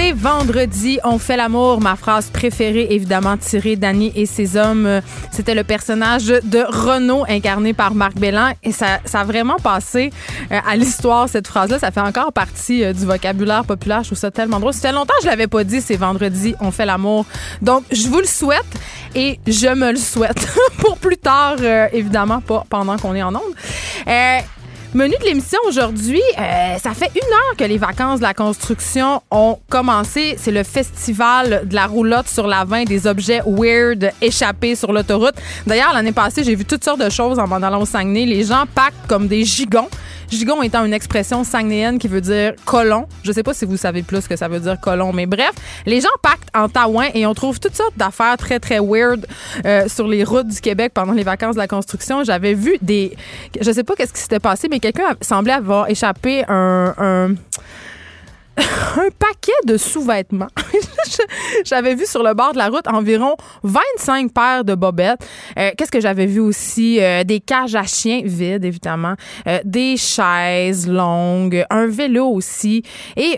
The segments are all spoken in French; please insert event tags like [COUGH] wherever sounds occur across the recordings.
C'est vendredi, on fait l'amour. Ma phrase préférée, évidemment, tirée d'Annie et ses hommes. Euh, C'était le personnage de Renaud, incarné par Marc Bellan. Et ça, ça a vraiment passé euh, à l'histoire, cette phrase-là. Ça fait encore partie euh, du vocabulaire populaire. Je trouve ça tellement drôle. Ça fait longtemps que je l'avais pas dit, c'est vendredi, on fait l'amour. Donc, je vous le souhaite et je me le souhaite [LAUGHS] pour plus tard, évidemment, pas pendant qu'on est en onde. Euh, Menu de l'émission aujourd'hui, euh, ça fait une heure que les vacances de la construction ont commencé. C'est le festival de la roulotte sur la 20 des objets weird échappés sur l'autoroute. D'ailleurs, l'année passée, j'ai vu toutes sortes de choses en m'en allant au Saguenay. Les gens pactent comme des gigons. Gigon étant une expression saguenéenne qui veut dire colon. Je sais pas si vous savez plus ce que ça veut dire colon, mais bref, les gens pactent en taouin et on trouve toutes sortes d'affaires très, très weird euh, sur les routes du Québec pendant les vacances de la construction. J'avais vu des... Je sais pas qu'est-ce qui s'était passé, mais quelqu'un semblait avoir échappé un... un [LAUGHS] un paquet de sous-vêtements. [LAUGHS] j'avais vu sur le bord de la route environ 25 paires de bobettes. Euh, Qu'est-ce que j'avais vu aussi? Euh, des cages à chiens vides, évidemment. Euh, des chaises longues. Un vélo aussi. Et...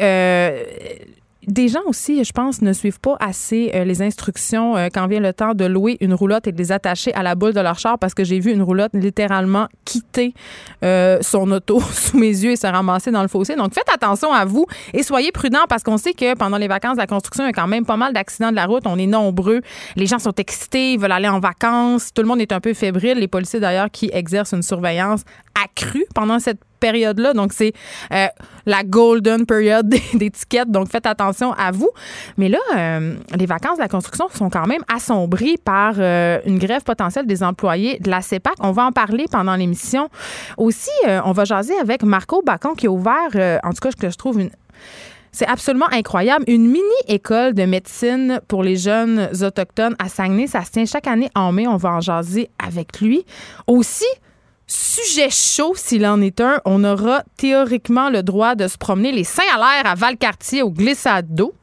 Des gens aussi, je pense, ne suivent pas assez euh, les instructions euh, quand vient le temps de louer une roulotte et de les attacher à la boule de leur char parce que j'ai vu une roulotte littéralement quitter euh, son auto [LAUGHS] sous mes yeux et se ramasser dans le fossé. Donc faites attention à vous et soyez prudents parce qu'on sait que pendant les vacances la construction, il y a quand même pas mal d'accidents de la route. On est nombreux. Les gens sont excités, ils veulent aller en vacances. Tout le monde est un peu fébrile. Les policiers d'ailleurs qui exercent une surveillance accrue pendant cette période-là. Donc, c'est euh, la golden period des. [LAUGHS] Donc, faites attention à vous. Mais là, euh, les vacances de la construction sont quand même assombries par euh, une grève potentielle des employés de la CEPAC. On va en parler pendant l'émission. Aussi, on va jaser avec Marco Bacon qui a ouvert, en tout cas, que je trouve une c'est absolument incroyable. Une mini-école de médecine pour les jeunes autochtones à Saguenay. Ça se tient chaque année en mai. On va en jaser avec lui. Aussi, sujet chaud s'il en est un, on aura théoriquement le droit de se promener les seins à l'air à Valcartier au glissade d'eau.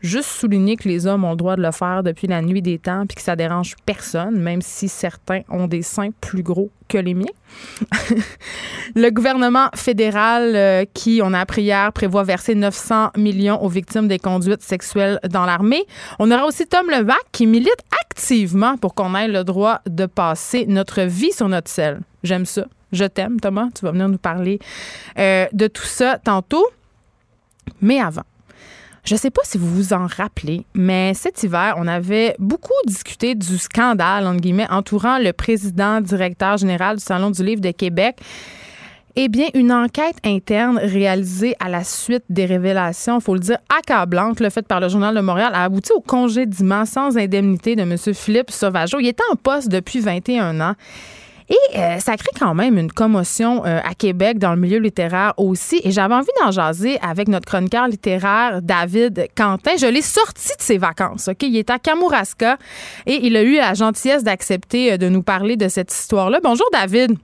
Juste souligner que les hommes ont le droit de le faire depuis la nuit des temps puis que ça dérange personne, même si certains ont des seins plus gros que les miens. [LAUGHS] le gouvernement fédéral, euh, qui, on a appris hier, prévoit verser 900 millions aux victimes des conduites sexuelles dans l'armée. On aura aussi Tom Levac qui milite activement pour qu'on ait le droit de passer notre vie sur notre selle. J'aime ça. Je t'aime, Thomas. Tu vas venir nous parler euh, de tout ça tantôt. Mais avant, je ne sais pas si vous vous en rappelez, mais cet hiver, on avait beaucoup discuté du scandale, entre guillemets, entourant le président directeur général du Salon du Livre de Québec. Eh bien, une enquête interne réalisée à la suite des révélations, faut le dire, accablantes, le fait par le Journal de Montréal, a abouti au congédiement sans indemnité de M. Philippe Sauvageau. Il était en poste depuis 21 ans. Et euh, ça crée quand même une commotion euh, à Québec dans le milieu littéraire aussi. Et j'avais envie d'en jaser avec notre chroniqueur littéraire David Quentin. Je l'ai sorti de ses vacances. Ok, il est à Kamouraska et il a eu la gentillesse d'accepter euh, de nous parler de cette histoire-là. Bonjour David.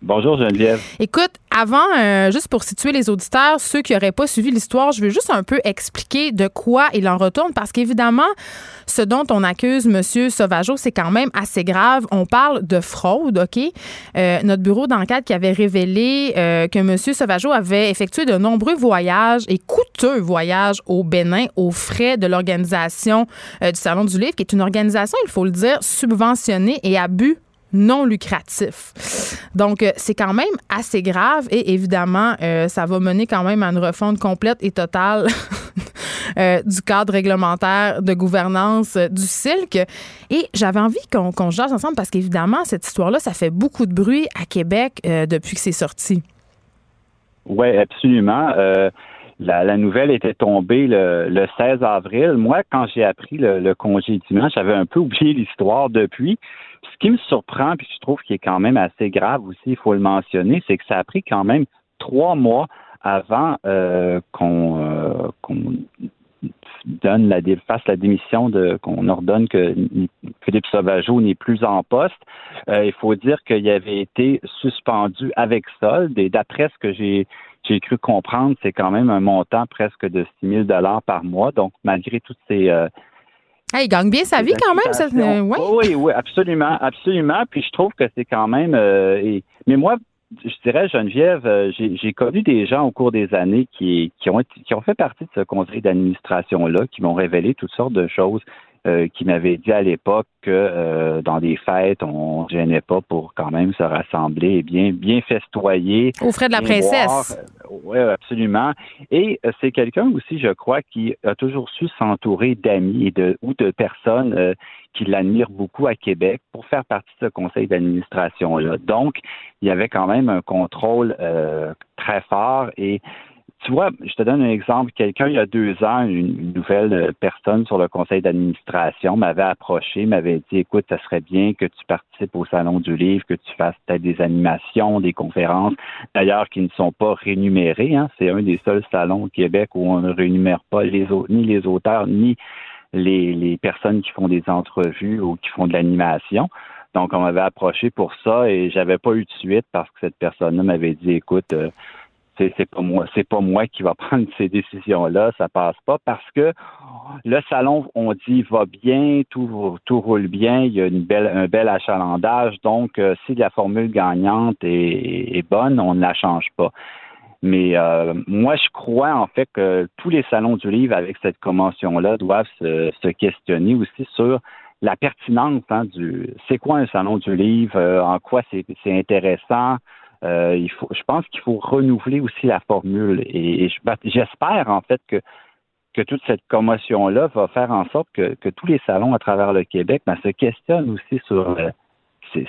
Bonjour Geneviève. Écoute, avant, euh, juste pour situer les auditeurs, ceux qui n'auraient pas suivi l'histoire, je veux juste un peu expliquer de quoi il en retourne parce qu'évidemment, ce dont on accuse M. Sauvageau, c'est quand même assez grave. On parle de fraude, OK? Euh, notre bureau d'enquête qui avait révélé euh, que M. Sauvageau avait effectué de nombreux voyages et coûteux voyages au Bénin aux frais de l'organisation du Salon du Livre, qui est une organisation, il faut le dire, subventionnée et à non lucratif. Donc, euh, c'est quand même assez grave et évidemment, euh, ça va mener quand même à une refonte complète et totale [LAUGHS] euh, du cadre réglementaire de gouvernance du Silk. Et j'avais envie qu'on qu'on jase ensemble parce qu'évidemment, cette histoire-là, ça fait beaucoup de bruit à Québec depuis que c'est sorti. Oui, absolument. La, nouvelle était tombée le, le 16 avril. Moi, quand j'ai appris le, le congédiement, j'avais un peu [LAUGHS] oublié l'histoire depuis. Ce qui me surprend, puis je trouve qu'il est quand même assez grave aussi, il faut le mentionner, c'est que ça a pris quand même trois mois avant euh, qu'on euh, donne la fasse la démission de qu'on ordonne que Philippe Sauvageau n'est plus en poste. Euh, il faut dire qu'il avait été suspendu avec solde et d'après ce que j'ai j'ai cru comprendre, c'est quand même un montant presque de 6 000 dollars par mois. Donc malgré toutes ces euh, il gagne bien sa vie quand même. Ça, Oui, oui, absolument, absolument. Puis je trouve que c'est quand même. et, mais moi, je dirais, Geneviève, euh, j'ai connu des gens au cours des années qui, qui, ont, qui ont fait partie de ce conseil d'administration-là, qui m'ont révélé toutes sortes de choses euh, qui m'avait dit à l'époque que euh, dans des fêtes, on ne gênait pas pour quand même se rassembler et bien, bien festoyer. Au frais de la princesse. Euh, oui, absolument. Et c'est quelqu'un aussi, je crois, qui a toujours su s'entourer d'amis et de, ou de personnes qui l'admirent beaucoup à Québec pour faire partie de ce conseil d'administration-là. Donc, il y avait quand même un contrôle très fort et tu vois, je te donne un exemple. Quelqu'un, il y a deux ans, une, nouvelle personne sur le conseil d'administration m'avait approché, m'avait dit, écoute, ça serait bien que tu participes au Salon du Livre, que tu fasses peut-être des animations, des conférences, d'ailleurs, qui ne sont pas rémunérées. Hein. C'est un des seuls salons au Québec où on ne rémunère pas les, ni les auteurs, ni les, les personnes qui font des entrevues ou qui font de l'animation. Donc, on m'avait approché pour ça et j'avais pas eu de suite parce que cette personne-là m'avait dit, écoute, euh, c'est pas moi, c'est pas moi qui va [LAUGHS] prendre ces décisions-là, ça passe pas parce que le salon, on dit, va bien, tout, tout roule bien, il y a une belle, un bel achalandage, donc euh, si la formule gagnante est, bonne, on ne la change pas. Mais euh, moi, je crois en fait que tous les salons du livre avec cette convention-là doivent se, questionner aussi sur la pertinence hein, du c'est quoi un salon du livre, euh, en quoi c'est intéressant, euh, il faut, je pense qu'il faut renouveler aussi la formule. Et, ben, j'espère en fait que que toute cette commotion-là va faire en sorte que, que, tous les salons à travers le Québec ben, se questionnent aussi sur euh,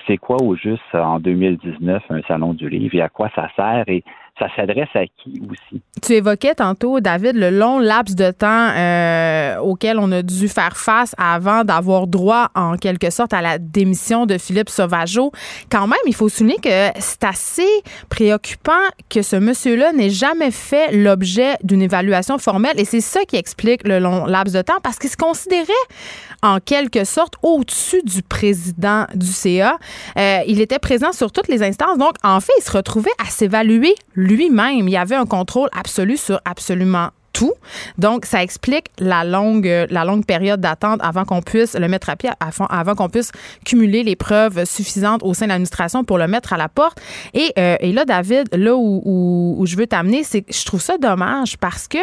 c'est quoi au juste en 2019 un salon du livre et à quoi ça sert et ça s'adresse à qui aussi? Tu évoquais tantôt, David, le long laps de temps euh, auquel on a dû faire face avant d'avoir droit, en quelque sorte, à la démission de Philippe Sauvageau. Quand même, il faut souligner que c'est assez préoccupant que ce monsieur-là n'ait jamais fait l'objet d'une évaluation formelle et c'est ça qui explique le long laps de temps parce qu'il se considérait en quelque sorte au-dessus du président du CA. Euh, il était présent sur toutes les instances. Donc, en fait, il se retrouvait à s'évaluer lui-même. Il avait un contrôle absolu sur absolument tout. Donc, ça explique la longue, la longue période d'attente avant qu'on puisse le mettre à pied, avant qu'on puisse cumuler les preuves suffisantes au sein de l'administration pour le mettre à la porte. Et, euh, là, David, là où, où, où je veux t'amener, c'est que je trouve ça dommage parce que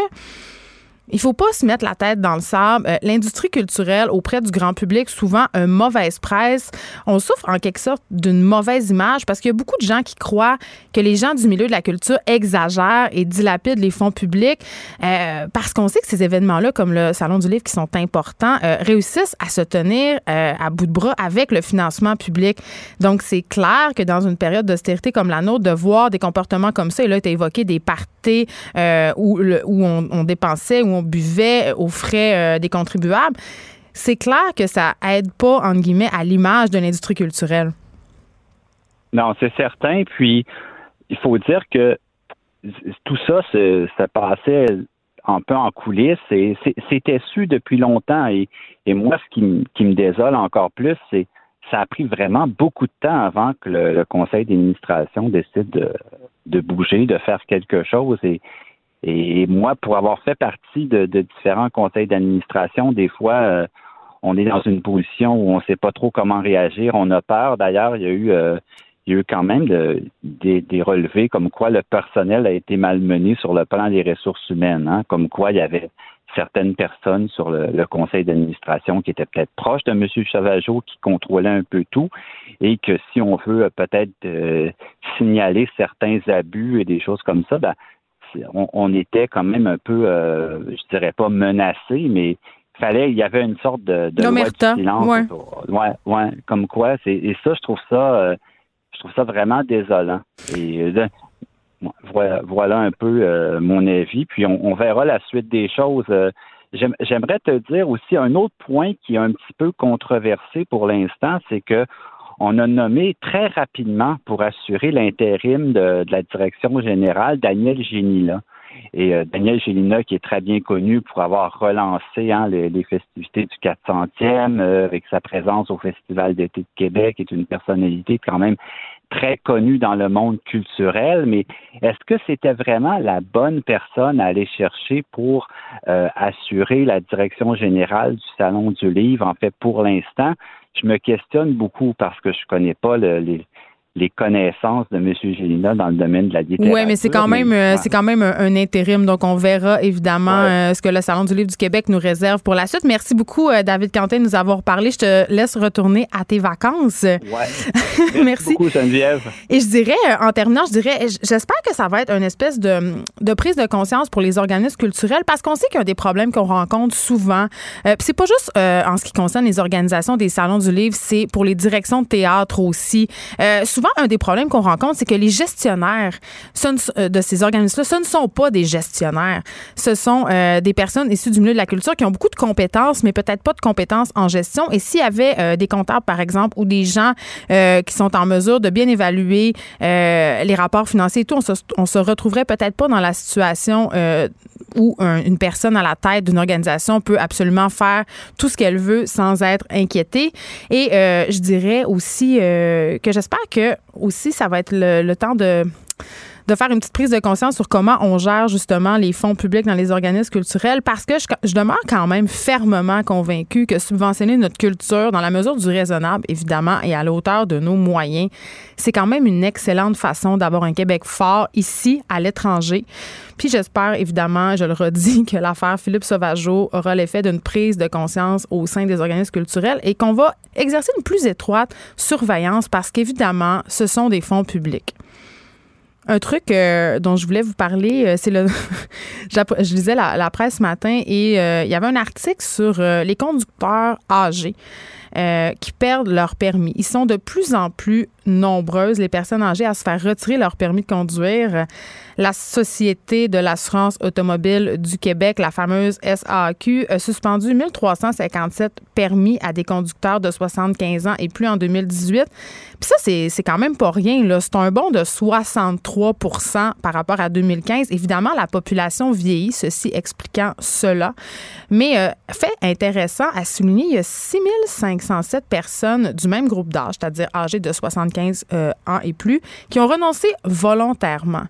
il faut pas se mettre la tête dans le sable. Euh, l'industrie culturelle auprès du grand public, souvent une mauvaise presse. On souffre en quelque sorte d'une mauvaise image parce qu'il y a beaucoup de gens qui croient que les gens du milieu de la culture exagèrent et dilapident les fonds publics euh, parce qu'on sait que ces événements-là, comme le Salon du Livre, qui sont importants, euh, réussissent à se tenir à bout de bras avec le financement public. Donc, c'est clair que dans une période d'austérité comme la nôtre, de voir des comportements comme ça, et là, tu as évoqué des parties où, où on, on dépensait, où on buvait aux frais euh, des contribuables, c'est clair que ça aide pas, entre guillemets, à l'image de l'industrie culturelle. Non, c'est certain. Puis, il faut dire que tout ça, ça passait un peu en coulisses et c'était su depuis longtemps. Et, moi, ce qui, me désole encore plus, c'est ça a pris vraiment beaucoup de temps avant que le, conseil d'administration décide de, de, bouger, de faire quelque chose. Et, et moi, pour avoir fait partie de, différents conseils d'administration, des fois, euh, on est dans une position où on ne sait pas trop comment réagir, on a peur. D'ailleurs, il y a eu euh, il y a eu quand même des, relevés comme quoi le personnel a été malmené sur le plan des ressources humaines, hein, comme quoi il y avait certaines personnes sur le, conseil d'administration qui étaient peut-être proches de M. Chavageau, qui contrôlaient un peu tout, et que si on veut peut-être euh, signaler certains abus et des choses comme ça, ben, on, était quand même un peu, euh, je dirais pas menacé, mais fallait, il y avait une sorte de, de loi silence. Ouais. ouais, comme quoi, c'est, et ça, je trouve ça, euh, je trouve ça vraiment désolant. Et euh, voilà, voilà un peu mon avis. Puis on, verra la suite des choses. j'aimerais te dire aussi un autre point qui est un petit peu controversé pour l'instant, c'est que on a nommé très rapidement pour assurer l'intérim de, la direction générale Daniel Génila. Et euh, Daniel Gélina, qui est très bien connu pour avoir relancé hein, les, festivités du 400e euh, avec sa présence au Festival d'été de Québec, est une personnalité quand même très connue dans le monde culturel, mais est-ce que c'était vraiment la bonne personne à aller chercher pour euh, assurer la direction générale du Salon du Livre? En fait, pour l'instant, je me questionne beaucoup parce que je connais pas le, les, les connaissances de M. Gélina dans le domaine de la littérature. Oui, mais c'est quand même euh, c'est quand même un, intérim, donc on verra évidemment euh, ce que le Salon du livre du Québec nous réserve pour la suite. Merci beaucoup, euh, David Quentin, de nous avoir parlé. Je te laisse retourner à tes vacances. Ouais. [LAUGHS] Merci, beaucoup, Geneviève. Et je dirais, en terminant, je dirais, j'espère que ça va être une espèce de, de prise de conscience pour les organismes culturels, parce qu'on sait qu'il y a des problèmes qu'on rencontre souvent. Euh, c'est pas juste en ce qui concerne les organisations des salons du livre, c'est pour les directions de théâtre aussi. souvent un des problèmes qu'on rencontre, c'est que les gestionnaires euh, de ces organismes-là, ce ne sont pas des gestionnaires. Ce sont euh, des personnes issues du milieu de la culture qui ont beaucoup de compétences, mais peut-être pas de compétences en gestion. Et s'il y avait euh, des comptables, par exemple, ou des gens qui sont en mesure de bien évaluer les rapports financiers et tout, on se, on se retrouverait peut-être pas dans la situation où une personne à la tête d'une organisation peut absolument faire tout ce qu'elle veut sans être inquiétée. Et je dirais aussi que j'espère que aussi, ça va être le, temps de de faire une petite prise de conscience sur comment on gère justement les fonds publics dans les organismes culturels parce que je, demeure quand même fermement convaincue que subventionner notre culture dans la mesure du raisonnable, évidemment, et à la hauteur de nos moyens, c'est quand même une excellente façon d'avoir un Québec fort ici, à l'étranger. Puis j'espère, évidemment, je le redis, que l'affaire Philippe Sauvageau aura l'effet d'une prise de conscience au sein des organismes culturels et qu'on va exercer une plus étroite surveillance parce qu'évidemment, ce sont des fonds publics. Un truc euh, dont je voulais vous parler, euh, c'est le. [LAUGHS] je lisais la, presse ce matin et euh, il y avait un article sur les conducteurs âgés qui perdent leur permis. Ils sont de plus en plus nombreuses, les personnes âgées, à se faire retirer leur permis de conduire la Société de l'assurance automobile du Québec, la fameuse SAQ, a suspendu 1357 permis à des conducteurs de 75 ans et plus en 2018. Puis ça, c'est quand même pas rien. C'est un bond de 63% par rapport à 2015. Évidemment, la population vieillit, ceci expliquant cela. Mais euh, fait intéressant à souligner, il y a 6507 personnes du même groupe d'âge, c'est-à-dire âgées de 75 euh, ans et plus, qui ont renoncé volontairement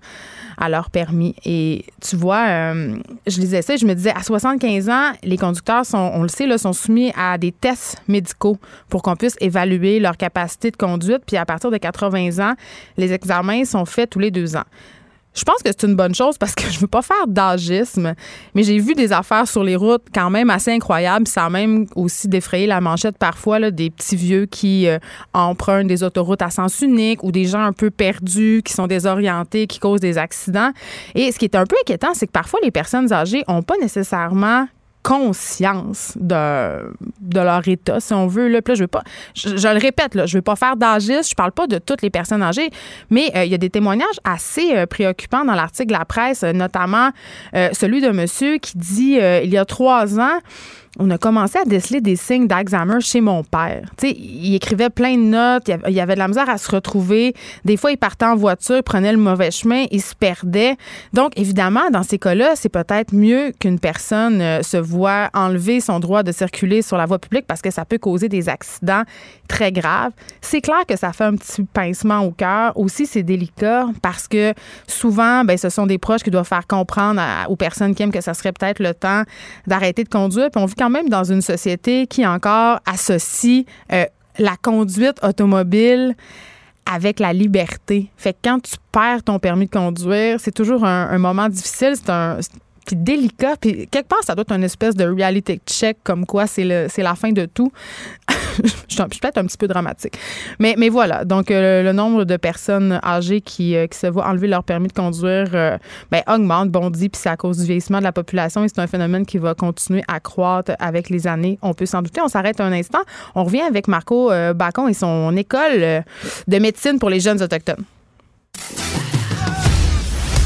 à leur permis. Et tu vois, euh, je lisais ça et je me disais, à 75 ans, les conducteurs sont, on le sait, sont soumis à des tests médicaux pour qu'on puisse évaluer leur capacité de conduite. Puis à partir de 80 ans, les examens sont faits tous les deux ans. Je pense que c'est une bonne chose parce que [LAUGHS] je veux pas faire d'agisme, mais j'ai vu des affaires sur les routes quand même assez incroyables. Ça a même aussi défrayé la manchette parfois là, des petits vieux qui euh, empruntent des autoroutes à sens unique ou des gens un peu perdus, qui sont désorientés, qui causent des accidents. Et ce qui est un peu inquiétant, c'est que parfois les personnes âgées ont pas nécessairement conscience de, de leur état, si on veut. Là. je veux pas, je, le répète, là, je veux pas faire d'âgisme, je parle pas de toutes les personnes âgées, mais euh, il y a des témoignages assez euh, préoccupants dans l'article de la presse, notamment euh, celui de monsieur qui dit il y a trois ans, on a commencé à déceler des signes d'Alzheimer chez mon père. sais, il écrivait plein de notes, il y avait de la misère à se retrouver. Des fois, il partait en voiture, prenait le mauvais chemin, il se perdait. Donc, évidemment, dans ces cas-là, c'est peut-être mieux qu'une personne euh, se voit enlever son droit de circuler sur la voie publique parce que ça peut causer des accidents très graves. C'est clair que ça fait un petit pincement au cœur. Aussi, c'est délicat parce que souvent, ben, ce sont des proches qui doivent faire comprendre aux personnes qui aiment que ça serait peut-être le temps d'arrêter de conduire. Puis on vit quand même dans une société qui encore associe euh, la conduite automobile avec la liberté. Fait que quand tu perds ton permis de conduire, c'est toujours un, un moment difficile. C'est un, puis délicat. Puis quelque part, ça doit être une espèce de reality check, comme quoi c'est la fin de tout. [LAUGHS] je suis peut-être un petit peu dramatique. Mais, mais voilà. Donc, euh, le nombre de personnes âgées qui, euh, qui se voient enlever leur permis de conduire euh, ben, augmente, bondit, puis c'est à cause du vieillissement de la population et c'est un phénomène qui va continuer à croître avec les années. On peut s'en douter. On s'arrête un instant. On revient avec Marco Bacon et son école de médecine pour les jeunes autochtones.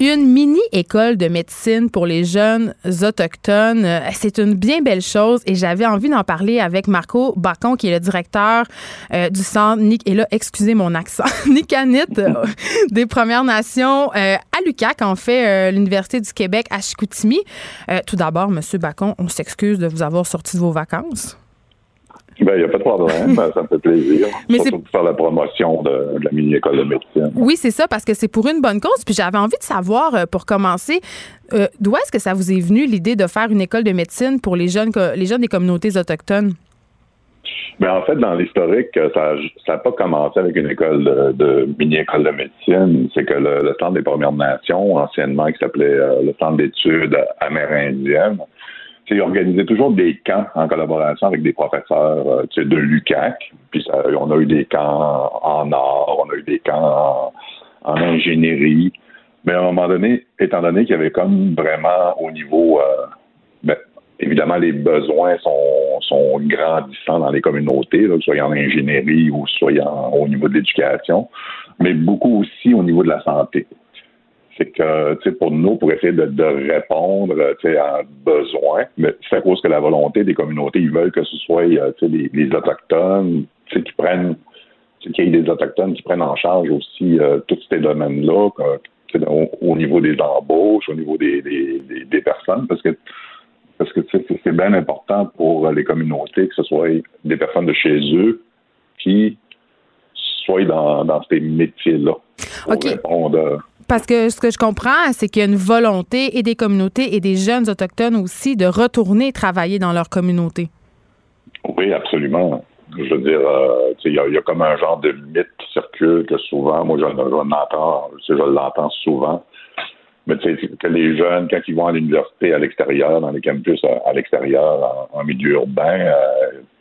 Une mini-école de médecine pour les jeunes autochtones. Euh, c'est une bien belle chose et j'avais envie d'en parler avec Marco Bacon, qui est le directeur euh, du centre Nick. Et là, excusez mon accent. [LAUGHS] Nicanit euh, des Premières Nations à l'UQAC, en fait, l'Université du Québec à Chicoutimi. tout d'abord, Monsieur Bacon, on s'excuse de vous avoir sorti de vos vacances. Ben, il n'y a pas de problème. [LAUGHS] Ça me fait plaisir. Mais Surtout pour faire la promotion de, la mini-école de médecine. Oui, c'est ça, parce que c'est pour une bonne cause. Puis j'avais envie de savoir, euh, pour commencer, euh, d'où est-ce que ça vous est venu l'idée de faire une école de médecine pour les jeunes, les jeunes des communautés autochtones? Ben, en fait, dans l'historique, ça n'a pas commencé avec une école de, mini-école de médecine. C'est que le, Centre des Premières Nations, anciennement qui s'appelait euh, le Centre d'études amérindiennes, il organisait toujours des camps en collaboration avec des professeurs euh, de l'UCAC. Puis on a eu des camps en art, on a eu des camps en, ingénierie. Mais à un moment donné, étant donné qu'il y avait comme vraiment au niveau, euh, ben, évidemment, les besoins sont, sont grandissants dans les communautés, soit en ingénierie ou au niveau de l'éducation, mais beaucoup aussi au niveau de la santé c'est que, pour nous, pour essayer de, répondre, sais, à un besoin, mais c'est à cause que la volonté des communautés, ils veulent que ce soit, euh, sais, les, autochtones, qui prennent, qu'il y ait des autochtones qui prennent en charge aussi euh, tous ces domaines-là, au, niveau des embauches, au niveau des, des, personnes, parce que parce que c'est bien important pour les communautés que ce soit des personnes de chez eux qui soient dans, dans ces métiers-là. OK. Parce que ce que je comprends, c'est qu'il y a une volonté et des communautés et des jeunes autochtones aussi de retourner travailler dans leur communauté. Oui, absolument. Je veux dire, euh, il y, a comme un genre de mythe qui circule que souvent, moi, je, l'entends, je l'entends souvent. Mais que les jeunes, quand ils vont à l'université à l'extérieur, dans les campus à, l'extérieur, en, milieu urbain, euh,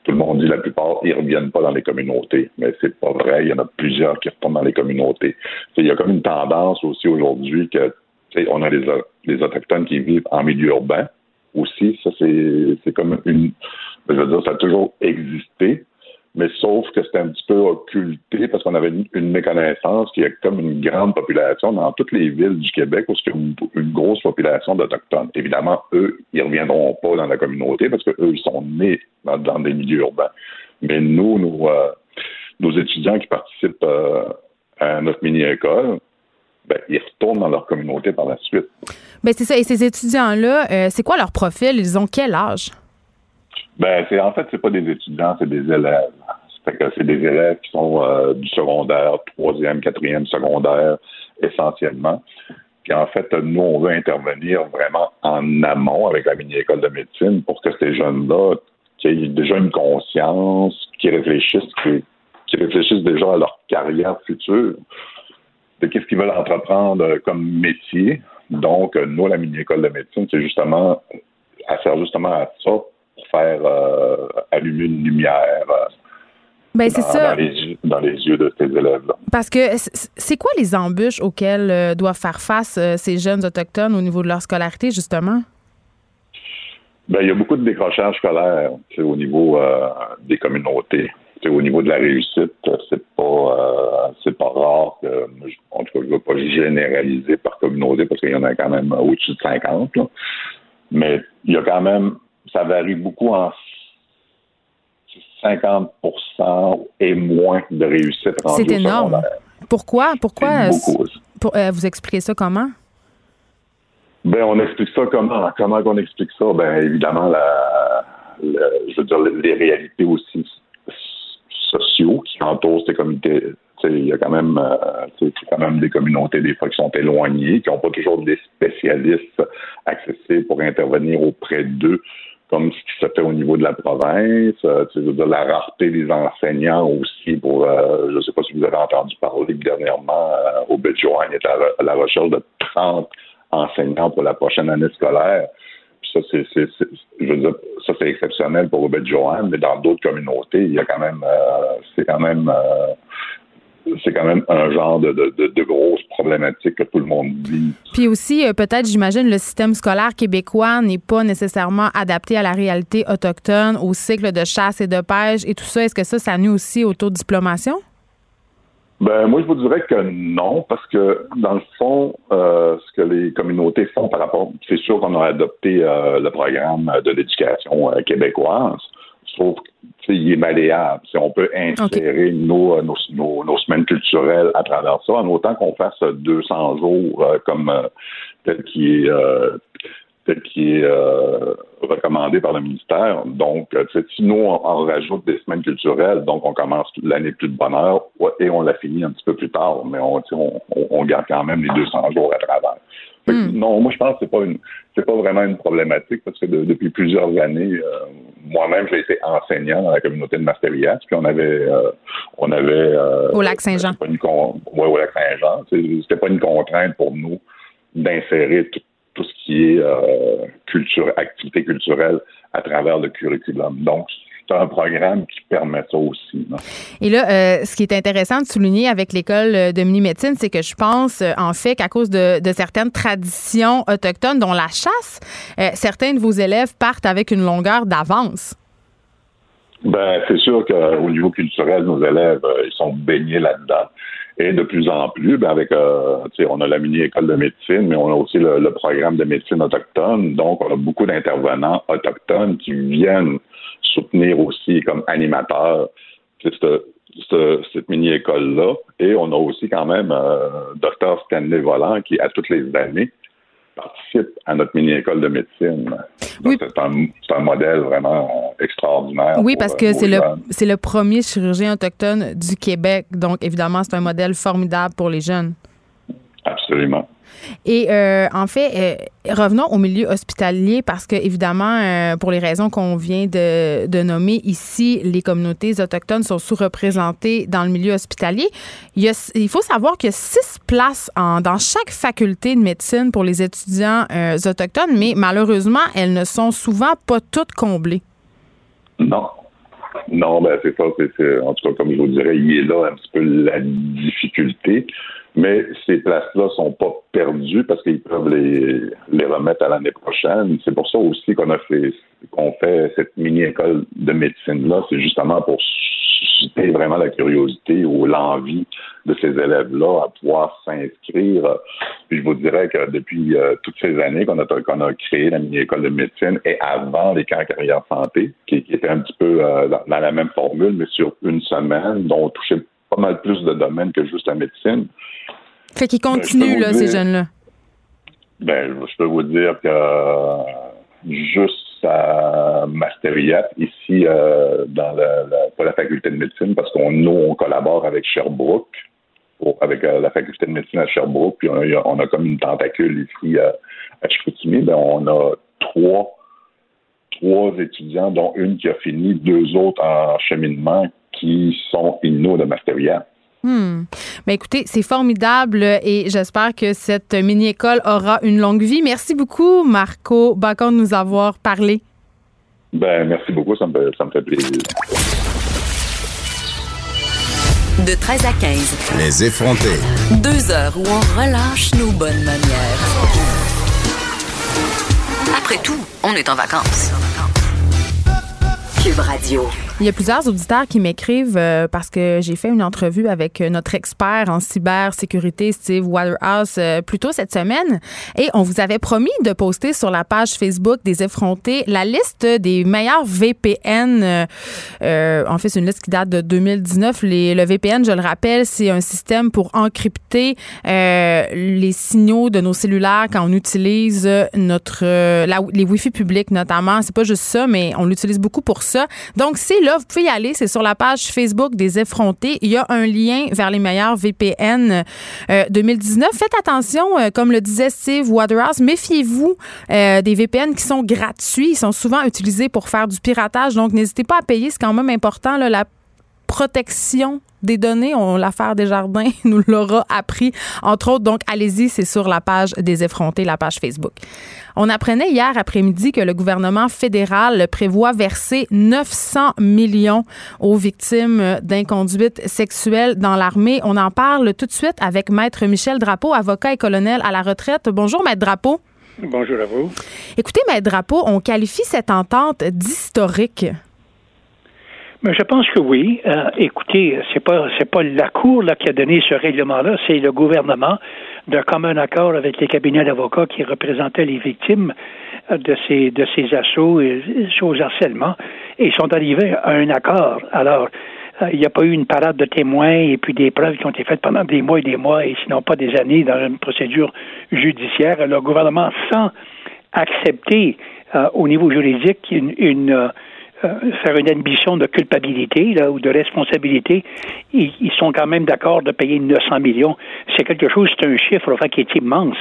tout le monde dit la plupart, ils reviennent pas dans les communautés. Mais c'est pas vrai. Il y en a plusieurs qui retournent dans les communautés. il y a comme une tendance aussi aujourd'hui que on a les, Autochtones qui vivent en milieu urbain aussi. Ça, c'est comme une. Je veux dire, ça a toujours existé mais sauf que c'était un petit peu occulté parce qu'on avait une, méconnaissance qu'il y a comme une grande population dans toutes les villes du Québec où il y a une, grosse population d'Autochtones. Évidemment, eux, ils reviendront pas dans la communauté parce qu'eux, ils sont nés dans, des milieux urbains. Mais nous, euh, nos étudiants qui participent euh, à notre mini-école, ben, ils retournent dans leur communauté par la suite. Ben, c'est ça. Et ces étudiants-là, euh, c'est quoi leur profil? Ils ont quel âge? Ben, c'est en fait, c'est pas des étudiants, c'est des élèves. C'est des élèves qui sont euh, du secondaire, troisième, quatrième secondaire, essentiellement. Puis en fait, nous, on veut intervenir vraiment en amont avec la mini-école de médecine pour que ces jeunes-là aient déjà une conscience, qui réfléchissent, qui, réfléchissent déjà à leur carrière future, de qu'est-ce qu'ils veulent entreprendre comme métier. Donc, nous, la mini-école de médecine, c'est justement, à faire justement à ça, faire euh, allumer une lumière. Euh, ben, c'est ça. Dans les, yeux de ces élèves-là. Parce que c'est quoi les embûches auxquelles euh, doivent faire face ces jeunes autochtones au niveau de leur scolarité, justement? Ben, il y a beaucoup de décrochage scolaire au niveau des communautés. au niveau de la réussite, c'est pas c'est pas rare que, en tout cas, je ne veux pas généraliser par communauté parce qu'il y en a quand même au-dessus de 50. Mais il y a quand même ça varie beaucoup en 50% et moins de réussite C'est énorme. Pourquoi? Pourquoi? Pour, euh, vous expliquez ça comment? Ben, on explique ça comment? Comment on explique ça? Ben, évidemment, la, je veux dire, les réalités aussi sociaux qui entourent ces communautés. Il y a quand même, euh, quand même des communautés, des fois, qui sont éloignées, qui n'ont pas toujours des spécialistes accessibles pour intervenir auprès d'eux comme ce qui se fait au niveau de la province, euh, de la rareté des enseignants aussi pour, euh, je ne sais pas si vous avez entendu parler dernièrement, euh, au Joanne est à, la recherche de 30 enseignants pour la prochaine année scolaire. Ça, c'est, je veux dire, ça c'est exceptionnel pour Obed Joanne, mais dans d'autres communautés, il y a quand même, euh, c'est quand même c'est quand même un genre de, de, grosses problématiques que tout le monde vit. Puis aussi, euh, peut-être, j'imagine, le système scolaire québécois n'est pas nécessairement adapté à la réalité autochtone, au cycle de chasse et de pêche et tout ça. Est-ce que ça, ça nuit aussi au taux de diplomation? Ben, moi, je vous dirais que non, parce que dans le fond, euh, ce que les communautés font par rapport, c'est sûr qu'on a adopté euh, le programme de l'éducation québécoise, sauf qu'il est malléable. Si on peut insérer nos, nos, nos, semaines culturelles à travers ça, en autant qu'on fasse 200 jours comme tel qui est tel qui est euh, recommandé par le ministère. Donc, euh, si nous, on, rajoute des semaines culturelles, donc on commence l'année plus de bonheur et on la finit un petit peu plus tard, mais on, on, garde quand même les 200 jours à travers. Hmm. Non, moi je pense que c'est pas une c'est pas vraiment une problématique parce que depuis plusieurs années, euh, moi-même j'ai été enseignant dans la communauté de Masterias, puis on avait on avait au lac Saint-Jean. Ouais, au lac Saint-Jean. C'était pas une contrainte pour nous d'insérer tout tout ce qui est euh, culture, activité culturelle à travers le curriculum. Donc, c'est un programme qui permet ça aussi. Et là, euh, ce qui est intéressant de souligner avec l'école de mini-médecine, c'est que je pense, euh, en fait, qu'à cause de, certaines traditions autochtones, dont la chasse, certains de vos élèves partent avec une longueur d'avance. Ben, c'est sûr qu'au niveau culturel, nos élèves, ils sont baignés là-dedans. Et de plus en plus, ben avec, euh, on a la mini-école de médecine, mais on a aussi le, programme de médecine autochtone. Donc, on a beaucoup d'intervenants autochtones qui viennent soutenir aussi comme animateurs cette, cette mini-école-là. Et on a aussi quand même euh, Dr Stanley Volant qui, à toutes les années, participe à notre mini-école de médecine. Oui. C'est un, modèle vraiment extraordinaire. Oui, parce que c'est le, c'est le premier chirurgien autochtone du Québec. Donc, évidemment, c'est un modèle formidable pour les jeunes. Absolument. Et euh, en fait, euh, revenons au milieu hospitalier parce que, évidemment, euh, pour les raisons qu'on vient de, de, nommer ici, les communautés autochtones sont sous-représentées dans le milieu hospitalier. Il, y a, il faut savoir qu'il y a six places en, dans chaque faculté de médecine pour les étudiants autochtones, mais malheureusement, elles ne sont souvent pas toutes comblées. Non. Non, ben c'est ça. C'est, en tout cas, comme je vous dirais, il est là un petit peu la difficulté. Mais ces places-là sont pas perdues parce qu'ils peuvent les, les remettre à l'année prochaine. C'est pour ça aussi qu'on a fait qu'on fait cette mini-école de médecine-là. C'est justement pour susciter vraiment la curiosité ou l'envie de ces élèves-là à pouvoir s'inscrire. Puis je vous dirais que depuis euh, toutes ces années qu'on a, qu'on a créé la mini-école de médecine et avant les camps carrière santé, qui, était un petit peu euh, dans, dans, la même formule, mais sur une semaine, dont on touchait pas mal plus de domaines que juste la médecine. Fait qu'ils ben, continuent, là, ces jeunes-là. Ben, je peux vous dire que juste à Masteriat, ici, euh, dans la, pas la faculté de médecine, parce qu'on nous, on collabore avec Sherbrooke, avec euh, la faculté de médecine à Sherbrooke, puis on a, comme une tentacule ici à, à Chicoutimi, ben, on a trois, trois étudiants, dont une qui a fini, deux autres en cheminement, qui sont inno de Masteriat. Hmm. Ben écoutez, c'est formidable et j'espère que cette mini-école aura une longue vie. Merci beaucoup, Marco Bacon, de nous avoir parlé. Ben, merci beaucoup, ça me, fait, plaisir. De 13 à 15. Les effrontés. Deux heures où on relâche nos bonnes manières. Après tout, on est en vacances. Cube Radio. Il y a plusieurs auditeurs qui m'écrivent euh, parce que j'ai fait une entrevue avec euh, notre expert en cybersécurité, Steve Waterhouse, euh, plus tôt cette semaine. Et on vous avait promis de poster sur la page Facebook des effrontés la liste des meilleurs VPN. en fait, c'est une liste qui date de 2019. Les, le VPN, je le rappelle, c'est un système pour encrypter les signaux de nos cellulaires quand on utilise notre les Wi-Fi publics notamment. C'est pas juste ça, mais on l'utilise beaucoup pour ça. Donc, c'est vous pouvez y aller. C'est sur la page Facebook des effrontés. Il y a un lien vers les meilleurs VPN 2019. Euh, Faites attention, euh, comme le disait Steve Waterhouse, méfiez-vous euh, des VPN qui sont gratuits. Ils sont souvent utilisés pour faire du piratage. Donc, n'hésitez pas à payer. C'est quand même important, la protection des données. On, l'affaire des jardins [LAUGHS] nous l'aura appris, entre autres. Donc, allez-y, c'est sur la page des effrontés, la page Facebook. On apprenait hier après-midi que le gouvernement fédéral prévoit verser 900 millions aux victimes d'inconduite sexuelle dans l'armée. On en parle tout de suite avec Maître Michel Drapeau, avocat et colonel à la retraite. Bonjour, Maître Drapeau. Bonjour à vous. Écoutez, Maître Drapeau, on qualifie cette entente d'historique. Mais je pense que oui. Euh, écoutez, c'est pas c'est pas la Cour là, qui a donné ce règlement-là, c'est le gouvernement d'un commun accord avec les cabinets d'avocats qui représentaient les victimes euh, de ces de ces assauts et ces harcèlements. Et ils sont arrivés à un accord. Alors, euh, il n'y a pas eu une parade de témoins et puis des preuves qui ont été faites pendant des mois et des mois et sinon pas des années dans une procédure judiciaire. Le gouvernement, sans accepter au niveau juridique une, une euh, faire une admission de culpabilité là, ou de responsabilité, ils, sont quand même d'accord de payer 900 millions. C'est quelque chose, c'est un chiffre enfin, qui est immense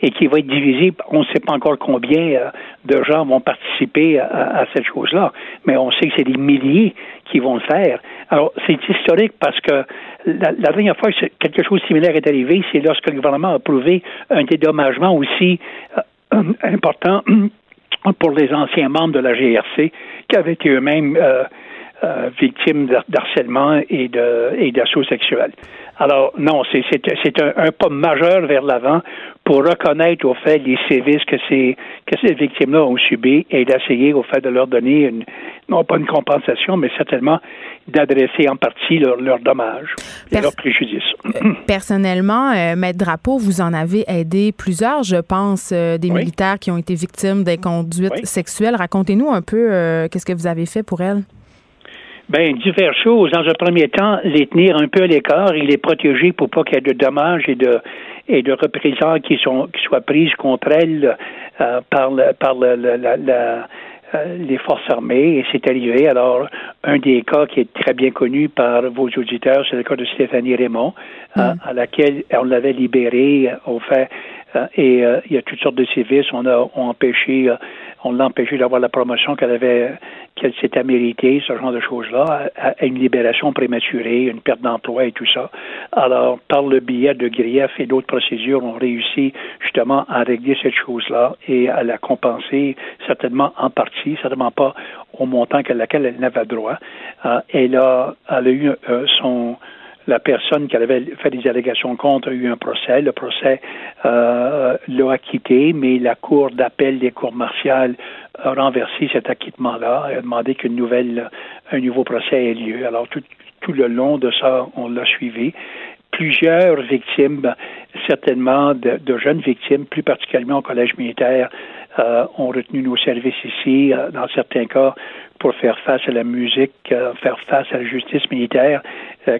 et qui va être divisé. On ne sait pas encore combien euh, de gens vont participer à, cette chose-là, mais on sait que c'est des milliers qui vont le faire. Alors, c'est historique parce que la, dernière fois que quelque chose de similaire est arrivé, c'est lorsque le gouvernement a approuvé un dédommagement aussi euh, important pour les anciens membres de la GRC qui avaient été eux-mêmes euh, euh, victimes d'harcèlement et de et d'assaut sexuel. Alors non, c'est un, un, pas majeur vers l'avant pour reconnaître au fait les sévices que ces que ces victimes-là ont subis et d'essayer au fait de leur donner une non pas une compensation, mais certainement d'adresser en partie leurs leur dommages et leurs préjudices. Euh, personnellement, euh, Maître Drapeau, vous en avez aidé plusieurs, je pense, euh, des militaires qui ont été victimes d'inconduite sexuelle. Racontez-nous un peu qu'est-ce que vous avez fait pour elles. Bien, diverses choses. Dans un premier temps, les tenir un peu à l'écart et les protéger pour pas qu'il y ait de dommages et de et de représailles qui sont qui soient prises contre elles par le, par le, la les forces armées et c'est arrivé. Alors, un des cas qui est très bien connu par vos auditeurs, c'est le cas de Stéphanie Raymond, euh, mm. à laquelle on l'avait libérée, au fait, euh, et il y a toutes sortes de services. On a empêché on l'a empêché d'avoir la promotion qu'elle avait, qu'elle s'était méritée, ce genre de choses-là, à, une libération prématurée, une perte d'emploi et tout ça. Alors, par le biais de grief et d'autres procédures, on réussit justement à régler cette chose-là et à la compenser, certainement en partie, certainement pas au montant qu'à laquelle elle n'avait droit. Euh, elle a, elle a eu euh, son la personne qui avait fait des allégations contre a eu un procès. Le procès euh, l'a acquitté, mais la Cour d'appel des cours martiales a renversé cet acquittement-là et a demandé qu'une nouvelle, un nouveau procès ait lieu. Alors, tout, tout le long de ça, on l'a suivi. Plusieurs victimes, certainement de, de, jeunes victimes, plus particulièrement au collège militaire, euh, ont retenu nos services ici, euh, dans certains cas, pour faire face à la musique, euh, faire face à la justice militaire,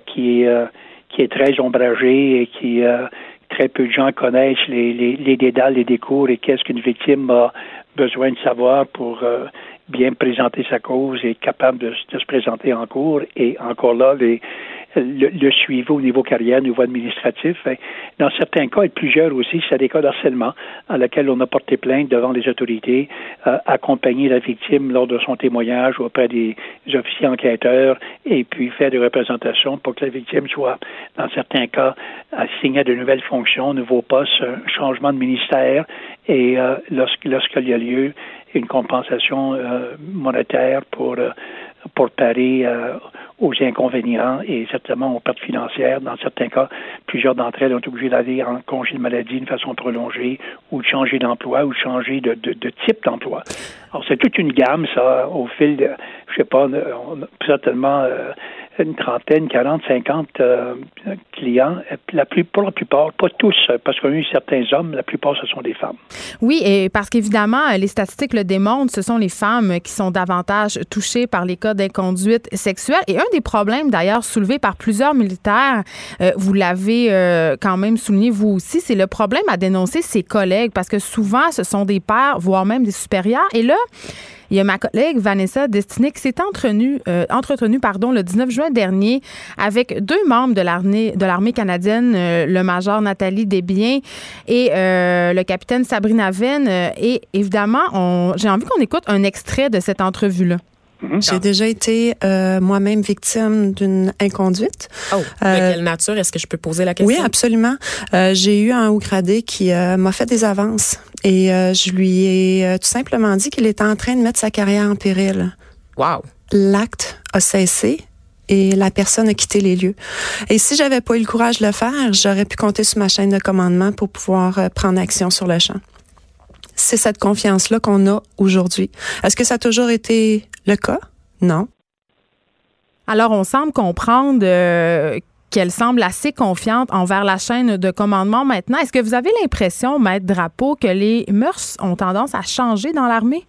qui est qui est très ombragée et qui très peu de gens connaissent les, les, les dédales, les décours et qu'est-ce qu'une victime a besoin de savoir pour bien présenter sa cause et être capable de, de, se présenter en cours. Et encore là, les, le, le suivi au niveau carrière, au niveau administratif. Dans certains cas, et plusieurs aussi, c'est des cas d'harcèlement à laquelle on a porté plainte devant les autorités, euh, accompagner la victime lors de son témoignage auprès des officiers enquêteurs et puis faire des représentations pour que la victime soit, dans certains cas, assignée à de nouvelles fonctions, nouveaux postes, un changement de ministère et euh, lorsqu'il y a lieu, une compensation euh, monétaire pour euh, pour parer euh, aux inconvénients et certainement aux pertes financières. Dans certains cas, plusieurs d'entre elles ont été obligées d'aller en congé de maladie d'une façon prolongée ou de changer d'emploi ou de changer de, de, de type d'emploi. Alors, c'est toute une gamme, ça, au fil de, je sais pas, certainement une trentaine, 40, 50 euh, clients. La pour la plupart, pas tous, parce qu'on a eu certains hommes, la plupart, ce sont des femmes. Oui, et parce qu'évidemment, les statistiques le démontrent, ce sont les femmes qui sont davantage touchées par les cas d'inconduite sexuelle. Et un des problèmes, d'ailleurs, soulevés par plusieurs militaires, euh, vous l'avez euh, quand même souligné vous aussi, c'est le problème à dénoncer ses collègues, parce que souvent, ce sont des pères, voire même des supérieurs. Et là, il y a ma collègue Vanessa Destiné qui s'est entretenue, euh, entretenue pardon, le 19 juin dernier avec deux membres de l'armée, canadienne, euh, le major Nathalie Desbiens et euh, le capitaine Sabrina Venn. et évidemment, j'ai envie qu'on écoute un extrait de cette entrevue-là. Mhm. J'ai déjà été euh, moi-même victime d'une inconduite. Oh, de quelle nature? Est-ce que je peux poser la question? Oui, absolument. Euh, j'ai eu un haut gradé qui m'a fait des avances et je lui ai tout simplement dit qu'il était en train de mettre sa carrière en péril. Wow. L'acte a cessé et la personne a quitté les lieux. Et si j'avais pas eu le courage de le faire, j'aurais pu compter sur ma chaîne de commandement pour pouvoir prendre action sur le champ c'est cette confiance-là qu'on a aujourd'hui. Est-ce que ça a toujours été le cas? Non. Alors, on semble comprendre euh, qu'elle semble assez confiante envers la chaîne de commandement maintenant. Est-ce que vous avez l'impression, Maître Drapeau, que les mœurs ont tendance à changer dans l'armée?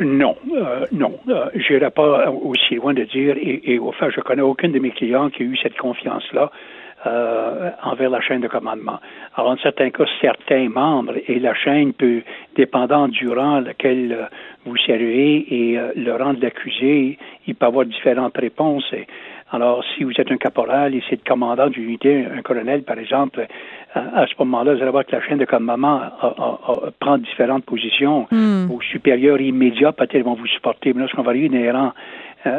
Non, euh, non. Euh, je n'irai pas aussi loin de dire, et, et au fait, je connais aucun de mes clients qui a eu cette confiance-là. Euh, envers la chaîne de commandement. Alors, en certains cas, certains membres, et la chaîne peut, dépendant du rang lequel euh, vous servez et euh, le rang de l'accusé, il peut avoir différentes réponses. alors, si vous êtes un caporal et c'est le commandant d'unité, un colonel, par exemple, à, ce moment-là, vous allez voir que la chaîne de commandement prend différentes positions. Hmm. Vos supérieurs immédiats, peut-être, vont vous supporter. Mais lorsqu'on va arriver des rangs,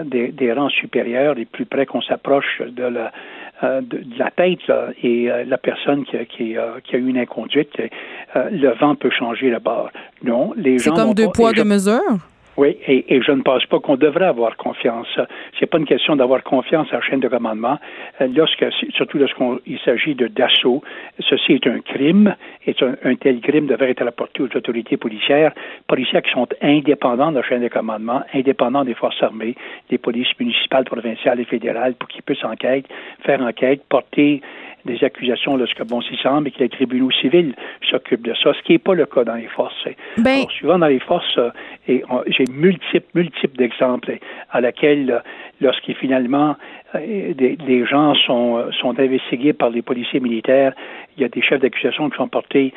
des, des rangs supérieurs, les plus près qu'on s'approche de la euh, de, la tête et euh, la personne qui, qui, qui, a eu une inconduite, euh, le vent peut changer le bord. Non, les gens. C'est comme deux poids, deux mesures? Oui, et, et, je ne pense pas qu'on devrait avoir confiance. C'est pas une question d'avoir confiance à la chaîne de commandement. Lorsque, surtout lorsqu'il s'agit de d'assaut, ceci est un crime, et un, tel crime devrait être rapporté aux autorités policières, policières qui sont indépendants de la chaîne de commandement, indépendants des forces armées, des polices municipales, provinciales et fédérales, pour qu'ils puissent enquête, faire enquête, porter des accusations lorsque bon s'y semble et que les tribunaux civils s'occupent de ça, ce qui n'est pas le cas dans les forces. Ben... souvent dans les forces, euh, et j'ai multiples, multiples d'exemples à laquelle, euh, lorsqu'il finalement euh, des, des, gens sont, sont investigués par les policiers militaires, il y a des chefs d'accusation qui sont portés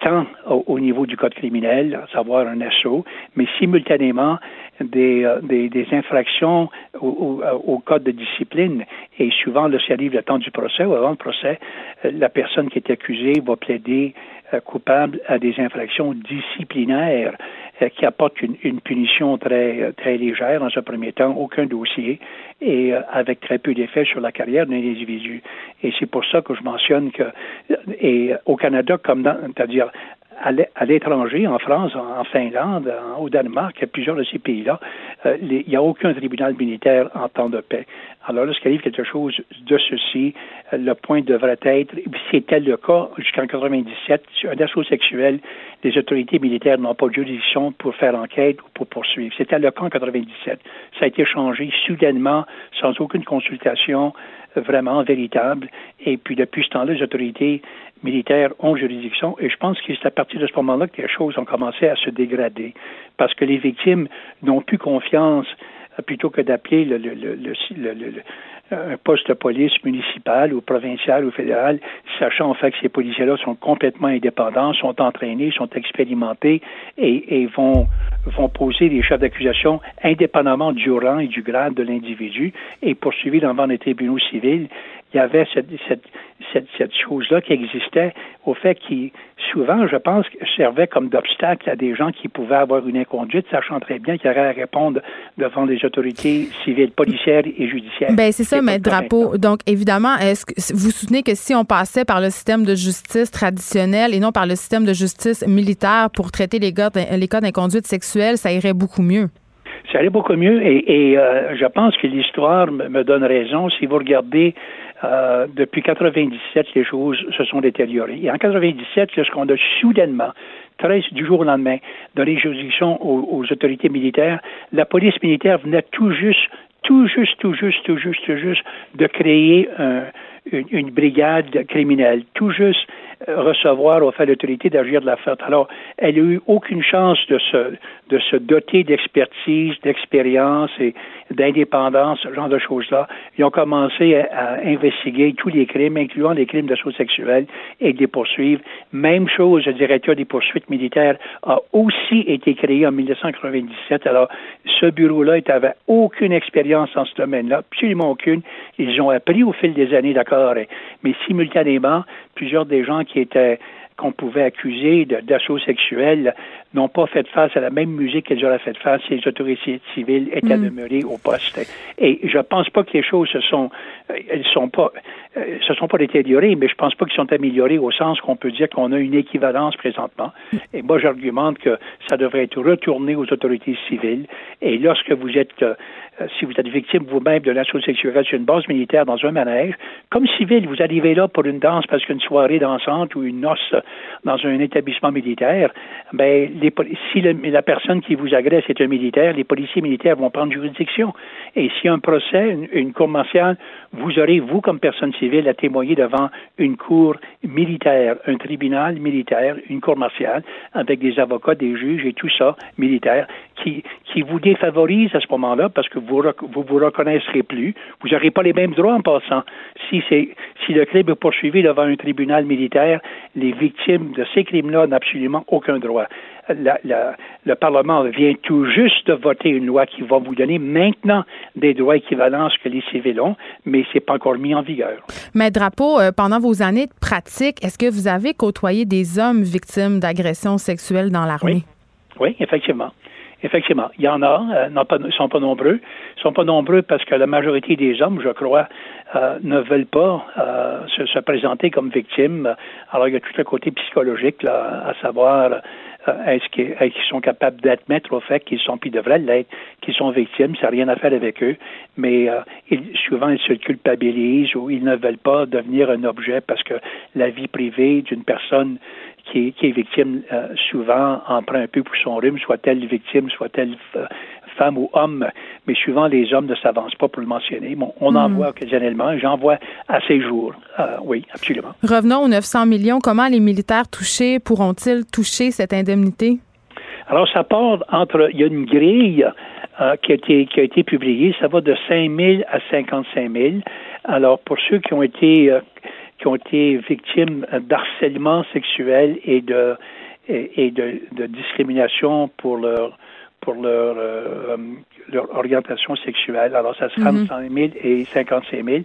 tant au, niveau du code criminel, à savoir un assaut, mais simultanément des, euh, des, infractions au, au, code de discipline. Et souvent, lorsqu'il arrive le temps du procès ou avant le procès, euh, la personne qui est accusée va plaider euh, coupable à des infractions disciplinaires qui apportent une, une, punition très, très légère dans un premier temps, aucun dossier, et avec très peu d'effet sur la carrière d'un individu. Et c'est pour ça que je mentionne que, et au Canada, comme dans, c'est-à-dire à l'étranger, en France, en Finlande, au Danemark, à plusieurs de ces pays-là, euh, il n'y a aucun tribunal militaire en temps de paix. Alors, lorsqu'il arrive quelque chose de ceci, euh, le point devrait être, c'était le cas jusqu'en 97, un assaut sexuel, les autorités militaires n'ont pas de juridiction pour faire enquête ou pour poursuivre. C'était le cas en 97. Ça a été changé soudainement, sans aucune consultation vraiment véritable. Et puis, depuis ce temps-là, les autorités militaires ont juridiction. Et je pense que c'est à partir de ce moment-là que les choses ont commencé à se dégrader. Parce que les victimes n'ont plus confiance euh, plutôt que d'appeler le, le, un poste de police municipal ou provincial ou fédéral, sachant en fait que ces policiers-là sont complètement indépendants, sont entraînés, sont expérimentés et, vont, poser des chefs d'accusation indépendamment du rang et du grade de l'individu et poursuivis devant les tribunaux civils il y avait cette, cette, cette, cette chose-là qui existait, au fait qui, souvent, je pense, servait comme d'obstacle à des gens qui pouvaient avoir une inconduite, sachant très bien qu'il y aurait à répondre devant les autorités civiles, policières et judiciaires. Ben c'est ça, Maître Drapeau. Donc, évidemment, est-ce que vous soutenez que si on passait par le système de justice traditionnel et non par le système de justice militaire pour traiter les, gars, les cas d'inconduite sexuelle, ça irait beaucoup mieux? Ça irait beaucoup mieux et, et euh, je pense que l'histoire me donne raison. Si vous regardez euh, depuis 97, les choses se sont détériorées. Et en 97, lorsqu'on a soudainement, 13 du jour au lendemain, donné juridiction aux, aux autorités militaires, la police militaire venait tout juste, tout juste, tout juste, tout juste, tout juste de créer un, une, une, brigade criminelle, tout juste recevoir au fait l'autorité d'agir de la fête. Alors, elle n'a eu aucune chance de se, de se doter d'expertise, d'expérience et d'indépendance, ce genre de choses-là. Ils ont commencé à, investiguer tous les crimes, incluant les crimes d'assaut sexuel, et de les poursuivre. Même chose, le directeur des poursuites militaires a aussi été créé en 1997. Alors, ce bureau-là n'avait aucune expérience dans ce domaine-là, absolument aucune. Ils ont appris au fil des années, d'accord, mais simultanément, plusieurs des gens qui étaient qu'on pouvait accuser d'assaut sexuel n'ont pas fait face à la même musique qu'elles auraient fait face si les autorités civiles étaient mm. demeurées au poste. Et je pense pas que les choses se sont, elles sont pas, euh, se sont pas détériorés, mais je pense pas qu'ils sont améliorés au sens qu'on peut dire qu'on a une équivalence présentement. Et moi, j'argumente que ça devrait être retourné aux autorités civiles. Et lorsque vous êtes euh, si vous êtes victime vous-même de l'assaut sexuel sur une base militaire dans un manège, comme civil, vous arrivez là pour une danse parce qu'une soirée dansante ou une noce dans un établissement militaire, ben, si la personne qui vous agresse est un militaire, les policiers militaires vont prendre juridiction. Et si un procès, une, une cour martiale, vous aurez, vous, comme personne civile, à témoigner devant une cour militaire, un tribunal militaire, une cour martiale, avec des avocats, des juges et tout ça, militaire, qui, qui vous défavorise à ce moment-là parce que vous vous, vous reconnaîtrez plus. Vous n'aurez pas les mêmes droits en passant. Si, c'est, si le crime est poursuivi devant un tribunal militaire, les victimes de ces crimes-là n'ont absolument aucun droit. La, la, le Parlement vient tout juste de voter une loi qui va vous donner maintenant des droits équivalents à ce que les civils ont, mais c'est pas encore mis en vigueur. Mais Drapeau, euh, pendant vos années de pratique, est-ce que vous avez côtoyé des hommes victimes d'agressions sexuelles dans l'armée? Oui. oui, effectivement. Effectivement, il y en a, euh, non pas, sont pas nombreux. Ils sont pas nombreux parce que la majorité des hommes, je crois, euh, ne veulent pas euh, se, se, présenter comme victimes. Alors, il y a tout le côté psychologique, à savoir euh, est-ce qu'ils sont capables d'admettre au fait qu'ils sont, puis devraient l'être, qu'ils sont victimes, ça n'a rien à faire avec eux, mais ils, souvent ils se culpabilisent ou ils ne veulent pas devenir un objet parce que la vie privée d'une personne qui est, qui est victime euh, souvent en prend un peu pour son rhume, soit-elle victime, soit-elle euh, femme ou homme, mais souvent les hommes ne s'avancent pas pour le mentionner. Bon, on en hmm. voit occasionnellement, j'en vois à ces jours. Euh, oui, absolument. Revenons aux 900 millions. Comment les militaires touchés pourront-ils toucher cette indemnité? Alors, ça part entre. Il y a une grille euh, qui, a été, qui a été publiée. Ça va de 5 000 à 55 000. Alors, pour ceux qui ont été. Euh, qui ont été victimes d'harcèlement sexuel et de et, de, de, discrimination pour leur pour leur, euh, leur orientation sexuelle. Alors, ça sera entre 100 000 et 55 000.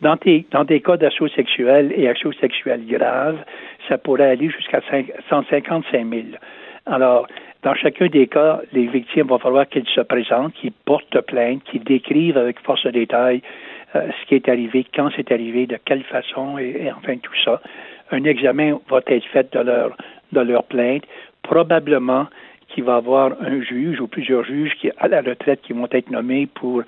Dans, des, dans des cas d'assaut sexuel et assaut sexuel grave, ça pourrait aller jusqu'à 155 000. Alors, dans chacun des cas, les victimes vont falloir qu'elles se présentent, qu'ils portent plainte, qu'ils décrivent avec force de détail ce qui est arrivé, quand c'est arrivé, de quelle façon, et, enfin tout ça. Un examen va être fait de leur, de leur plainte. Probablement, qu'il va y avoir un juge ou plusieurs juges qui, à la retraite qui vont être nommés pour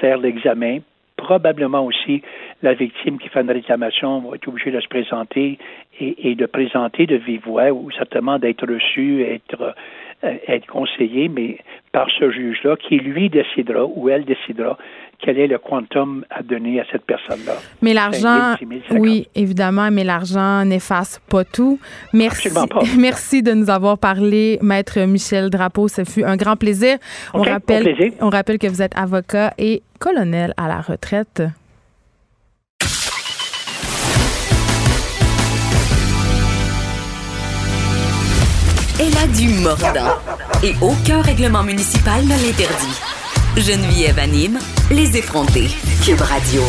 faire l'examen. Probablement aussi la victime qui fait une réclamation va être obligée de se présenter et, et de présenter de vive voix ou certainement d'être reçu, être, euh, être conseillé, mais par ce juge-là qui lui décidera ou elle décidera quel est le quantum à donner à cette personne-là. Mais l'argent, oui, évidemment, mais l'argent n'efface pas tout. Merci, pas. [LAUGHS] merci de nous avoir parlé, Maître Michel Drapeau. Ce fut un grand plaisir. on, rappelle, plaisir. on rappelle que vous êtes avocat et colonel à la retraite. Du mordant et aucun règlement municipal ne l'interdit. Geneviève anime les effrontés. Cube Radio.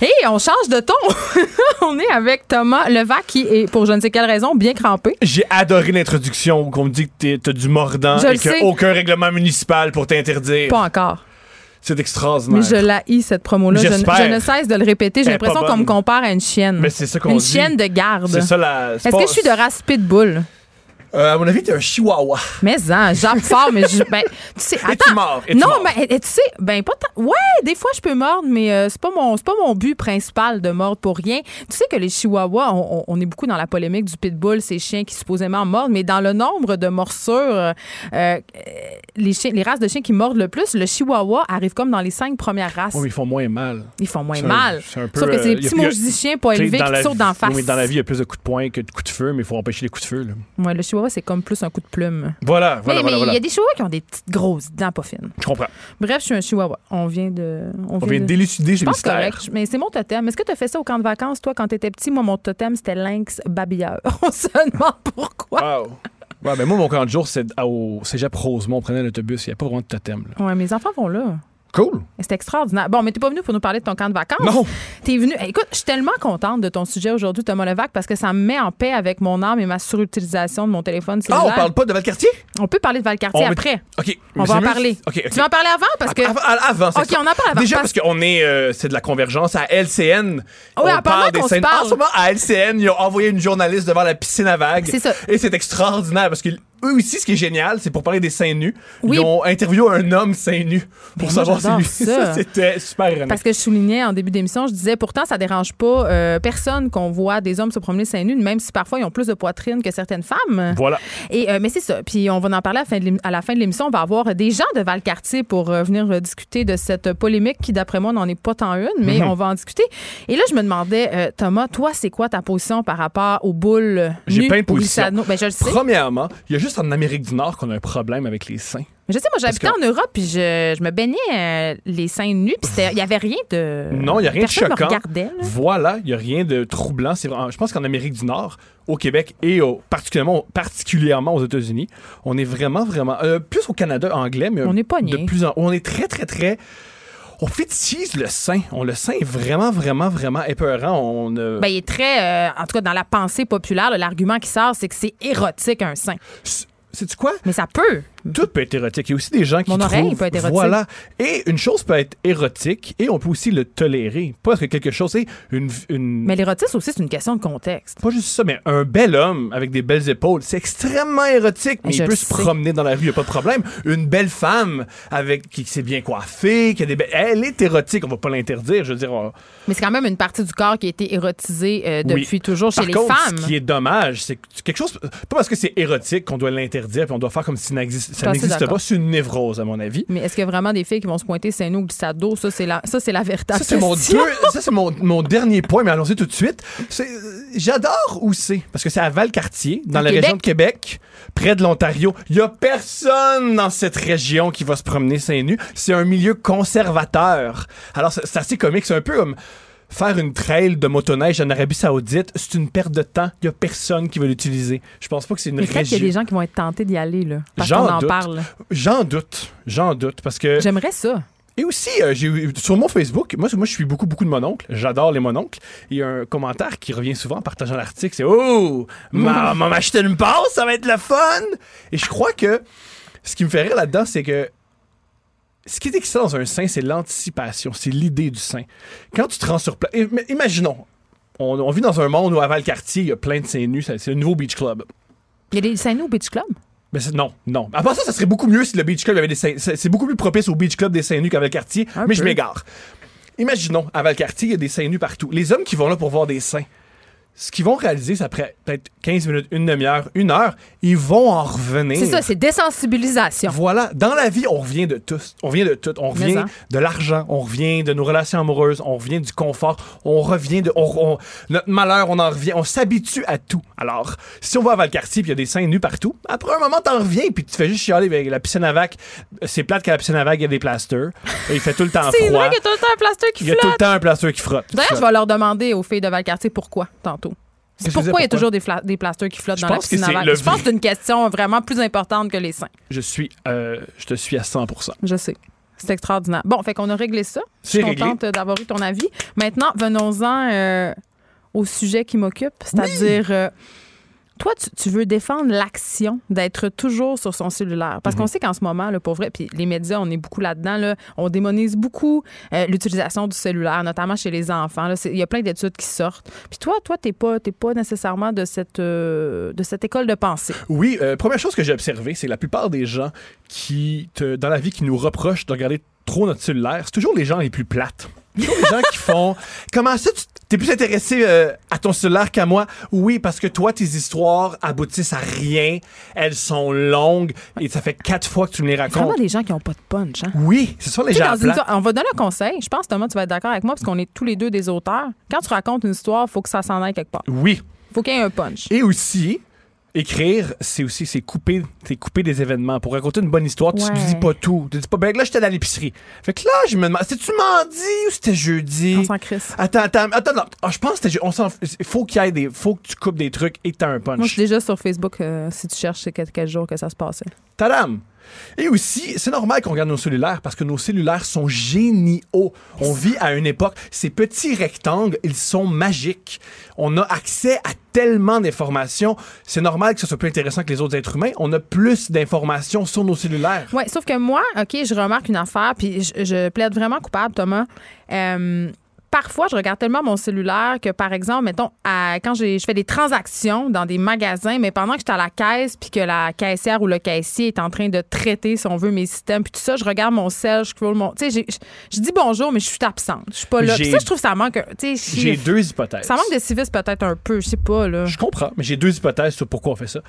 Hey, on change de ton. [LAUGHS] on est avec Thomas Levac qui est, pour je ne sais quelle raison, bien crampé. J'ai adoré l'introduction où on me dit que t'as du mordant Je et sais. qu'aucun règlement municipal pour t'interdire. Pas encore. C'est extraordinaire. Mais je l'haïs, cette promo-là. Je, J'espère. je ne cesse de le répéter. J'ai l'impression pas qu'on me compare à une chienne. Mais c'est ça qu'on Une dit. chienne de garde. C'est ça la. Est-ce pas- que je suis de race pitbull? Euh, à mon avis, t'es un chihuahua. Mais hein, jappe fort, mais je, ben, tu sais, [LAUGHS] Es-tu attends. mort? Es-tu non, mort? mais et tu sais, ben pas tant- Ouais, des fois je peux mordre, mais euh, c'est pas mon, c'est pas mon but principal de mordre pour rien. Tu sais que les chihuahuas, on, on- on est beaucoup dans la polémique du pitbull, ces chiens qui supposément mordent, mais dans le nombre de morsures, euh, euh, les chiens, les races de chiens qui mordent le plus, le chihuahua arrive comme dans les cinq premières races. Oui, mais ils font moins mal. Ils font moins un- mal. c'est un peu, Sauf que c'est des petits maudits chiens pas élevés dans qui la sautent vie- d'en face. Oui, mais dans la vie, il y a plus de coups de poing que de coups de feu, mais il faut empêcher les coups de feu. là. Ouais, le chihuahua, c'est comme plus un coup de plume. Voilà, voilà, mais voilà. il voilà. y a des chihuahuas qui ont des petites grosses dents pas fines. Je comprends. Bref, je suis un chihuahua. On vient de. On vient de délucider pense mystère. correct, mais c'est mon totem. Est-ce que tu as fait ça au camp de vacances, toi, quand tu étais petit? Moi, mon totem, c'était lynx babilleur. [LAUGHS] On se demande pourquoi. Wow. Ouais, ben moi, mon camp de jour, c'est au cégep Rosemont. On prenait l'autobus. Il n'y a pas vraiment de totem. là. Ouais, mes enfants vont là. Cool. C'est extraordinaire. Bon, mais t'es pas venu pour nous parler de ton camp de vacances. Non. T'es venu. Écoute, je suis tellement contente de ton sujet aujourd'hui, Thomas Levac, parce que ça me met en paix avec mon âme et ma surutilisation de mon téléphone Ah, on parle pas de Valcartier? On peut parler de Valcartier On- après. OK. On va en parler. Tu vas en parler avant? Parce que. Avant, avant, OK, on en parle avant, Déjà, parce- parce qu'on est, euh, c'est de la convergence à LCN. Oui, on parle des scènes. parle. En ce moment, à LCN, ils ont envoyé une journaliste devant la piscine à vagues. C'est ça. Et c'est extraordinaire parce que eux aussi, ce qui est génial, c'est pour parler des seins nus. Oui. Ils ont interviewé un homme seins nus pour savoir si lui. [LAUGHS] ça. c'était super ironique. Parce que je soulignais en début d'émission, je disais pourtant ça dérange pas euh, personne qu'on voit des hommes se promener seins nus, même si parfois ils ont plus de poitrine que certaines femmes. Voilà. Et euh, mais c'est ça. Puis on va en parler à la fin de l'émission. On va avoir des gens de Valcartier pour euh, venir discuter de cette polémique qui, d'après moi, n'en est pas tant une, mais Mhm. on va en discuter. Et là, je me demandais, Thomas, toi, c'est quoi ta position par rapport aux boules J'ai plein de positions. Ben, je le sais. Premièrement, il y a juste en Amérique du Nord qu'on a un problème avec les seins. Mais je sais, moi, j'habitais en Europe, puis je, je me baignais euh, les seins nus, puis il n'y avait rien de. Non, il n'y a rien de me choquant. regardait. Voilà, il n'y a rien de troublant. Je pense qu'en Amérique du Nord, au Québec et au- particulièrement, particulièrement aux États-Unis, on est vraiment, vraiment. euh, plus au Canada anglais, mais On est pogné. de plus en On est très, très, très. On fétichise le sein. On, le sein est vraiment, vraiment, vraiment épeurant. On, euh, Ben, il est très, euh, en tout cas, dans la pensée populaire, l'argument qui sort, c'est que c'est érotique un sein. Sais-tu quoi? Mais ça peut. Tout peut être érotique. Il y a aussi des gens qui Mon oreille trouvent... peut être érotique. Voilà. Et une chose peut être érotique et on peut aussi le tolérer. Pas parce que quelque chose est une... une... Mais l'érotisme aussi, c'est une question de contexte. Pas juste ça, mais un bel homme avec des belles épaules, c'est extrêmement érotique, mais Je il peut se sais. promener dans la rue, il a pas de problème. Une belle femme avec qui s'est bien coiffée, qui a des belles... Elle est érotique, on va pas l'interdire, je veux dire... on- Mais c'est quand même une partie du corps qui a été érotisée euh, depuis Oui. toujours chez Par les contre, femmes. ce qui est dommage, c'est que quelque chose... Pas parce que c'est érotique qu'on doit l'interdire, puis on doit faire comme si ça n'existe- ça n'existe pas. C'est une névrose, à mon avis. Mais est-ce qu'il y a vraiment des filles qui vont se pointer seins nus ou glissade d'eau? Ça, c'est la, ça, c'est la véritable Ça, c'est mon, [LAUGHS] mon, mon dernier point, mais allons-y tout de suite. J'adore où c'est, parce que c'est à Valcartier, dans la Québec? région de Québec, près de l'Ontario. Il y a personne dans cette région qui va se promener seins nus. C'est un milieu conservateur. Alors, c'est c'est assez comique. C'est un peu comme faire une trail de motoneige en Arabie Saoudite. C'est une perte de temps. Il y a personne qui va l'utiliser. Je pense pas que c'est une peut-être qu'il y a région. des gens qui vont être tentés d'y aller, là. Parce J'en en doute. parle. J'en doute. J'en doute, parce que... J'aimerais ça. Et aussi, euh, j'ai sur mon Facebook, moi, moi je suis beaucoup, beaucoup de mononcles. J'adore les mononcles. Il y a un commentaire qui revient souvent en partageant l'article. C'est Oh, m'a [LAUGHS] m'a acheté une passe, ça va être le fun. Et je crois que ce qui me fait rire là-dedans, c'est que ce qui est excitant dans un sein, c'est l'anticipation, c'est l'idée du sein. Quand tu te rends sur place, im- imaginons, on, on vit dans un monde où à Valcartier, il y a plein de seins nus, c'est le nouveau beach club. Il y a des seins nus au Beach Club? Mais non, non. À part ça, ça serait beaucoup mieux si le Beach Club avait des seins. C'est beaucoup plus propice au Beach Club des seins nus qu'à Valcartier, mais je m'égare. Imaginons, à Valcartier, il y a des seins nus partout. Les hommes qui vont là pour voir des seins, ce qu'ils vont réaliser, c'est après peut-être 15 minutes, une demi-heure, une heure, ils vont en revenir. C'est ça, c'est désensibilisation. Voilà, dans la vie, on revient de tout. On revient de tout. On revient de l'argent, on revient de nos relations amoureuses, on revient du confort, on revient de on- on- notre malheur, on en revient, on s'habitue à tout. Alors, si on va à Valcartier puis il y a des seins nus partout, après un moment t'en reviens puis tu te fais juste chialer avec la piscine à vague. C'est plate qu'à la piscine à vague il y a des plasters. Et il fait tout le temps [LAUGHS] C'est froid. vrai qu'il y a tout le temps un plaster qui Il y a tout le flotte. temps un plaster qui frotte. D'ailleurs, je vais leur demander aux filles de Valcartier pourquoi, tantôt. Que Pourquoi il y a c'est, toujours des, des plasters qui flottent Je dans la piscine c'est le Je pense que c'est une question vraiment plus importante que les seins. Je suis euh, je te suis à 100%. Je sais. C'est extraordinaire. Bon, fait qu'on a réglé ça. Je suis C'est contente d'avoir eu ton avis. Maintenant, venons-en euh, au sujet qui m'occupe, c'est-à-dire, euh, toi, tu, tu veux défendre l'action d'être toujours sur son cellulaire. Parce Mhm. qu'on sait qu'en ce moment, là, pour vrai, puis les médias, on est beaucoup là-dedans, là, on démonise beaucoup euh, l'utilisation du cellulaire, notamment chez les enfants. Il y a plein d'études qui sortent. Puis toi, toi, t'es pas, pas nécessairement de cette, euh, de cette école de pensée. Oui, euh, première chose que j'ai observé, c'est la plupart des gens qui, te- dans la vie, qui nous reprochent de regarder trop notre cellulaire, c'est toujours les gens les plus plates. Les gens qui font Comment ça, tu t'es plus intéressé euh, à ton cellulaire qu'à moi? Oui, parce que toi, tes histoires aboutissent à rien. Elles sont longues et ça fait quatre fois que tu me les Vraiment racontes. des gens qui ont pas de punch, hein? Oui, c'est ça les Tu sais, gens une on va donner un conseil. Je pense, Thomas, tu vas être d'accord avec moi, parce qu'on est tous les deux des auteurs. Quand tu racontes une histoire, il faut que ça s'en aille quelque part. Oui. faut qu'il y ait un punch. Et aussi, Écrire, c'est aussi c'est couper, c'est couper des événements. Pour raconter une bonne histoire, tu Ouais. dis pas tout. Tu dis pas, ben là, j'étais à l'épicerie. Fait que là, je me demande, c'était-tu mardi ou c'était jeudi? On s'en crisse. Attends, attends, attends, non. Ah, je pense que c'était je- on s'en il faut qu'il y ait des faut que tu coupes des trucs et que t'as un punch. Moi, je suis déjà sur Facebook. euh, si tu cherches, c'est quel, quel jour que ça se passait. Tadam! Et aussi, c'est normal qu'on regarde nos cellulaires parce que nos cellulaires sont géniaux. On vit à une époque, ces petits rectangles, ils sont magiques. On a accès à tellement d'informations. C'est normal que ce soit plus intéressant que les autres êtres humains. On a plus d'informations sur nos cellulaires. Oui, sauf que moi, OK, je remarque une affaire, puis je, je plaide vraiment coupable, Thomas. Euh, parfois, je regarde tellement mon cellulaire que, par exemple, mettons, à- quand j'ai- je fais des transactions dans des magasins, mais pendant que j'étais à la caisse, puis que la caissière ou le caissier est en train de traiter, si on veut, mes systèmes, puis tout ça, je regarde mon sel, je scroll mon. Tu sais, j'ai- je dis bonjour, mais je suis absente. Je suis pas là. Puis ça, je trouve ça manque. J'ai deux hypothèses. ça manque de civisme peut-être un peu, je sais pas, là. Je comprends, mais j'ai deux hypothèses sur pourquoi on fait ça.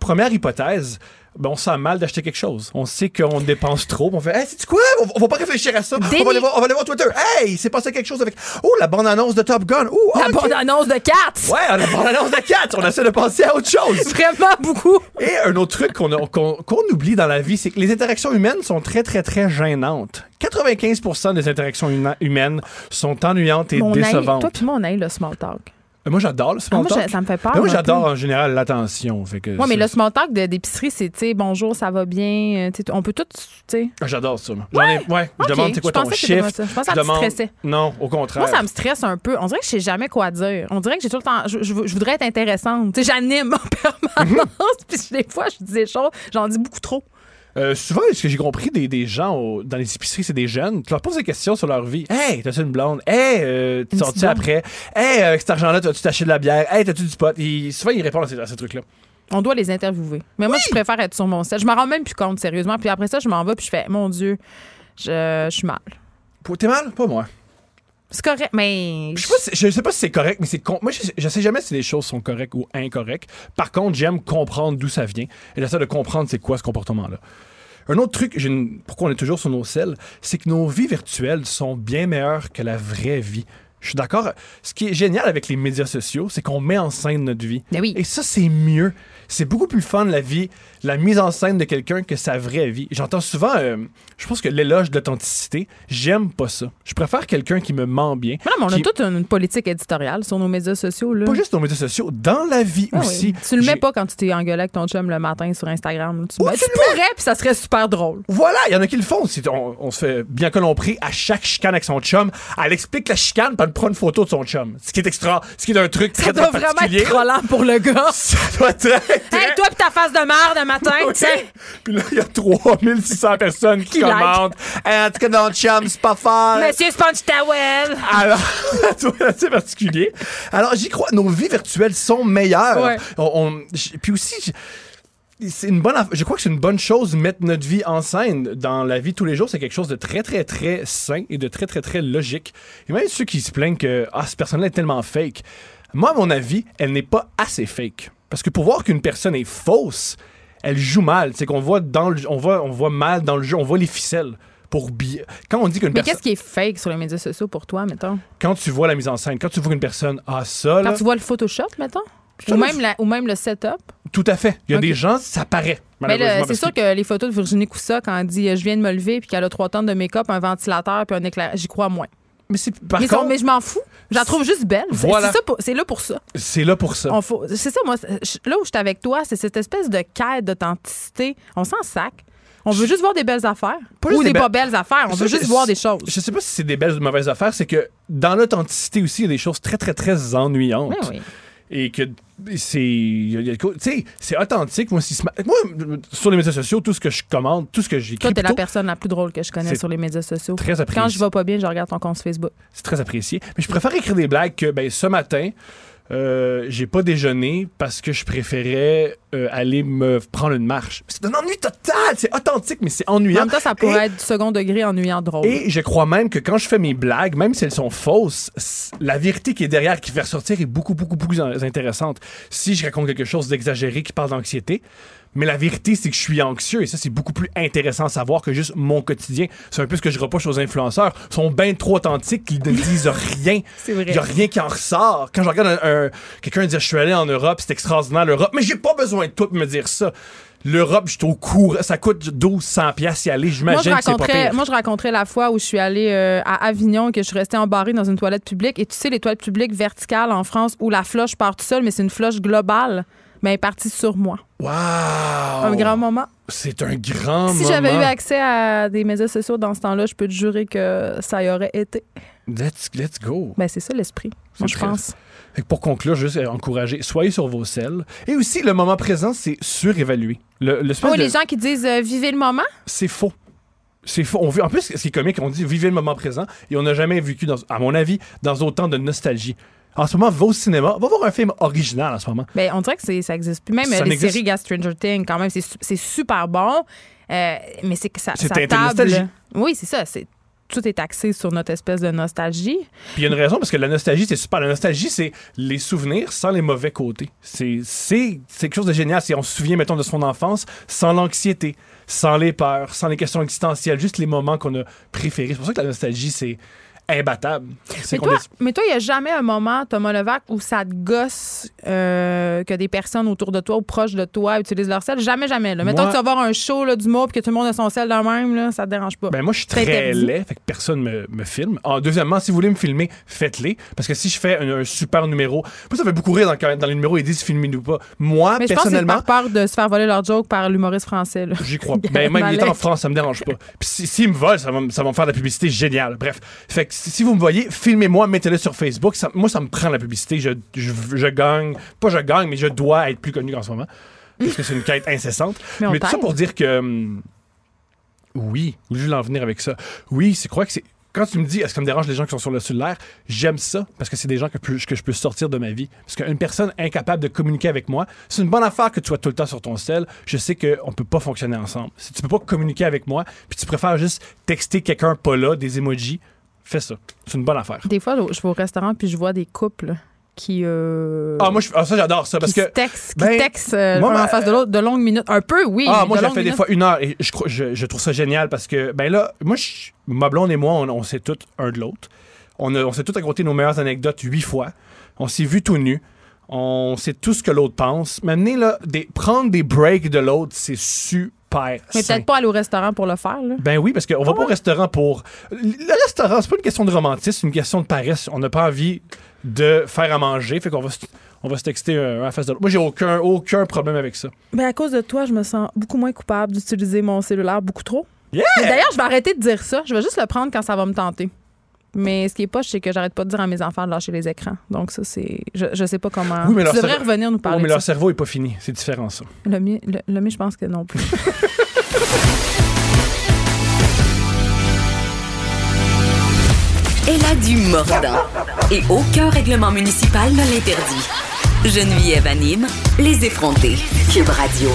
Première hypothèse, ben, on sent mal d'acheter quelque chose. On sait qu'on dépense trop. On fait, hey, c'est quoi? On, on va pas réfléchir à ça. On va, aller voir, on va aller voir Twitter. Hey, il s'est passé quelque chose avec. Oh, la bande-annonce de Top Gun. Oh, La bande-annonce de Cats! Ouais, la bande-annonce de 4. On essaie de penser à autre chose. [LAUGHS] Vraiment beaucoup. Et un autre truc qu'on oublie dans la vie, c'est que les interactions humaines sont très, très, très gênantes. 95% des interactions huma- humaines sont ennuyantes et Mon décevantes. toi puis moi, on a eu le small talk. Euh, Moi, j'adore le Ah, small moi, talk. je- ça me fait peur. Mais moi, j'adore en général l'attention. Ouais, mais le small talk d'épicerie, c'est, tu sais, bonjour, ça va bien. euh, on peut tout, tu sais. Ah, J'adore ça. J'en ai- ouais, je demande c'est quoi je ton chiffre? Je pensais que ça te demande- stressait. Non, au contraire. Moi, ça me stresse un peu. On dirait que je sais jamais quoi dire. On dirait que j'ai tout le temps. Je, je je voudrais être intéressante. Tu sais, j'anime en [LAUGHS] permanence. Puis des fois, je dis des choses, j'en dis beaucoup trop. Euh, souvent, ce que j'ai compris des, des gens au- dans les épiceries, c'est des jeunes. Tu leur poses des questions sur leur vie. Hey, t'as-tu une blonde? Hey, euh, tu Une sorti après? Hey, euh, avec cet argent-là, t'as-tu t'acheté de la bière? Hey, t'as-tu du pot? Souvent, ils répondent à ces, ces trucs-là. On doit les interviewer. Mais moi, je préfère être sur mon set. Je m'en rends même plus compte, sérieusement. Puis après ça, je m'en vais, puis je fais, mon Dieu, je, je suis mal. T'es mal? Pas moi. C'est correct, mais. Je sais, pas si- sais pas si c'est correct, mais c'est moi je, je sais jamais si les choses sont correctes ou incorrectes. Par contre, j'aime comprendre d'où ça vient et j'essaie de comprendre c'est quoi ce comportement-là. Un autre truc, pourquoi on est toujours sur nos selles, c'est que nos vies virtuelles sont bien meilleures que la vraie vie. Je suis d'accord. Ce qui est génial avec les médias sociaux, c'est qu'on met en scène notre vie. Ben oui. Et ça, c'est mieux. C'est beaucoup plus fun, la vie, la mise en scène de quelqu'un que sa vraie vie. J'entends souvent, euh, je pense que l'éloge de l'authenticité, j'aime pas ça. Je préfère quelqu'un qui me ment bien. Non, mais on a toute une politique éditoriale sur nos médias sociaux. Là. pas juste nos médias sociaux, dans la vie Ah oui. aussi. Tu le mets pas quand tu t'es engueulé avec ton chum le matin sur Instagram. là. Tu, Oh, tu tu le mets. pourrais, puis ça serait super drôle. Voilà, il y en a qui le font. On se fait bien que l'on prie à chaque chicane avec son chum. Elle explique la chicane, puis elle prend une photo de son chum. Ce qui est extra, ce qui est un truc Ça très, doit très vraiment particulier. être trollant pour le gars. [LAUGHS] Ça doit être très, très- Hey, toi pis ta face de merde le matin, Oui. tiens. Puis là, il y a 3600 personnes qui, Qui like. commentent. Hey, en tout cas, dans le chum, c'est pas fort. Monsieur Sponge Towel. Alors, [LAUGHS] c'est particulier. Alors, j'y crois. Nos vies virtuelles sont meilleures. Ouais. On- on- puis aussi, c'est une bonne. Je crois que c'est une bonne chose de mettre notre vie en scène dans la vie de tous les jours. C'est quelque chose de très, très, très sain et de très, très, très logique. Et même ceux qui se plaignent que ah, cette personne-là est tellement fake. Moi, à mon avis, elle n'est pas assez fake. Parce que pour voir qu'une personne est fausse, elle joue mal. C'est qu'on voit dans le, on voit, on voit mal dans le jeu, on voit les ficelles. Pour bien. Quand on dit qu'une Mais personne. qu'est-ce qui est fake sur les médias sociaux pour toi, mettons? Quand tu vois la mise en scène, quand tu vois qu'une personne a ça, là, Quand tu vois le Photoshop, mettons? Ou même, la- ou même le setup? Tout à fait. Il y a des gens, ça paraît. Mais c'est sûr que les photos de Virginie Coussa, quand elle dit euh, je viens de me lever puis qu'elle a trois tonnes de make-up, un ventilateur puis un éclairage, j'y crois moins. Mais, c'est, par mais, contre, mais je m'en fous. Je la trouve juste belle. C'est- Voilà. C'est ça pour- c'est là pour ça. c'est là pour ça. On faut- C'est ça, moi, là où je suis avec toi, c'est cette espèce de quête d'authenticité. On s'en sac. On veut juste voir des belles affaires. Pas juste Ou des des belles- pas belles affaires. On Ça, veut juste voir des choses. Je sais pas si c'est des belles ou mauvaises affaires, c'est que dans l'authenticité aussi, il y a des choses très, très, très ennuyantes. Oui, oui. Et que c'est. c'est authentique. Moi, si moi, sur les médias sociaux, tout ce que je commande, tout ce que j'écris, Toi, t'es la personne la plus drôle que je connais sur les médias sociaux. très apprécié. Quand je vais pas bien, je regarde ton compte Facebook. C'est très apprécié. Mais je préfère écrire des blagues que, ben, ce matin, euh, j'ai pas déjeuné parce que je préférais euh, aller me prendre une marche. C'est un ennui total. C'est authentique, mais c'est En ennuyant. même temps, ça Et- pourrait être du second degré ennuyant drôle. Et je crois même que quand je fais mes blagues, même si elles sont fausses, la vérité qui est derrière, qui fait ressortir, est beaucoup, beaucoup, beaucoup in- intéressante. Si je raconte quelque chose d'exagéré qui parle d'anxiété, Mais la vérité, c'est que je suis anxieux et ça, c'est beaucoup plus intéressant à savoir que juste mon quotidien. C'est un peu ce que je reproche aux influenceurs. Ils sont bien trop authentiques qu'ils ne [LAUGHS] disent rien. Il n'y a rien qui en ressort. Quand je regarde un, un- quelqu'un dire je suis allé en Europe, c'est extraordinaire l'Europe, mais j'ai pas besoin de tout pour me dire ça. L'Europe, je suis au courant. Ça coûte 1200 pièces y aller. Moi je, J'imagine que c'est pas raconterais, pire. moi, je raconterais la fois où je suis allée euh, à Avignon et que je suis restée embarrée dans une toilette publique. Et tu sais, les toilettes publiques verticales en France où la floche part tout seul, mais c'est une floche globale, mais elle est partie sur moi. Wow! Un grand moment. C'est un grand Si moment. j'avais eu accès à des médias sociaux dans ce temps-là, je peux te jurer que ça y aurait été. Let's, let's go. Ben, c'est ça l'esprit, moi, je pense. Fait que pour conclure, juste encourager, soyez sur vos selles. Et aussi, le moment présent, c'est surévalué. Le, le Oh, de- les gens qui disent euh, vivez le moment? C'est faux. C'est faux. On vit- en plus, ce qui est comique, on dit vivez le moment présent et on n'a jamais vécu, dans, à mon avis, dans autant de nostalgie. En ce moment, va au cinéma, va voir un film original en ce moment. Ben, on dirait que ça existe plus. Même Ça les séries Gas Stranger Things, quand même, c'est su- c'est super bon. Euh, mais c'est que ça, C'est ça table. nostalgie. Oui, c'est ça. C'est tout est axé sur notre espèce de nostalgie. Puis il y a une raison parce que la nostalgie, c'est super. La nostalgie, c'est les souvenirs sans les mauvais côtés. C'est quelque chose de génial. C'est on se souvient, mettons, de son enfance sans l'anxiété, sans les peurs, sans les questions existentielles, juste les moments qu'on a préférés. C'est pour ça que la nostalgie, c'est imbattable. Mais toi, mais toi, il n'y a jamais un moment, Thomas Levac, où ça te gosse euh, que des personnes autour de toi ou proches de toi utilisent leur sel? Jamais, jamais. Là. Mettons Moi- que tu vas voir un show là, d'humour puis que tout le monde a son sel de même, là, ça te dérange pas. Ben moi, je suis très interdit. laid, fait que personne me, me filme. En deuxièmement, si vous voulez me filmer, faites-les. Parce que si je fais un, un super numéro, moi, ça fait beaucoup rire dans, dans les numéros, ils disent filmez-nous pas. Moi, mais je pense personnellement, par peur de se faire voler leur joke par l'humoriste français. J'y crois. [LAUGHS] Ben, même il est en France, ça me dérange pas. Puis si- s'ils me volent, ça va, me- ça va me faire de la publicité géniale. Bref. Fait que si vous me voyez, filmez-moi, mettez-le sur Facebook. Ça- moi, ça me prend la publicité. Je, je, je gagne. Pas je gagne, mais je dois être plus connu en ce moment. Parce que c'est une quête incessante. [LAUGHS] Mais on tout ça pour dire que. hum, oui, je voulais en venir avec ça. Oui, c'est quoi que c'est. Quand tu me dis, est-ce que ça me dérange les gens qui sont sur le cellulaire, j'aime ça parce que c'est des gens que, plus- que je peux sortir de ma vie. Parce qu'une personne incapable de communiquer avec moi, c'est une bonne affaire que tu sois tout le temps sur ton cell. Je sais qu'on peut pas fonctionner ensemble. Si tu peux pas communiquer avec moi, puis tu préfères juste texter quelqu'un pas là, des emojis, fais ça. C'est une bonne affaire. Des fois, je vais au restaurant puis je vois des couples qui. euh, Ah, moi, je- ah, ça, j'adore ça parce qui que. se textent, qui ben, textent euh, moi, en face de l'autre de longues minutes. Un peu, oui. Ah, moi, longues fait des fois une heure et je, crois- je, je trouve ça génial parce que, ben là, moi, je- ma blonde et moi, on, on sait tout un de l'autre. On, a- on s'est tout raconté nos meilleures anecdotes huit fois. On s'est vu tout nu. On sait tout ce que l'autre pense. Maintenant, là, des, prendre des breaks de l'autre, c'est super. Mais sain. peut-être pas aller au restaurant pour le faire. Là. Ben oui, parce qu'on va pas au restaurant pour. Le restaurant, c'est pas une question de romantisme, c'est une question de paresse. On n'a pas envie de faire à manger, fait qu'on va se, on va se texter un, un à face de l'autre. Moi, j'ai aucun, aucun problème avec ça. Ben, à cause de toi, je me sens beaucoup moins coupable d'utiliser mon cellulaire beaucoup trop. Yeah! Mais D'ailleurs, je vais arrêter de dire ça. Je vais juste le prendre quand ça va me tenter. Mais ce qui est pas, c'est que j'arrête pas de dire à mes enfants de lâcher les écrans. Donc ça, c'est... Je, je sais pas comment... Oui, mais leur tu devrais cerveau- revenir nous Oh, parler mais de leur ça. cerveau est pas fini. C'est différent, ça. Le mien, le, le mien, je pense que non plus. [LAUGHS] Elle a du mordant. Et aucun règlement municipal ne l'interdit. Geneviève anime les effrontés. Cube Radio.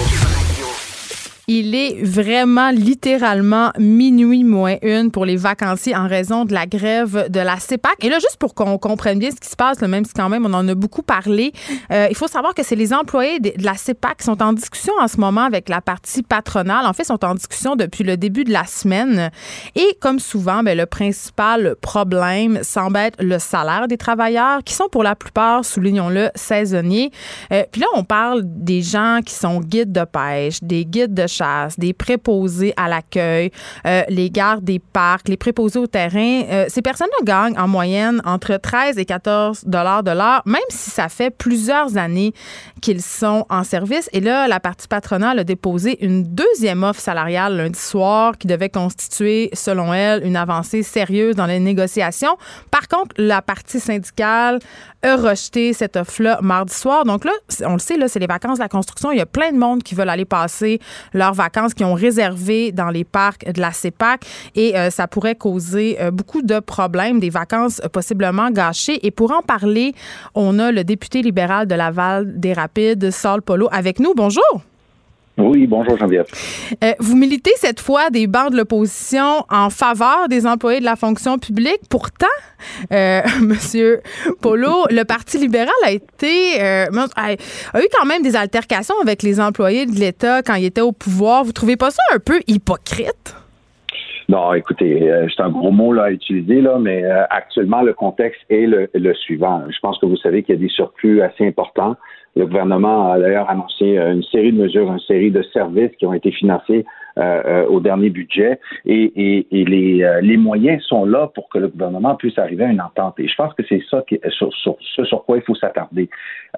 Il est vraiment littéralement minuit moins une pour les vacanciers en raison de la grève de la CEPAC. Et là, juste pour qu'on comprenne bien ce qui se passe, même si quand même on en a beaucoup parlé, euh, il faut savoir que c'est les employés de, la CEPAC qui sont en discussion en ce moment avec la partie patronale. En fait, ils sont en discussion depuis le début de la semaine. Et comme souvent, ben, le principal problème semble être le salaire des travailleurs qui sont pour la plupart, soulignons-le, saisonniers. Euh, Puis là, on parle des gens qui sont guides de pêche, des guides de chasse, des préposés à l'accueil, euh, les gardes des parcs, les préposés au terrain. Euh, ces personnes-là gagnent en moyenne entre 13 et 14 dollars de l'heure, même si ça fait plusieurs années qu'ils sont en service. Et là, la partie patronale a déposé une deuxième offre salariale lundi soir qui devait constituer, selon elle, une avancée sérieuse dans les négociations. Par contre, la partie syndicale a rejeté cette offre-là mardi soir. Donc là, on le sait, là, c'est les vacances de la construction. Il y a plein de monde qui veulent aller passer vacances, qui ont réservé dans les parcs de la CEPAC et euh, ça pourrait causer euh, beaucoup de problèmes, des vacances euh, possiblement gâchées. Et pour en parler, on a le député libéral de Laval des Rapides, Saul Polo, avec nous. Bonjour. Oui, bonjour Geneviève. Euh, vous militez cette fois des bancs de l'opposition en faveur des employés de la fonction publique. Pourtant, euh, [LAUGHS] Monsieur Polo, [LAUGHS] le Parti libéral a été euh, a, eu quand même des altercations avec les employés de l'État quand il était au pouvoir. Vous trouvez pas ça un peu hypocrite? Non, écoutez, euh, c'est un gros mot là, à utiliser, là, mais euh, actuellement, le contexte est le, le, suivant. Je pense que vous savez qu'il y a des surplus assez importants le gouvernement a d'ailleurs annoncé euh, une série de mesures, une série de services qui ont été financés euh, euh, au dernier budget et, les, les, moyens sont là pour que le gouvernement puisse arriver à une entente. Et je pense que c'est ça qui, sur, sur, ce sur quoi il faut s'attarder.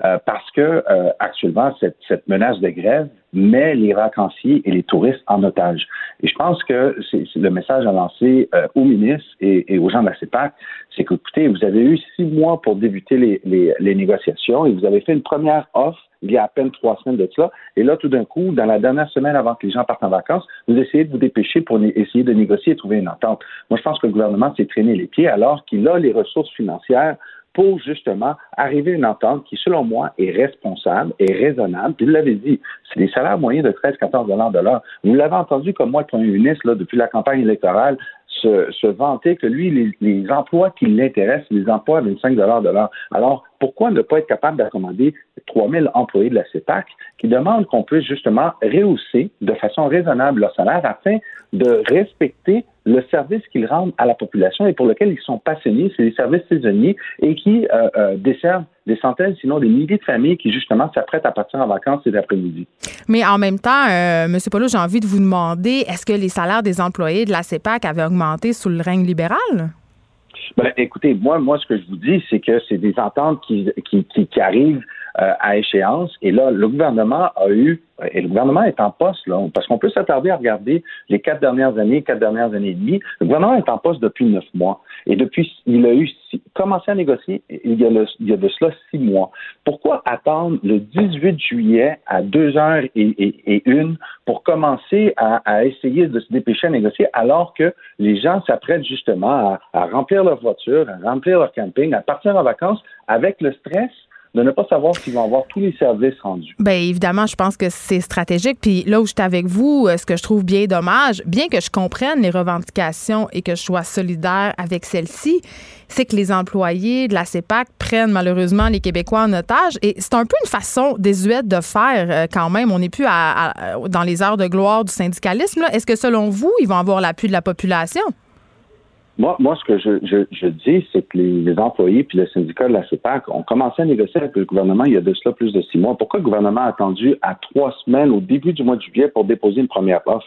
parce que actuellement, cette, cette menace de grève met les vacanciers et les touristes en otage. Et je pense que c'est le message à lancer aux ministres et, aux gens de la CEPAC, c'est que, écoutez, vous avez eu six mois pour débuter les, négociations et vous avez fait une première offre il y a à peine trois semaines de cela. Et là, tout d'un coup, dans la dernière semaine avant que les gens partent en vacances, vous essayez de vous dépêcher pour essayer de négocier et trouver une entente. Moi, je pense que le gouvernement s'est traîné les pieds alors qu'il a les ressources financières pour justement arriver à une entente qui, selon moi, est responsable et raisonnable. Puis vous l'avez dit, c'est des salaires moyens de 13-14 dollars de l'heure. Vous l'avez entendu comme moi, le premier ministre, depuis la campagne électorale, se, se vanter que lui, les, les emplois qui l'intéressent, les emplois à 25 de l'heure. Alors, pourquoi ne pas être capable d'accommoder 3000 employés de la CEPAC qui demandent qu'on puisse justement rehausser de façon raisonnable leur salaire afin de respecter le service qu'ils rendent à la population et pour lequel ils sont passionnés, c'est des services saisonniers et qui euh, euh, desservent des centaines, sinon des milliers de familles qui justement s'apprêtent à partir en vacances cet après-midi. Mais en même temps, euh, M. Polo, j'ai envie de vous demander, est-ce que les salaires des employés de la CEPAC avaient augmenté sous le règne libéral? Ben, écoutez, moi, moi, ce que je vous dis, c'est que c'est des ententes qui, qui, qui arrivent euh, à échéance. Et là, le gouvernement a eu, et le gouvernement est en poste, là, parce qu'on peut s'attarder à regarder les quatre dernières années, quatre dernières années et demie. Le gouvernement est en poste depuis neuf mois. Et depuis, il a eu commencé à négocier il y, a il y a de cela six mois. Pourquoi attendre le 18 juillet à deux heures et, une pour commencer à, à, essayer de se dépêcher à négocier alors que les gens s'apprêtent justement à, à remplir leur voiture, à remplir leur camping, à partir en vacances avec le stress de ne pas savoir s'ils vont avoir tous les services rendus. Bien, évidemment, je pense que c'est stratégique. Puis là où je suis avec vous, euh, ce que je trouve bien dommage, bien que je comprenne les revendications et que je sois solidaire avec celles-ci, c'est que les employés de la CEPAC prennent malheureusement les Québécois en otage. Et c'est un peu une façon désuète de faire euh, quand même. On n'est plus dans les heures de gloire du syndicalisme. Est-ce que selon vous, ils vont avoir l'appui de la population? Moi, moi, ce que je, je, je dis, c'est que les, employés puis le syndicat de la CEPAC ont commencé à négocier avec le gouvernement il y a de cela plus de six mois. Pourquoi le gouvernement a attendu à trois semaines au début du mois de juillet pour déposer une première offre?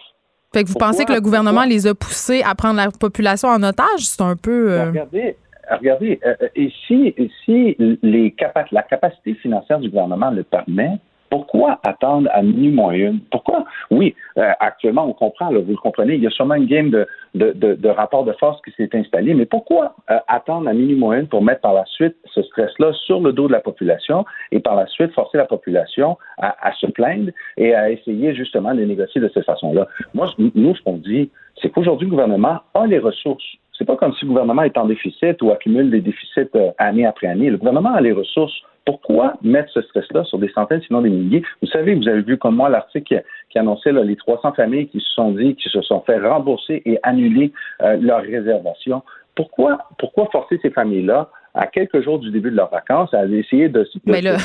Fait que vous pensez que le gouvernement les a poussés à prendre la population en otage? C'est un peu. Euh, regardez, regardez euh, euh, et si, si les la capacité financière du gouvernement le permet, pourquoi attendre à minuit moins? Pourquoi? Oui, euh, actuellement, on comprend, vous le comprenez, il y a sûrement une game de, de, de, rapport de force qui s'est installé, mais pourquoi euh, attendre à minuit moins pour mettre par la suite ce stress-là sur le dos de la population et par la suite forcer la population à, à se plaindre et à essayer justement de négocier de cette façon-là? Moi, nous, ce qu'on dit, c'est qu'aujourd'hui, le gouvernement a les ressources c'est pas comme si le gouvernement est en déficit ou accumule des déficits euh, année après année. Le gouvernement a les ressources. Pourquoi mettre ce stress-là sur des centaines, sinon des milliers? Vous savez, vous avez vu comme moi l'article qui, annonçait les 300 familles qui se sont dit, qui se sont fait rembourser et annuler euh, leurs réservations. Pourquoi, pourquoi forcer ces familles-là à quelques jours du début de leurs vacances à essayer de, de, Mais là,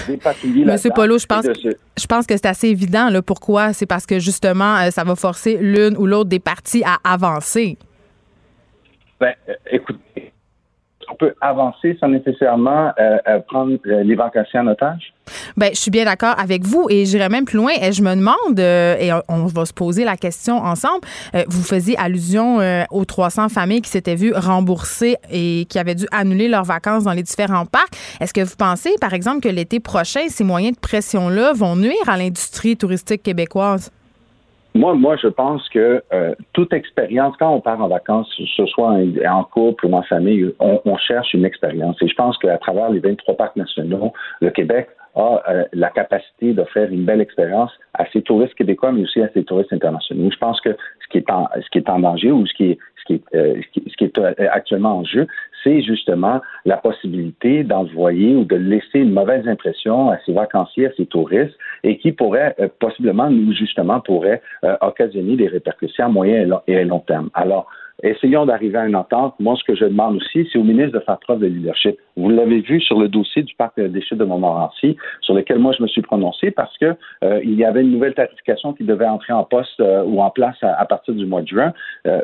Monsieur Polo, je pense, je pense que c'est assez évident. Là, pourquoi? C'est parce que justement, euh, ça va forcer l'une ou l'autre des parties à avancer. Ben, euh, écoutez, on peut avancer sans nécessairement euh, euh, prendre les vacanciers en otage? Ben, je suis bien d'accord avec vous et j'irai même plus loin. Et je me demande, et on va se poser la question ensemble, vous faisiez allusion aux 300 familles qui s'étaient vues rembourser et qui avaient dû annuler leurs vacances dans les différents parcs. Est-ce que vous pensez, par exemple, que l'été prochain, ces moyens de pression-là vont nuire à l'industrie touristique québécoise? Moi, moi, je pense que euh, toute expérience, quand on part en vacances, que ce soit en, couple ou en famille, on, cherche une expérience. Et je pense qu'à travers les 23 parcs nationaux, le Québec a euh, la capacité d'offrir une belle expérience à ses touristes québécois, mais aussi à ses touristes internationaux. Je pense que ce qui est en, ce qui est en danger ou ce qui est, ce qui est, euh, ce qui, est actuellement en jeu, c'est justement la possibilité d'envoyer ou de laisser une mauvaise impression à ses vacanciers, à ses touristes, et qui pourrait euh, possiblement, nous justement, pourrait euh, occasionner des répercussions à moyen et long terme. Alors, essayons d'arriver à une entente. Moi, ce que je demande aussi, c'est au ministre de faire preuve de leadership. Vous l'avez vu sur le dossier du parc des chutes de Montmorency, sur lequel moi je me suis prononcé parce que euh, il y avait une nouvelle tarification qui devait entrer en poste ou en place à, partir du mois de juin.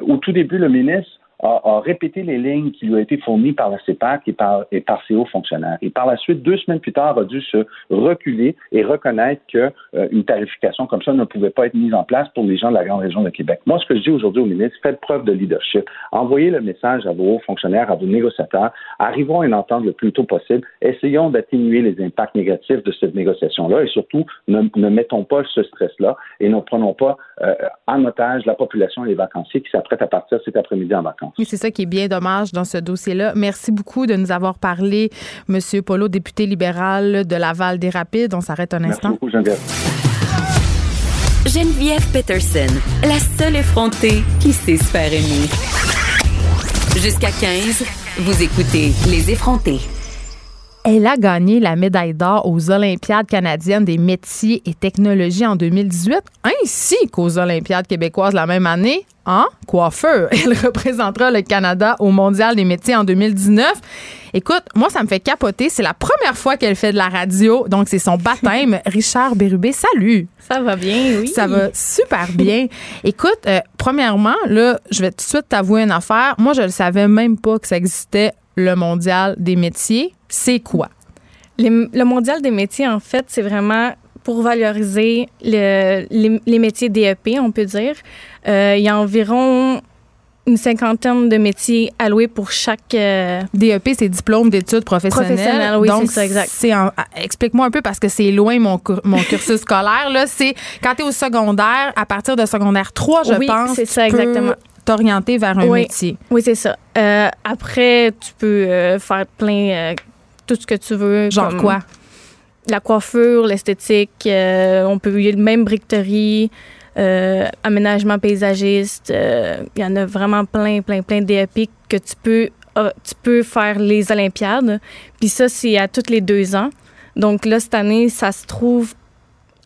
Au tout début, le ministre a, répété les lignes qui lui ont été fournies par la CEPAC et par, et par ses hauts fonctionnaires. Et par la suite, deux semaines plus tard, a dû se reculer et reconnaître qu'une euh, tarification comme ça ne pouvait pas être mise en place pour les gens de la grande région de Québec. Moi, ce que je dis aujourd'hui au ministre, faites preuve de leadership. Envoyez le message à vos hauts fonctionnaires, à vos négociateurs. Arrivons à une entente le plus tôt possible. Essayons d'atténuer les impacts négatifs de cette négociation-là et surtout, ne, ne mettons pas ce stress-là et ne prenons pas euh, en otage la population et les vacanciers qui s'apprêtent à partir cet après-midi en vacances. Oui, c'est ça qui est bien dommage dans ce dossier-là. Merci beaucoup de nous avoir parlé, Monsieur Polo, député libéral de Laval des Rapides. On s'arrête un instant. Merci beaucoup, Geneviève. Geneviève Peterson, la seule effrontée qui sait se faire aimer. Jusqu'à 15, vous écoutez Les effrontés. Elle a gagné la médaille d'or aux Olympiades canadiennes des métiers et technologies en 2018, ainsi qu'aux Olympiades québécoises la même année en coiffeur. [LAUGHS] Elle représentera le Canada au Mondial des métiers en 2019. Écoute, moi, ça me fait capoter. C'est la première fois qu'elle fait de la radio, donc c'est son baptême. [LAUGHS] Richard Bérubé, salut. Ça va bien, oui. Ça va super bien. Écoute, euh, premièrement, là, je vais tout de suite t'avouer une affaire. Moi, je ne savais même pas que ça existait le mondial des métiers. C'est quoi? le mondial des métiers, en fait, c'est vraiment pour valoriser les, métiers DEP, on peut dire. Euh, il y a environ une cinquantaine de métiers alloués pour chaque euh, DEP, c'est diplôme d'études professionnelles. Professionnel, oui, c'est ça, exact. explique-moi un peu parce que c'est loin mon, mon cursus scolaire là, c'est quand tu es au secondaire, à partir de secondaire 3, je pense. c'est ça exactement t'orienter vers un métier. Oui, c'est ça. Euh, après, tu peux euh, faire plein, euh, tout ce que tu veux. Genre quoi? La coiffure, l'esthétique, on peut y même briqueterie, aménagement paysagiste. Il y en a vraiment plein, plein, plein d'EP que tu peux, tu peux faire les Olympiades. Puis ça, c'est à tous les deux ans. Donc là, cette année, ça se trouve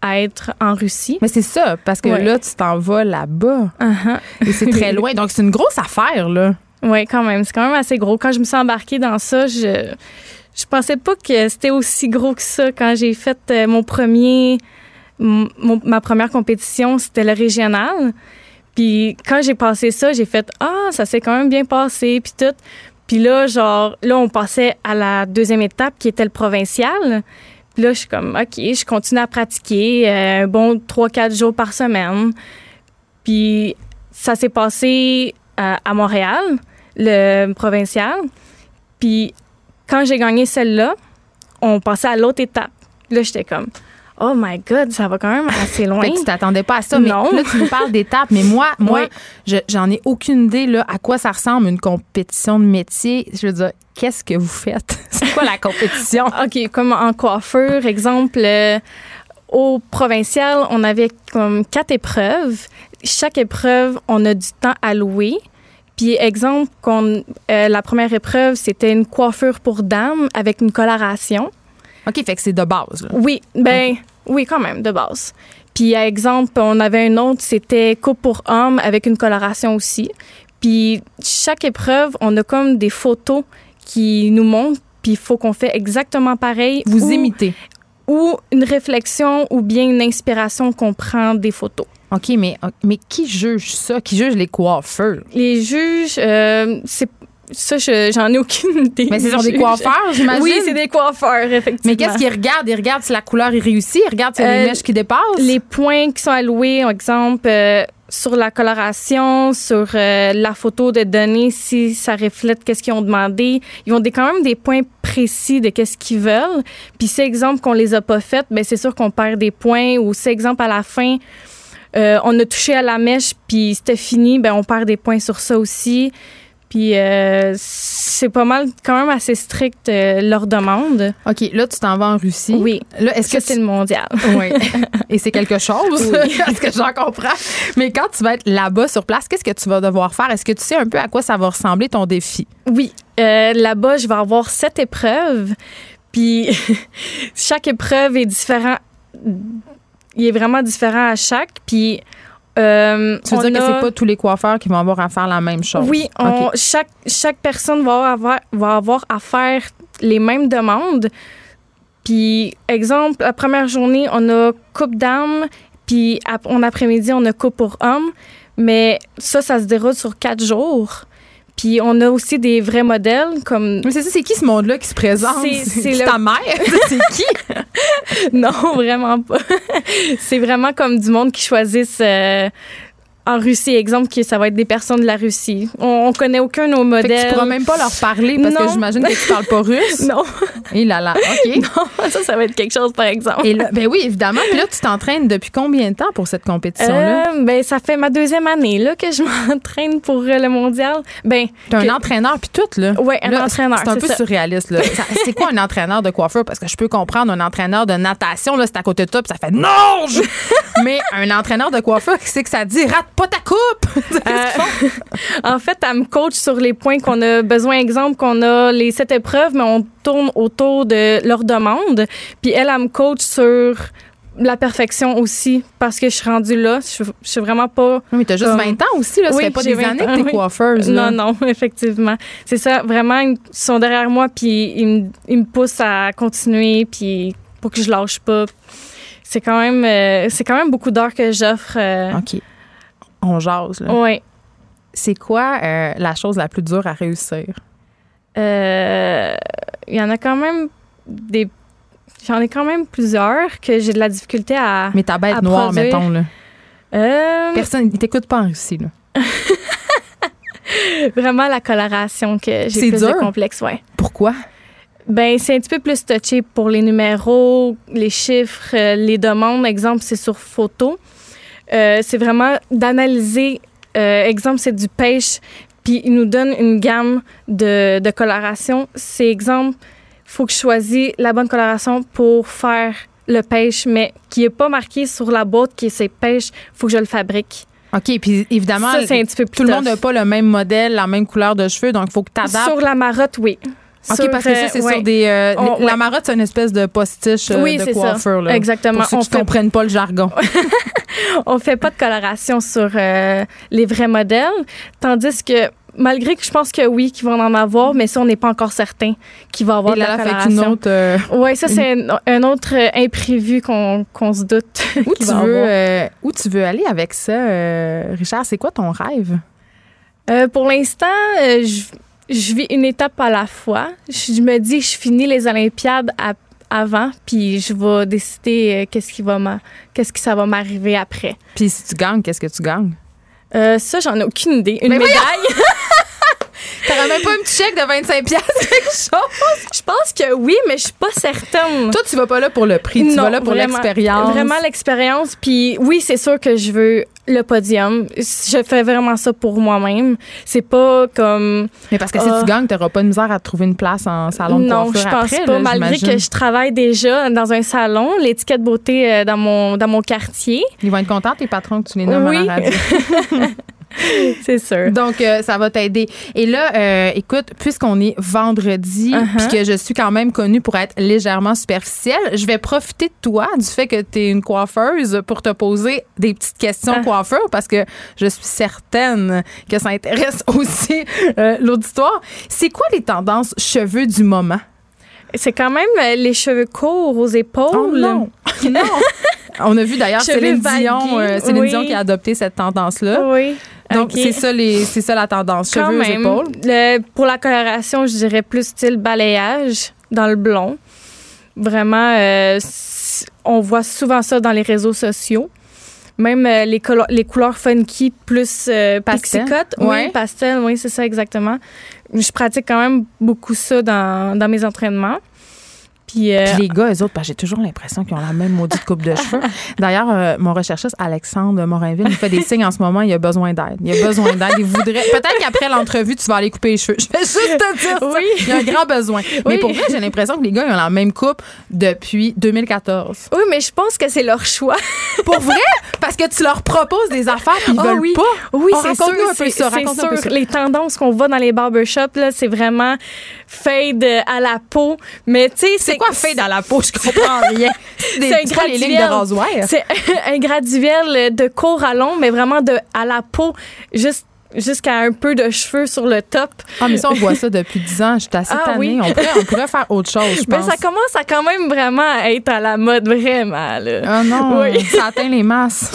être en Russie. Mais c'est ça, parce que là, tu t'en vas là-bas. Uh-huh. Et c'est très [LAUGHS] loin. Donc, c'est une grosse affaire, là. Oui, quand même. C'est quand même assez gros. Quand je me suis embarquée dans ça, je je pensais pas que c'était aussi gros que ça. Quand j'ai fait euh, mon premier, ma première compétition, c'était le régional. Puis quand j'ai passé ça, j'ai fait ah ça s'est quand même bien passé puis tout. Puis là genre là on passait à la deuxième étape qui était le provincial. Puis là, je suis comme, OK, je continue à pratiquer euh, un bon 3-4 jours par semaine. Puis ça s'est passé euh, à Montréal, le provincial. Puis quand j'ai gagné celle-là, on passait à l'autre étape. Là, j'étais comme, oh my God, ça va quand même assez loin. tu t'attendais pas à ça, mais là, tu nous parles d'étapes. Mais moi, [LAUGHS] moi, j'en ai aucune idée là, à quoi ça ressemble une compétition de métier. Je veux dire, qu'est-ce que vous faites? [LAUGHS] C'est quoi la compétition? [LAUGHS] OK, comme en coiffure, exemple, euh, au provincial, on avait comme quatre épreuves. Chaque épreuve, on a du temps alloué. Puis, exemple, qu'on, euh, la première épreuve, c'était une coiffure pour dames avec une coloration. OK, fait que c'est de base. Oui, ben, oui, quand même, de base. Puis, exemple, on avait un autre, c'était coupe pour hommes avec une coloration aussi. Puis, chaque épreuve, on a comme des photos qui nous montrent, puis il faut qu'on fait exactement pareil. Vous imitez. Ou une réflexion ou bien une inspiration qu'on prend des photos. OK, mais, mais qui juge ça? Qui juge les coiffeurs? Les juges, euh, c'est ça, j'en ai aucune [LAUGHS] idée. Mais c'est des coiffeurs, [LAUGHS] j'imagine? Oui, c'est des coiffeurs, effectivement. Mais qu'est-ce qu'ils regardent? Ils regardent si la couleur est réussie? Ils regardent si y a des euh, mèches qui dépassent? Les points qui sont alloués, par exemple, euh, sur la coloration, sur euh, la photo de données, si ça reflète qu'est-ce qu'ils ont demandé. Ils ont des, quand même des points précis de qu'est-ce qu'ils veulent. Puis, c'est exemple qu'on les a pas faites, ben c'est sûr qu'on perd des points. Ou c'est exemple à la fin, on a touché à la mèche, puis c'était fini, ben on perd des points sur ça aussi. Puis euh, c'est pas mal, quand même assez strict euh, leur demande. OK, là, tu t'en vas en Russie. Oui. Là, est-ce que c'est le mondial. [LAUGHS] Oui. Et c'est quelque chose, est-ce [LAUGHS] que j'en comprends? Mais quand tu vas être là-bas sur place, qu'est-ce que tu vas devoir faire? Est-ce que tu sais un peu à quoi ça va ressembler ton défi? Oui. Euh, Là-bas, je vais avoir sept épreuves. Puis [LAUGHS] chaque épreuve est différent. Il est vraiment différent à chaque. Puis. Euh, Tu veux dire que c'est pas tous les coiffeurs qui vont avoir à faire la même chose? Oui, on- chaque, chaque personne va avoir, va avoir à faire les mêmes demandes. Puis, exemple, la première journée, on a coupe d'âme, puis en après-midi, on a coupe pour hommes. Mais ça, ça se déroule sur quatre jours. Puis, on a aussi des vrais modèles comme. Mais c'est ça, c'est qui ce monde-là qui se présente? C'est- c'est C'est le- ta mère? [LAUGHS] c'est qui? [LAUGHS] non, vraiment pas. [LAUGHS] c'est vraiment comme du monde qui choisissent. euh, en Russie, exemple, que ça va être des personnes de la Russie. On, on connaît aucun de nos Fait modèles. que tu pourras même pas leur parler parce que Non. j'imagine que tu parles pas russe. [LAUGHS] Non. Et là là, OK. [LAUGHS] Non, ça, ça va être quelque chose, par exemple. Et là, ben oui, évidemment. Puis là, tu t'entraînes depuis combien de temps pour cette compétition-là? Euh, ben, ça fait ma deuxième année là, que je [LAUGHS] m'entraîne pour euh, le mondial. Ben, T'as un entraîneur puis tout, là. Ouais, un Là, entraîneur, C'est un peu ça. surréaliste, là. C'est quoi un entraîneur de coiffeur? Parce que je peux comprendre un entraîneur de natation, là, c'est à côté de toi, puis ça fait nage! Mais un entraîneur de coiffeur, c'est que ça dit rate pas ta coupe! [LAUGHS] Qu'est-ce qu'ils font? en fait, elle me coach sur les points qu'on a besoin. Exemple, qu'on a les sept épreuves, mais on tourne autour de leur demande. Puis elle, elle me coach sur la perfection aussi, parce que je suis rendue là. Je, je suis vraiment pas. Oui, mais t'as juste comme- 20 ans aussi, là. Ça Oui, fait pas j'ai des 20 années ans, que t'es oui. coiffeuse, là. Non, non, [LAUGHS] effectivement. C'est ça, vraiment, ils sont derrière moi, puis ils me, ils me poussent à continuer, puis pour que je lâche pas. C'est quand même, euh, c'est quand même beaucoup d'heures que j'offre. euh, OK. On jase, là. ouais. C'est quoi euh, la chose la plus dure à réussir? Euh, Il y en a quand même des. J'en ai quand même plusieurs que j'ai de la difficulté à. Mais ta bête noire, produire. mettons, là. Euh, Personne, il t'écoute pas en Russie, là. [LAUGHS] vraiment la coloration que C'est j'ai plus dur? de complexe, ouais. Pourquoi? Ben, c'est un petit peu plus touché pour les numéros, les chiffres, euh, les demandes. Exemple, c'est sur photo. Euh, c'est vraiment d'analyser. euh, exemple, c'est du pêche, puis il nous donne une gamme de, de coloration. C'est exemple, faut que je choisisse la bonne coloration pour faire le pêche, mais qui est pas marqué sur la boîte qui est c'est pêche. Faut que je le fabrique. OK, puis évidemment, Ça, c'est un petit peu plus tout le monde n'a pas le même modèle, la même couleur de cheveux, donc il faut que tu adaptes. Sur la marotte, oui. OK, Sur, parce que ça, c'est ouais. sur des. euh, On- La ouais. marotte, c'est une espèce de postiche euh, Oui, de c'est ça. coiffeur. Là, Exactement. Pour ceux On qui fait- comprennent pas le jargon. [LAUGHS] on fait pas de coloration sur euh, les vrais modèles, tandis que malgré que je pense que oui, qu'ils vont en avoir, mais ça on n'est pas encore certain qu'il va y avoir Et de la fait qu'une autre. euh, Ouais, ça c'est un, un autre euh, imprévu qu'on qu'on se doute. [LAUGHS] où, tu veux, euh, où tu veux aller avec ça, euh, Richard? C'est quoi ton rêve? Pour l'instant, je, je vis une étape à la fois. Je me dis, je finis les Olympiades à- avant, puis je vais décider euh, qu'est-ce qui va qu'est-ce que ça va m'arriver après. Puis si tu gagnes, qu'est-ce que tu gagnes? Euh, ça, j'en ai aucune idée. Une Mais médaille. [LAUGHS] T'aurais même pas un petit chèque de 25 piastres, [LAUGHS] quelque chose? Je pense que oui, mais je suis pas certaine. Toi, tu vas pas là pour le prix, tu Non, vas là pour l'expérience. Vraiment l'expérience. Puis oui, c'est sûr que je veux le podium. Je fais vraiment ça pour moi-même. C'est pas comme. Mais parce que si Ah. tu gagnes, t'auras pas de misère à trouver une place en salon de non, coiffure je pense après, pas. là, Malgré que je travaille déjà dans un salon, l'étiquette beauté euh, dans mon, dans mon quartier. Ils vont être contents, tes patrons, que tu les nommes Oui. à la radio. [LAUGHS] [LAUGHS] C'est sûr. Donc, euh, ça va t'aider. Et là, euh, écoute, puisqu'on est vendredi, puis que je suis quand même connue pour être légèrement superficielle, je vais profiter de toi, du fait que tu es une coiffeuse, pour te poser des petites questions Ah. coiffeur, parce que je suis certaine que ça intéresse [LAUGHS] aussi euh, l'auditoire. C'est quoi les tendances cheveux du moment? C'est quand même euh, les cheveux courts aux épaules. Oh non! [LAUGHS] non! On a vu d'ailleurs Céline Dion, euh, Céline oui. Dion qui a adopté cette tendance-là. Oui. Donc, c'est ça, les, c'est ça la tendance. Quand Cheveux aux épaules. Le- pour la coloration, je dirais plus style balayage dans le blond. Vraiment, euh, on voit souvent ça dans les réseaux sociaux. Même euh, les, colo- les couleurs funky plus euh, Pastel. Ouais. Oui, pastel, oui, c'est ça exactement. Je pratique quand même beaucoup ça dans, dans mes entraînements. Puis, euh, Puis les gars, eux autres, ben, j'ai toujours l'impression qu'ils ont la même maudite coupe de cheveux. D'ailleurs, euh, mon recherchiste Alexandre Morinville me fait des signes en ce moment. Il a besoin d'aide. Il a besoin d'aide. Il voudrait. Peut-être qu'après l'entrevue, tu vas aller couper les cheveux. Je vais juste te dire ça. Oui. Il y a un grand besoin. Mais pour vrai, j'ai l'impression que les gars, ils ont la même coupe depuis 2014. oui, mais je pense que c'est leur choix. Pour vrai? Parce que tu leur proposes des affaires puis ils Ah veulent oui. pas. Oui, c'est sûr. un peu C'est sûr. ça. Les tendances qu'on voit dans les barbershops, là, c'est vraiment fade à la peau. Mais tu sais, C'est quoi fade à la peau? Je comprends [LAUGHS] rien. C'est quoi les lignes de rasoir? C'est [LAUGHS] un graduel de court à long, mais vraiment de à la peau, juste jusqu'à un peu de cheveux sur le top. Ah, mais ça, on voit ça depuis 10 ans. Je suis assez Ah, tannée. oui. On, pourrait, on pourrait faire autre chose, je [LAUGHS] Mais pense. ça commence à quand même vraiment être à la mode, vraiment. Là. Ah non, Oui. ça atteint les masses.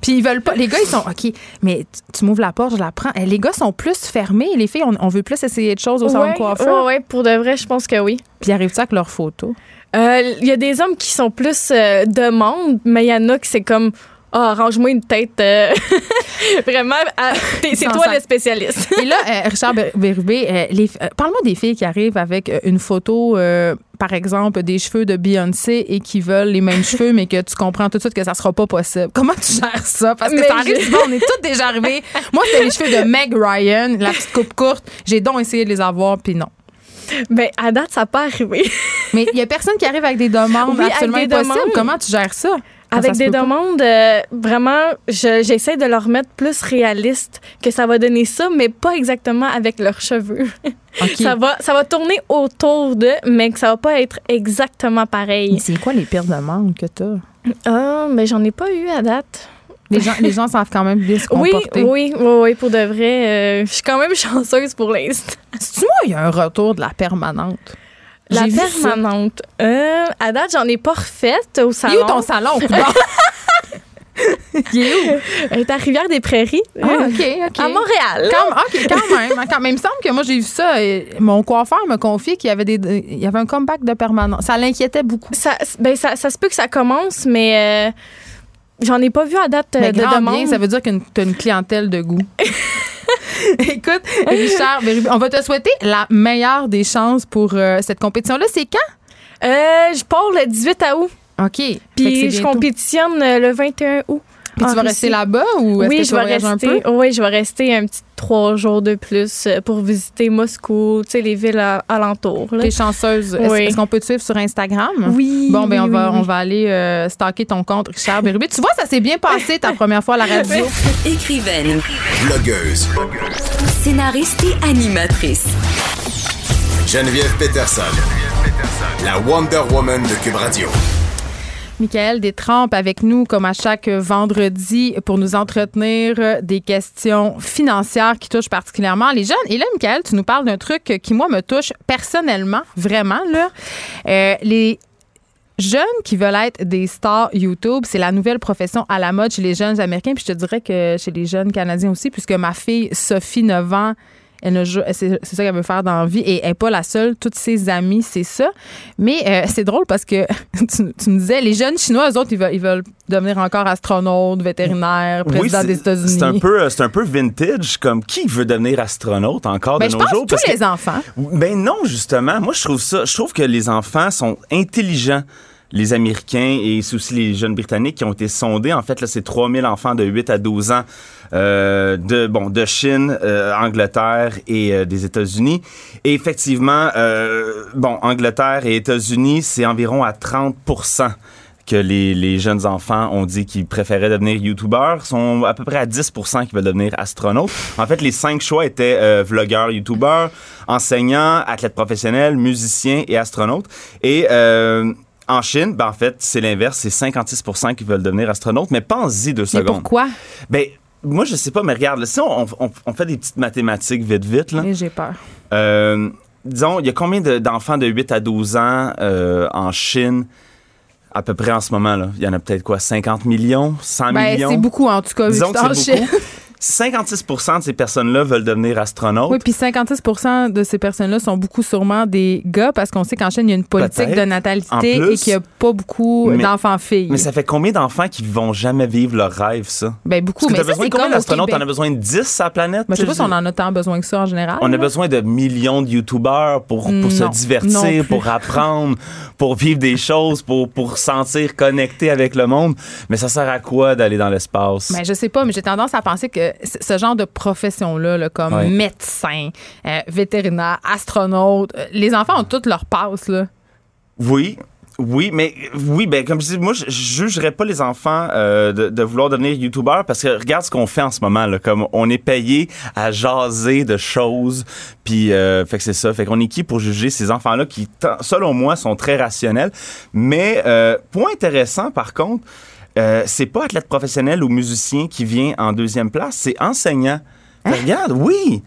Puis ils veulent pas. Les gars, ils sont OK, mais tu, m'ouvres la porte, je la prends. Eh, Les gars sont plus fermés. Les filles, on, on veut plus essayer de choses au salon de coiffeur. ouais, ouais, pour de vrai, je pense que oui. Puis ils arrivent ça avec leurs photos? Euh, Il y a des hommes qui sont plus euh, mais il y en a qui c'est comme ah, arrange-moi une tête. euh, [LAUGHS] Vraiment, c'est toi le spécialiste. Et là, [LAUGHS] euh, Richard Bérubé, euh, parle-moi des filles qui arrivent avec une photo, par exemple, des cheveux de Beyoncé et qui veulent les mêmes cheveux, mais que tu comprends tout de suite que ça sera pas possible. Comment tu gères ça? Parce que Mais ça arrive je- souvent, on est toutes déjà arrivées. Moi, c'était les cheveux de Meg Ryan, la petite coupe courte. J'ai donc essayé de les avoir, puis non. Ben, à date, ça n'a pas arrivé. Mais il y a personne qui arrive avec des demandes Oui, absolument impossibles. demandes. Comment tu gères ça? Avec des demandes, euh, vraiment, je- j'essaie de leur mettre plus réaliste, que ça va donner ça, mais pas exactement avec leurs cheveux. [LAUGHS] Ça va, ça va tourner autour d'eux, mais que ça va pas être exactement pareil. c'est quoi les pires demandes que tu as? Ah, mais j'en ai pas eu à date. Les gens, les gens savent quand même bien se [LAUGHS] Oui, comporter. oui, oui, oui, pour de vrai. euh, je suis quand même [LAUGHS] chanceuse pour l'instant. Moi, il y a un retour de la permanente? La permanente. Euh, à date, j'en ai pas refaite au salon. Il est où ton salon? [LAUGHS] Il est où? Elle est à Rivière-des-Prairies. Ah, OK, OK. À Montréal. OK, quand même. hein, Quand même. Il me semble que moi, j'ai vu ça. et mon coiffeur m'a confié qu'il y avait, des, il y avait un comeback de permanence. Ça l'inquiétait beaucoup. Ça, ben, ça, ça se peut que ça commence, mais euh, j'en ai pas vu à date euh, Mais de demande. bien, ça veut dire que tu as une clientèle de goût. [LAUGHS] [LAUGHS] Écoute, Richard, on va te souhaiter la meilleure des chances pour euh, cette compétition-là. C'est quand? Euh, je pars le 18 août. OK. Puis je compétitionne euh, le 21 août. Puis tu vas Russie. rester là-bas ou est-ce Oui, que je tu vas vais voyager un rester. peu? Oui, je vais rester un petit trois jours de plus euh, pour visiter Moscou, tu sais, les villes alentours. T'es chanceuse. Est-ce Oui. est-ce qu'on peut te suivre sur Instagram? Oui. Bon, ben oui, on, va, oui, on va aller euh, stalker ton compte, Richard Bérubé. Tu vois, ça s'est bien passé ta première fois à la radio. [LAUGHS] Écrivaine, Blogueuse. scénariste et animatrice. Geneviève Peterson. La Wonder Woman de Cube Radio. Michael Détrempe avec nous, comme à chaque vendredi, pour nous entretenir des questions financières qui touchent particulièrement les jeunes. Et là, Michael, tu nous parles d'un truc qui, moi, me touche personnellement, vraiment, là. Euh, les jeunes qui veulent être des stars YouTube, c'est la nouvelle profession à la mode chez les jeunes Américains, puis je te dirais que chez les jeunes Canadiens aussi, puisque ma fille, Sophie, 9 ans, elle ne c'est c'est ça qu'elle veut faire dans la vie et elle n'est pas la seule. Toutes ses amies, c'est ça. Mais euh, [LAUGHS] c'est drôle parce que [LAUGHS] tu, tu me disais, les jeunes Chinois, eux autres, ils veulent, ils veulent devenir encore astronautes, vétérinaires, président c'est- des États-Unis. C'est un peu, euh, c'est un peu vintage, comme qui veut devenir astronaute encore Ben, de je nos pense jours? tous parce que- les enfants. Ben non, justement. Moi, je trouve ça. Je trouve que les enfants sont intelligents. Les Américains et aussi les jeunes Britanniques qui ont été sondés. En fait, là, c'est 3000 enfants de 8 à 12 ans euh, de bon de Chine, euh, Angleterre et euh, des États-Unis. Et effectivement, euh, bon, Angleterre et États-Unis, c'est environ à 30 que les, les jeunes enfants ont dit qu'ils préféraient devenir youtubeurs, sont à peu près à 10 qui veulent devenir astronautes. En fait, les cinq choix étaient euh, vlogueurs, youtubeurs, enseignants, athlètes professionnels, musiciens et astronautes. Et euh, en Chine, ben, en fait, c'est l'inverse, c'est 56% qui veulent devenir astronautes. Mais pense-y deux Mais secondes. pourquoi? Ben, moi, je sais pas, mais regarde, là, si on, on- on fait des petites mathématiques vite, vite, là. J'ai peur. Euh, disons, il y a combien de- d'enfants de 8 à 12 ans euh, en Chine à peu près en ce moment? là? Il y en a peut-être quoi? 50 millions? 100 Ben, millions? c'est beaucoup, en tout cas. vu Disons que c'est beaucoup. Chine. 56% de ces personnes-là veulent devenir astronautes. Oui, puis 56% de ces personnes-là sont beaucoup sûrement des gars parce qu'on sait qu'en Chine, il y a une politique de natalité plus. et qu'il n'y a pas beaucoup d'enfants-filles. Mais ça fait combien d'enfants qui vont jamais vivre leur rêve, ça? Ben, beaucoup. Parce que Mais ça, besoin de combien d'astronautes? T'en as besoin de 10 sur la planète? Ben, je sais pas si on en a tant besoin que ça en général. On a besoin de millions de youtubeurs pour, pour Non, se divertir, pour apprendre, pour vivre des choses, pour, pour se sentir connecté avec le monde. Mais ça sert à quoi d'aller dans l'espace? Ben, je sais pas, mais j'ai tendance à penser que ce genre de profession-là, là, comme Ouais. médecin, euh, vétérinaire, astronaute, euh, les enfants ont toutes leur passe, là. Oui. Oui, mais oui, ben comme je dis, moi je jugerais pas les enfants euh, de, de vouloir devenir youtubeur parce que regarde ce qu'on fait en ce moment là, comme on est payé à jaser de choses, puis euh, fait que c'est ça, fait qu'on est qui pour juger ces enfants là qui, selon moi, sont très rationnels. Mais euh, point intéressant par contre, euh, c'est pas athlète professionnel ou musicien qui vient en deuxième place, c'est enseignant. Fait, Regarde, oui.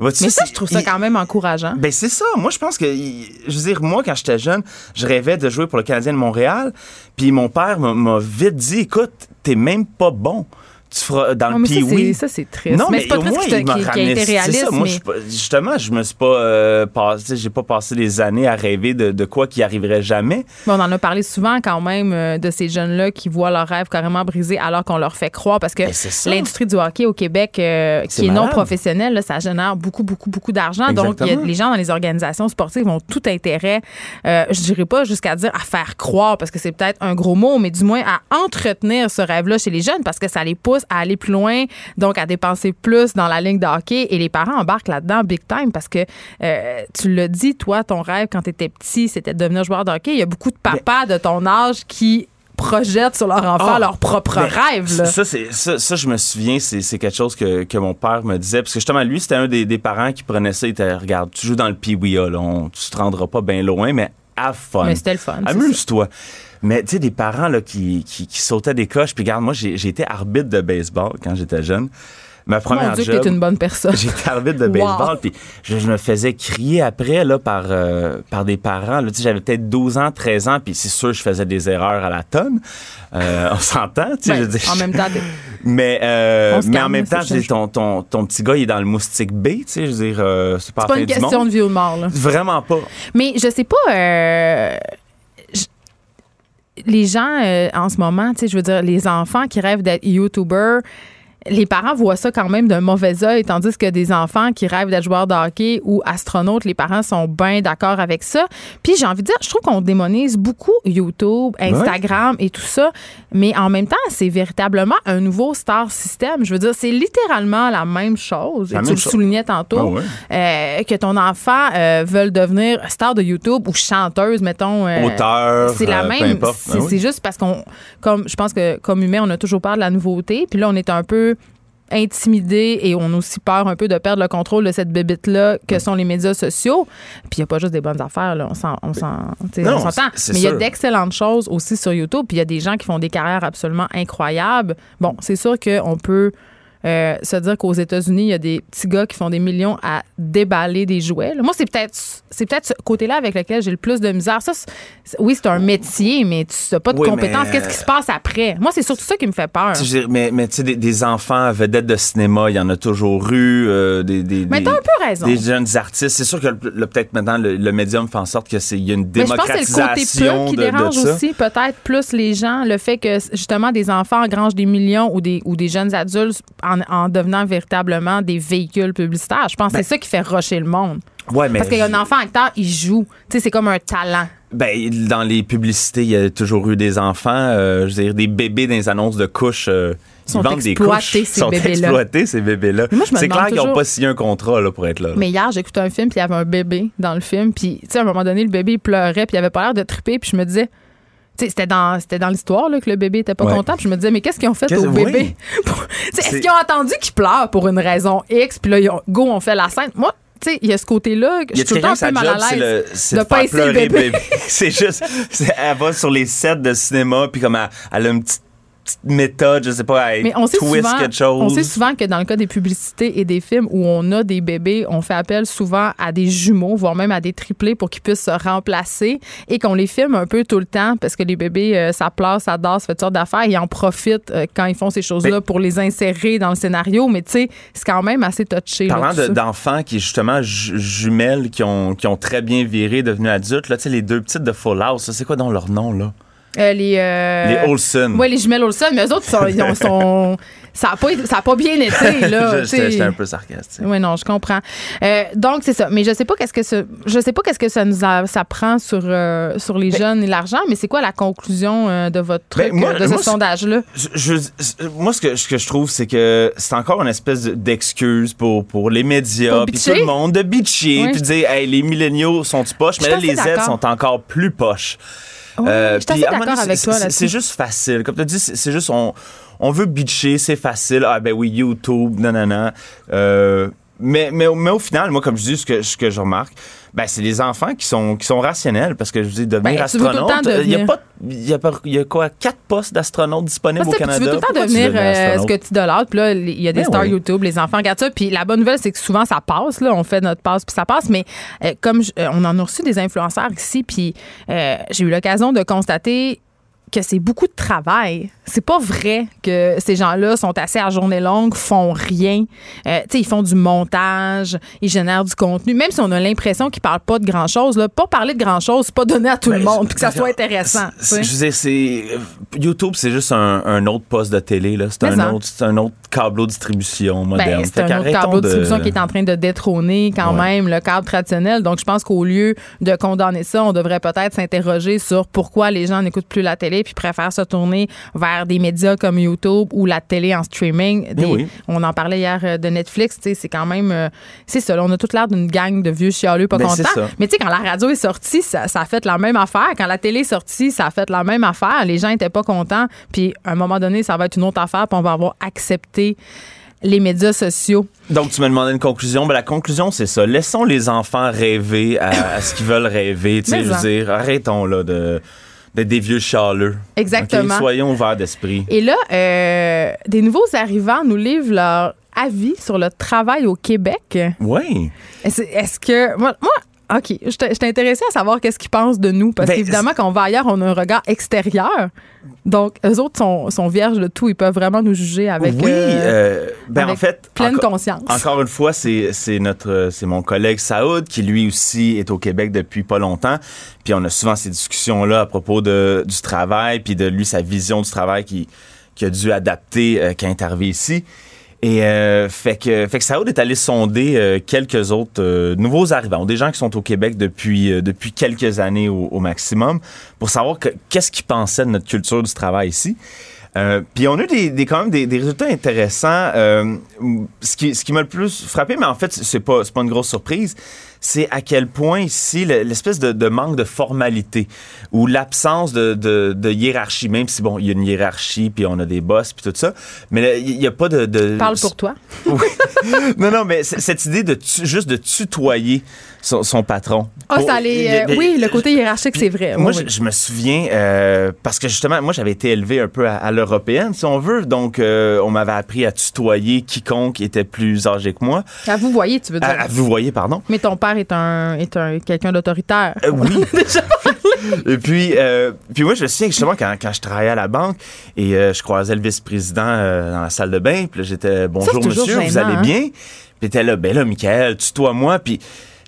Hein? Mais ça, je trouve ça quand même encourageant. ben c'est ça. Moi, je pense que, je veux dire, moi, quand j'étais jeune, je rêvais de jouer pour le Canadien de Montréal. Puis mon père m'a- m'a vite dit, écoute, t'es même pas bon. Tu feras dans le c'est- pee ça, c'est triste. Non, Mais mais, c'est pas triste qu'il a été réaliste, ça. Moi, je justement, je me suis pas euh, passé, j'ai pas passé des années à rêver de, de quoi qui arriverait jamais. Mais on en a parlé souvent quand même euh, de ces jeunes-là qui voient leurs rêves carrément brisés alors qu'on leur fait croire parce que Ben, l'industrie du hockey au Québec euh, qui est non professionnelle, là, ça génère beaucoup, beaucoup, beaucoup d'argent. Donc, y a- les gens dans les organisations sportives ont tout intérêt, je dirais pas jusqu'à dire à faire croire parce que c'est peut-être un gros mot, mais du moins à entretenir ce rêve-là chez les jeunes parce que ça les pousse à aller plus loin, donc à dépenser plus dans la ligne de hockey et les parents embarquent là-dedans big time parce que euh, tu l'as dit, toi, ton rêve quand tu étais petit, c'était de devenir joueur de hockey. Il y a beaucoup de papas de ton âge qui projettent sur leur enfant Ah, leur propre rêve. là. Ça, c'est, ça, ça, je me souviens, c'est, c'est quelque chose que, que mon père me disait. Parce que justement, lui, c'était un des, des parents qui prenait ça. Il était, regarde, tu joues dans le Pee-Wee, là, on, tu te rendras pas bien loin, mais have fun. Mais c'était le fun, c'est Amuse-toi. Mais tu sais, des parents là, qui, qui, qui sautaient des coches. Puis regarde, moi, j'ai, été arbitre de baseball quand j'étais jeune. Ma première Mon Dieu, job, t'es une bonne personne. [LAUGHS] J'étais arbitre de Wow. baseball, puis je, je me faisais crier après là, par, euh, par des parents. Là, Tu sais, J'avais peut-être 12 ans, 13 ans, puis c'est sûr je faisais des erreurs à la tonne. Euh, on s'entend, tu sais, Ben, je en même temps, [LAUGHS] Mais, euh, mais en même temps, je dire, ton, ton, ton petit gars, il est dans le moustique B, tu sais, je veux dire, euh, c'est pas, pas une question de vie ou de mort. Là. Vraiment pas. Mais je sais pas. Les gens euh, en ce moment, tu sais, je veux dire, les enfants qui rêvent d'être YouTubers. Les parents voient ça quand même d'un mauvais œil, tandis que des enfants qui rêvent d'être joueurs de hockey ou astronautes, les parents sont bien d'accord avec ça. Puis j'ai envie de dire, je trouve qu'on démonise beaucoup YouTube, Instagram et tout ça, mais en même temps, c'est véritablement un nouveau star system. Je veux dire, c'est littéralement la même chose. La Et tu le soulignais tantôt, Ah ouais. euh, que ton enfant euh, veuille devenir star de YouTube ou chanteuse, mettons. euh, Auteur, C'est la euh, même. C'est oui. c'est juste parce qu'on, comme je pense que comme humain, on a toujours peur de la nouveauté. Puis là, on est un peu intimidé et on a aussi peur un peu de perdre le contrôle de cette bébite-là que sont les médias sociaux. Puis il n'y a pas juste des bonnes affaires, là. On s'en, on s'en- tu sais, Non, on s'entend. Mais il y a d'excellentes choses aussi sur YouTube. Puis il y a des gens qui font des carrières absolument incroyables. Bon, c'est sûr qu'on peut euh, se dire qu'aux États-Unis, il y a des petits gars qui font des millions à déballer des jouets. là. Moi, c'est peut-être c'est peut-être ce côté-là avec lequel j'ai le plus de misère. Ça, oui, c'est un métier, mais tu n'as pas de Oui, compétences. Qu'est-ce qui se passe après? Moi, c'est surtout ça qui me fait peur. Mais mais tu sais, des, des enfants vedettes de cinéma, il y en a toujours eu. euh, des, des, Mais des- t'as un peu raison. Des jeunes artistes. C'est sûr que peut-être maintenant, le, le médium fait en sorte qu'il y a une Mais je pense que c'est le côté démocratisation pub qui de, dérange aussi peut-être plus les gens, le fait que justement des enfants engrangent des millions ou des, ou des jeunes adultes en, en devenant véritablement des véhicules publicitaires. Je pense que Ben- c'est ça qui fait rusher le monde. Ouais, mais Parce qu'un enfant acteur, il joue. Tu sais, c'est comme un talent. Ben, dans les publicités, il y a toujours eu des enfants, euh, je veux dire, des bébés dans les annonces de couches. euh, Ils sont vendent des couches. ces Ils sont bébés-là. exploités, ces bébés-là. Mais moi, je me C'est clair qu'ils n'ont pas signé un contrat là, pour être là. là. Mais hier, j'écoutais un film, puis il y avait un bébé dans le film. Puis, tu sais, à un moment donné, le bébé il pleurait, puis il avait pas l'air de triper. Puis je me disais, c'était dans, c'était dans l'histoire que le bébé était pas Ouais. content. Puis je me disais, mais qu'est-ce qu'ils ont fait au bébé? [LAUGHS] Est-ce qu'ils ont attendu qu'il pleure pour une raison X? Puis là, ils ont, go, on fait la scène? Moi, tu sais, il y a ce côté-là, je suis tout le temps un peu mal à l'aise de pincer le pleurer bébé. [LAUGHS] c'est juste, elle va sur les sets de cinéma, puis comme elle, elle a une petite petite méthode, je sais pas, à Mais on sait, twist souvent, quelque chose. on sait souvent que dans le cas des publicités et des films où on a des bébés, on fait appel souvent à des jumeaux, voire même à des triplés pour qu'ils puissent se remplacer et qu'on les filme un peu tout le temps parce que les bébés, euh, ça pleure, ça dort, ça fait toutes sortes d'affaires. Ils en profitent euh, quand ils font ces choses-là pour les insérer dans le scénario. Mais tu sais, c'est quand même assez touché. Parlant de- d'enfants qui, justement, ju- jumelles, qui ont, qui ont très bien viré, devenus adultes, là, tu sais, les deux petites de Full House, ça, c'est quoi dans leur nom, là? Euh, les, euh, Les Olsen. Oui, les jumelles Olsen, mais eux autres, ils sont, ils ont- sont- ça n'a pas, pas bien été. Là. [LAUGHS] J'étais un peu sarcastique. Oui, non, je comprends. Euh, donc, c'est ça. Mais je sais pas qu'est-ce que je sais pas qu'est-ce que ça nous a- ça prend sur, euh, sur les jeunes et l'argent, mais c'est quoi la conclusion de votre truc, Ben, moi- de ce sondage-là? Moi, ce que, ce que je trouve, c'est que c'est encore une espèce de- d'excuse pour, pour les médias, puis tout le monde, de bitcher, puis de dire, hey, les milléniaux sont-tu poches, mais là, les Z sont encore plus poches. Oui, Euh, je suis d'accord avec c'est- toi juste facile. Comme tu as dit, c'est c'est juste, on, on veut bitcher, c'est facile. Ah, ben oui, YouTube, nanana. Euh, mais, mais, mais au final, moi, comme je dis, ce que, ce que je remarque, ben, c'est les enfants qui sont, qui sont rationnels parce que je dis, devenir Ben, tout le astronaute, il y a devenir- pas, il y a y quoi, quatre postes d'astronautes disponibles Parce au Canada. tu veux tout le temps devenir euh, ce que tu idolâtres. Puis là, il y a des Ben stars oui. YouTube, les enfants regardent ça. Puis la bonne nouvelle, c'est que souvent, ça passe. Là, on fait notre passe, puis ça passe. Mais euh, comme je- euh, on en a reçu des influenceurs ici, puis euh, j'ai eu l'occasion de constater que c'est beaucoup de travail. C'est pas vrai que ces gens-là sont assis à journée longue, font rien. Euh, tu sais, ils font du montage, ils génèrent du contenu. Même si on a l'impression qu'ils parlent pas de grand-chose, là, pas parler de grand-chose, c'est pas donné à tout le Ben, monde, puis que ça soit intéressant. Je veux c'est euh, YouTube, c'est juste un, un autre poste de télé. là. C'est un autre, c'est un autre câble de distribution moderne. Ben, c'est Fait un autre qu'arrêtons câble de de- distribution qui est en train de détrôner quand Ouais. même le câble traditionnel. Donc, je pense qu'au lieu de condamner ça, on devrait peut-être s'interroger sur pourquoi les gens n'écoutent plus la télé puis préfèrent se tourner vers des médias comme YouTube ou la télé en streaming. Des- oui. On en parlait hier euh, de Netflix. C'est quand même... euh, c'est ça. là, on a toute l'air d'une gang de vieux chialeux pas Ben, contents. Mais tu sais, quand la radio est sortie, ça, ça a fait la même affaire. Quand la télé est sortie, ça a fait la même affaire. Les gens étaient pas contents. Puis, à un moment donné, ça va être une autre affaire. Puis, on va avoir accepté les médias sociaux. Donc, tu me demandais une conclusion. Ben, la conclusion, c'est ça. Laissons les enfants rêver à, à ce qu'ils veulent rêver. Tu sais, je veux dire, arrêtons là de d'être des vieux châleux. Exactement. OK? Soyons ouverts d'esprit. Et là, euh, des nouveaux arrivants nous livrent leur avis sur le travail au Québec. Oui. Est-ce est-ce que. Moi, moi, OK, je t'ai- intéressée à savoir qu'est-ce qu'ils pensent de nous. Parce Ben, qu'évidemment, quand on va ailleurs, on a un regard extérieur. Donc, eux autres sont, sont vierges de tout. Ils peuvent vraiment nous juger avec. oui. euh, euh, ben, avec en fait. pleine conscience. Encore une fois, c'est c'est notre c'est mon collègue Saoud qui lui aussi est au Québec depuis pas longtemps. Puis on a souvent ces discussions là à propos de du travail puis de lui sa vision du travail qui qui a dû adapter euh, quand il est arrivé ici. Et euh, fait que fait que Saoud est allé sonder euh, quelques autres euh, nouveaux arrivants, des gens qui sont au Québec depuis euh, depuis quelques années au, au maximum, pour savoir que- qu'est-ce qu'ils pensaient de notre culture du travail ici. Euh, puis on a eu des, des- quand même des, des résultats intéressants. Euh, ce qui, ce qui m'a le plus frappé, mais en fait, c'est pas, c'est pas une grosse surprise, c'est à quel point ici, le- l'espèce de, de manque de formalité ou l'absence de, de- de hiérarchie, même si, bon, il y a une hiérarchie, puis on a des boss, puis tout ça, mais il n'y a pas de... de- Parle pour toi. [LAUGHS] non, non, mais cette idée de tu- juste de tutoyer son, son patron. Ah, ça les, euh, oui, le côté hiérarchique, c'est vrai. moi, Oui, je, oui. je me souviens, euh, parce que justement, moi, j'avais été élevé un peu à, à l'européenne, si on veut. Donc, euh, on m'avait appris à tutoyer quiconque était plus âgé que moi. À vous voyez, tu veux dire. À, à vous voyez, pardon. Mais ton père est un, est un quelqu'un d'autoritaire. Euh, oui. [LAUGHS] et puis, euh, puis moi, je me souviens que justement, quand, quand je travaillais à la banque et euh, je croisais le vice-président euh, dans la salle de bain, puis là, j'étais bonjour monsieur, vous allez hein? bien? Puis il était là, ben là, Michael, tutoie-moi, puis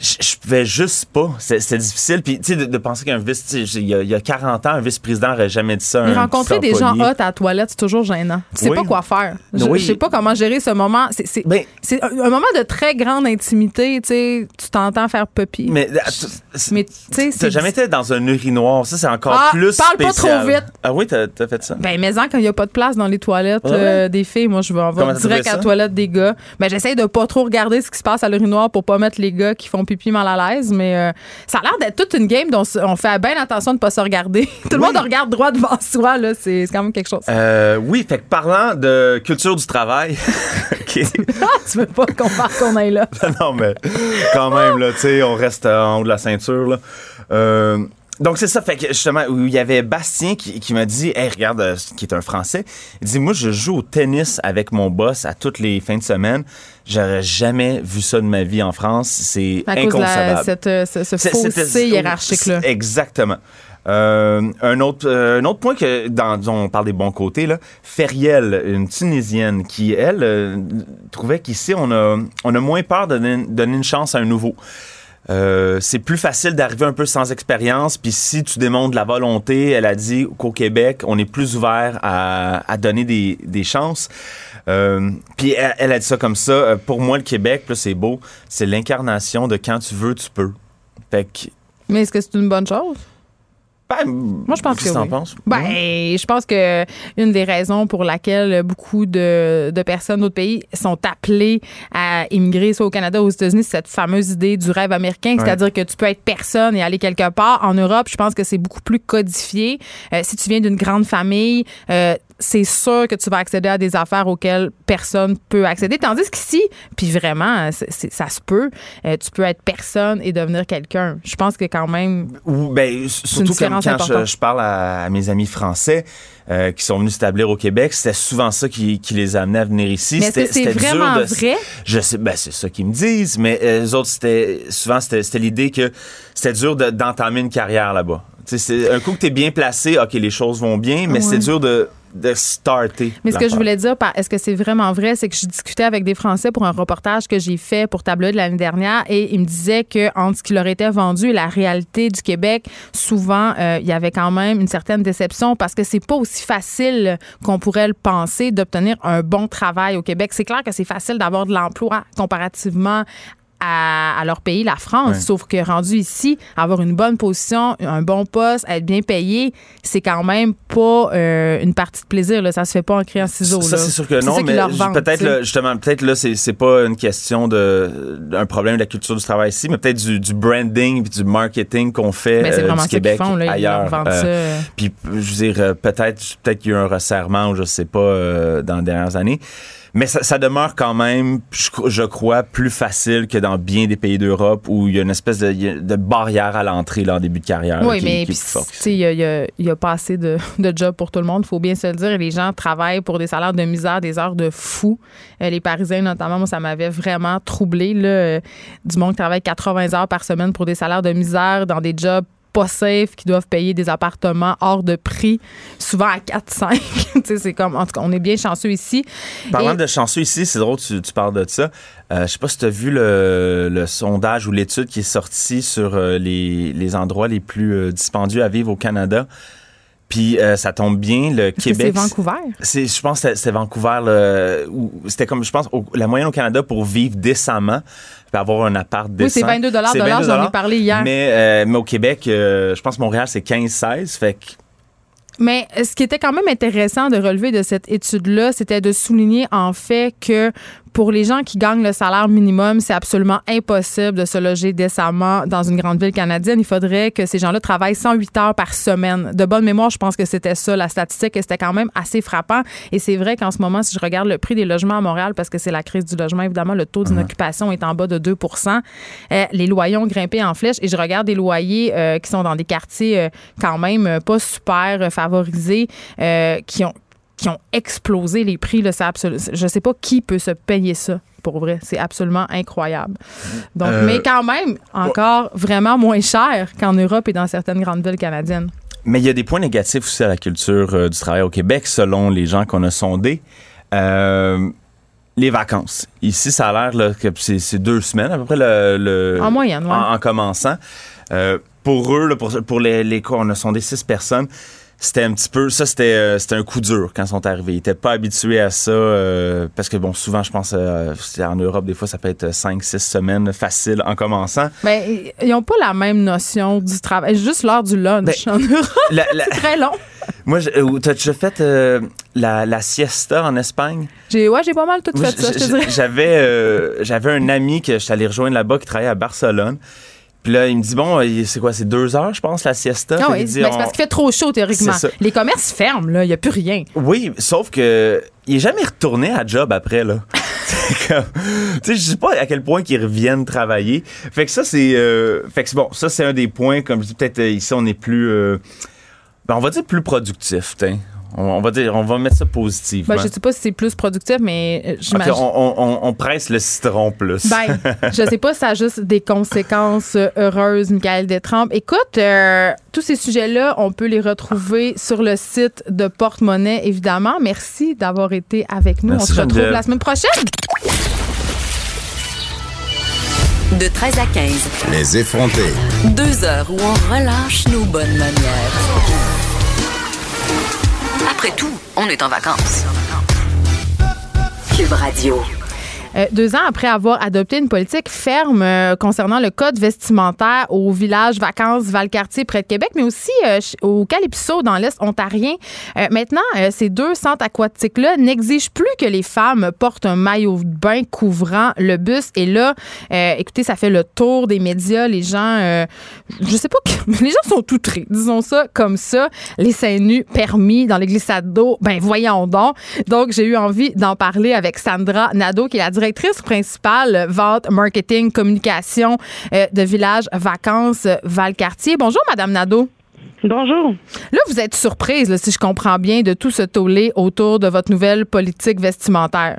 je, je pouvais juste pas. C'est c'est difficile. Puis, tu sais, de, de penser qu'un vice, il y, a- il y a 40 ans, un vice-président aurait jamais dit ça. Mais rencontrer des gens hot à la toilette, c'est toujours gênant. Tu sais Oui. pas quoi faire. Je, Oui. je sais pas comment gérer ce moment. C'est Ben- un, un moment de très grande intimité. Tu sais, tu t'entends faire puppy. Mais, tu- Mais tu sais, T'as jamais été dans un urinoir? Ça, c'est encore Ah, plus parle pas spécial. trop vite. Ah oui, t'as as fait ça? Ben, mais en, quand il n'y a pas de place dans les toilettes Ouais, euh, des filles, moi, je vais en direct à la toilette des gars. Ben, j'essaye de pas trop regarder ce qui se passe à l'urinoir pour pas mettre les gars qui font pipi mal à l'aise, mais euh, ça a l'air d'être toute une game dont on fait bien attention de pas se regarder. [LAUGHS] Tout le monde regarde droit devant [LAUGHS] soi, là. C'est quand même quelque chose. Euh, oui, fait que parlant de culture du travail. [LAUGHS] Ah, tu veux pas qu'on parte qu'on aille là? non, mais quand même, là, tu sais, on reste en haut de la ceinture, là. Euh, Donc c'est ça, fait que justement, où il y avait Bastien qui, qui m'a dit, hey, regarde, euh, qui est un Français, il dit, moi je joue au tennis avec mon boss à toutes les fins de semaine. J'aurais jamais vu ça de ma vie en France. C'est inconcevable. cette, euh, ce, ce fossé hiérarchique-là. Exactement. Euh, un autre euh, un autre point que dans dont on parle des bons côtés là, Feriel, une Tunisienne qui elle euh, trouvait qu'ici on a on a moins peur de donner, donner une chance à un nouveau. Euh, c'est plus facile d'arriver un peu sans expérience, puis si tu démontres la volonté, elle a dit qu'au Québec, on est plus ouvert à, donner des, chances. Euh, puis elle, a dit ça comme ça. euh, Pour moi, le Québec, là, c'est beau. C'est l'incarnation de quand tu veux, tu peux. Fait Mais est-ce que c'est une bonne chose? Moi, je pense qu'est-ce que t'en oui. penses? Ben, je pense que une des raisons pour laquelle beaucoup de, de personnes d'autres pays sont appelées à immigrer soit au Canada ou aux États-Unis, c'est cette fameuse idée du rêve américain, Ouais. c'est-à-dire que tu peux être personne et aller quelque part. En Europe, je pense que c'est beaucoup plus codifié. Euh, si tu viens d'une grande famille, euh, c'est sûr que tu vas accéder à des affaires auxquelles personne peut accéder. Tandis qu'ici, puis vraiment, ça se peut, euh, tu peux être personne et devenir quelqu'un. Je pense que quand même, Ou, ben, surtout quand je, parle à, à mes amis français euh, qui sont venus s'établir au Québec, c'était souvent ça qui, qui les amenait à venir ici. C'était- c'était dur vraiment de- vrai? Je sais, ben, c'est ça qu'ils me disent, mais euh, les autres, c'était, souvent, c'était, l'idée que c'était dur de- d'entamer une carrière là-bas. Tu un coup que t'es bien placé, OK, les choses vont bien, mais Ouais. c'est dur de, de starter. Mais ce que je voulais dire, est-ce que c'est vraiment vrai, c'est que je discutais avec des Français pour un reportage que j'ai fait pour Tableau de l'année dernière et ils me disaient que entre ce qui leur était vendu et la réalité du Québec, souvent euh, il y avait quand même une certaine déception parce que c'est pas aussi facile qu'on pourrait le penser d'obtenir un bon travail au Québec. C'est clair que c'est facile d'avoir de l'emploi comparativement à, à leur pays, la France. Ouais. Sauf que rendu ici, avoir une bonne position, un bon poste, être bien payé, c'est quand même pas euh, une partie de plaisir. Là. Ça se fait pas en criant ciseaux. Ça, c'est sûr que non, mais peut-être, justement, peut-être là, c'est, pas une question de, d'un problème de la culture du travail ici, mais peut-être du, du branding puis du marketing qu'on fait Ben, c'est euh, du Québec font, là, ailleurs. ça. Puis, je veux dire, euh, peut-être, peut-être qu'il y a eu un resserrement ou je sais pas euh, dans les dernières années. Mais ça, ça demeure quand même, je, je crois, plus facile que dans bien des pays d'Europe où il y a une espèce de, de barrière à l'entrée en début de carrière. là, Oui, qui- mais il y a, y y pas assez de, [LAUGHS] de jobs pour tout le monde, il faut bien se le dire. Les gens travaillent pour des salaires de misère, des heures de fou. Euh, les Parisiens, notamment, moi, ça m'avait vraiment troublé. Là, euh, du monde qui travaille 80 heures par semaine pour des salaires de misère dans des jobs pas safe, qui doivent payer des appartements hors de prix, souvent à 4-5. [LAUGHS] Tu sais, c'est comme, en tout cas, on est bien chanceux ici. Parlant Et- de chanceux ici, c'est drôle, tu, tu parles de ça. Euh, je sais pas si tu as vu le, le sondage ou l'étude qui est sortie sur euh, les, les endroits les plus euh, dispendieux à vivre au Canada. Puis euh, ça tombe bien, le Québec. c'est Vancouver? C'est, je pense que c'était Vancouver. là, où C'était comme, je pense, au- la moyenne au Canada pour vivre décemment, puis avoir un appart décent. Oui, c'est 22 de C'est l'heure, 22 j'en ai parlé hier. Mais, euh, mais au Québec, euh, je pense que Montréal, c'est 15-16. Fait que Mais ce qui était quand même intéressant de relever de cette étude-là, c'était de souligner en fait que pour les gens qui gagnent le salaire minimum, c'est absolument impossible de se loger décemment dans une grande ville canadienne. Il faudrait que ces gens-là travaillent 108 heures par semaine. De bonne mémoire, je pense que c'était ça, la statistique, et c'était quand même assez frappant. Et c'est vrai qu'en ce moment, si je regarde le prix des logements à Montréal, parce que c'est la crise du logement, évidemment, le taux d'inoccupation est en bas de 2% euh, Les loyers ont grimpé en flèche et je regarde des loyers euh, qui sont dans des quartiers euh, quand même pas super favorisés, qui ont qui ont explosé les prix. Là, absolu- je sais pas qui peut se payer ça. Pour vrai, c'est absolument incroyable. Donc, Euh, mais quand même, encore vraiment moins cher qu'en Europe et dans certaines grandes villes canadiennes. Mais il y a des points négatifs aussi à la culture euh, du travail au Québec, selon les gens qu'on a sondés. Euh, les vacances. Ici, ça a l'air que c'est deux semaines à peu près le, le- En moyenne, ouais. en, en commençant. Pour eux, là, pour, pour les, les on a sondé six personnes. C'était un petit peu, ça c'était euh, c'était un coup dur quand ils sont arrivés. Ils étaient pas habitués à ça euh, parce que bon, souvent je pense euh, en Europe des fois ça peut être cinq, six semaines facile en commençant. Ben, ils n'ont pas la même notion du travail. Juste l'heure du lunch en Europe. [LAUGHS] La- c'est très long. Moi, t'as déjà fait la, la siesta en Espagne? J'ai, ouais, j'ai pas mal tout fait ça. J'avais j'avais un ami que je suis allé rejoindre là-bas qui travaillait à Barcelone. Puis là, il me dit bon, c'est quoi, c'est deux heures, je pense, la siesta? Ah oui, ben, c'est on- parce qu'il fait trop chaud théoriquement. C'est. Les commerces ferment, là. Il n'y a plus rien. Oui, sauf que il est jamais retourné à job après là. [LAUGHS] tu sais, je sais pas à quel point qu'ils reviennent travailler. Fait que ça, c'est, euh, fait que bon, ça, c'est un des points, comme je dis, peut-être euh, ici, on est plus, euh, ben, on va dire plus productif, t'sais. On, va dire, on va mettre ça positivement. Ben, je sais pas si c'est plus productif, mais j'imagine. on, on, on, presse le citron plus. Ben, [LAUGHS] je sais pas si ça a juste des conséquences heureuses, Michael Détrempe. Écoute, tous ces sujets-là, on peut les retrouver sur le site de Porte-Monnaie, évidemment. Merci d'avoir été avec nous. Merci, on se retrouve Geneviève. la semaine prochaine. De 13 à 15, Les effrontés. deux heures où on relâche nos bonnes manières. Après tout, on est en vacances. Cube Radio. Euh, deux ans après avoir adopté une politique ferme euh, concernant le code vestimentaire au village vacances Valcartier près de Québec, mais aussi euh, au Calypso dans l'Est ontarien, maintenant, ces deux centres aquatiques-là n'exigent plus que les femmes portent un maillot de bain couvrant le bus. Et là, écoutez, ça fait le tour des médias. Les gens, je sais pas, [LAUGHS] les gens sont outrés, disons ça comme ça. Les seins nus permis dans les glissades d'eau, ben voyons donc. Donc, j'ai eu envie d'en parler avec Sandra Nadeau, qui est la directrice principale vente, marketing, communication euh, de Village Vacances Valcartier. Bonjour, Madame Nadeau. Bonjour. Là, vous êtes surprise, là, si je comprends bien, de tout ce tollé autour de votre nouvelle politique vestimentaire.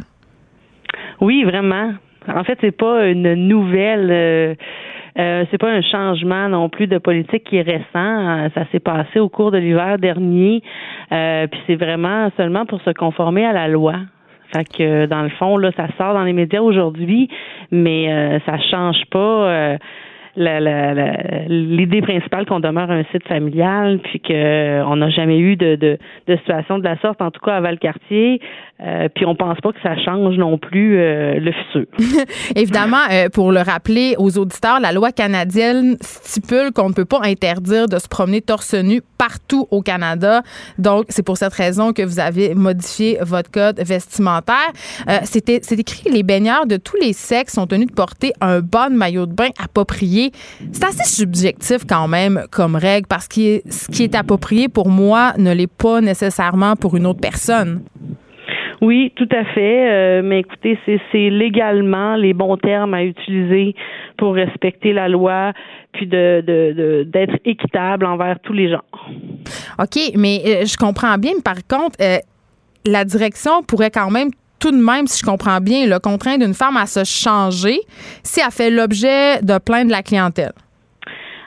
Oui, vraiment. En fait, c'est pas une nouvelle. Euh, euh, c'est pas un changement non plus de politique qui est récent. Euh, Ça s'est passé au cours de l'hiver dernier. Euh, puis c'est vraiment seulement pour se conformer à la loi. Fait que dans le fond, là, ça sort dans les médias aujourd'hui, mais euh, ça change pas. euh, l'idée principale qu'on demeure un site familial, puis que on n'a jamais eu de, situation de la sorte, en tout cas à Valcartier, euh, puis on pense pas que ça change non plus euh, le futur. [LAUGHS] Évidemment, euh, pour le rappeler aux auditeurs, la loi canadienne stipule qu'on ne peut pas interdire de se promener torse nu partout au Canada. Donc, c'est pour cette raison que vous avez modifié votre code vestimentaire. Euh, c'était, c'est écrit les baigneurs de tous les sexes sont tenus de porter un bon maillot de bain approprié. C'est assez subjectif quand même comme règle parce que ce qui est approprié pour moi ne l'est pas nécessairement pour une autre personne. Oui, tout à fait. Euh, mais écoutez, c'est, légalement les bons termes à utiliser pour respecter la loi, puis de, de, de- d'être équitable envers tous les gens. OK, mais euh, je comprends bien, mais par contre, euh, la direction pourrait quand même tout de même, si je comprends bien, le contraindre une femme à se changer si elle fait l'objet de plainte de la clientèle.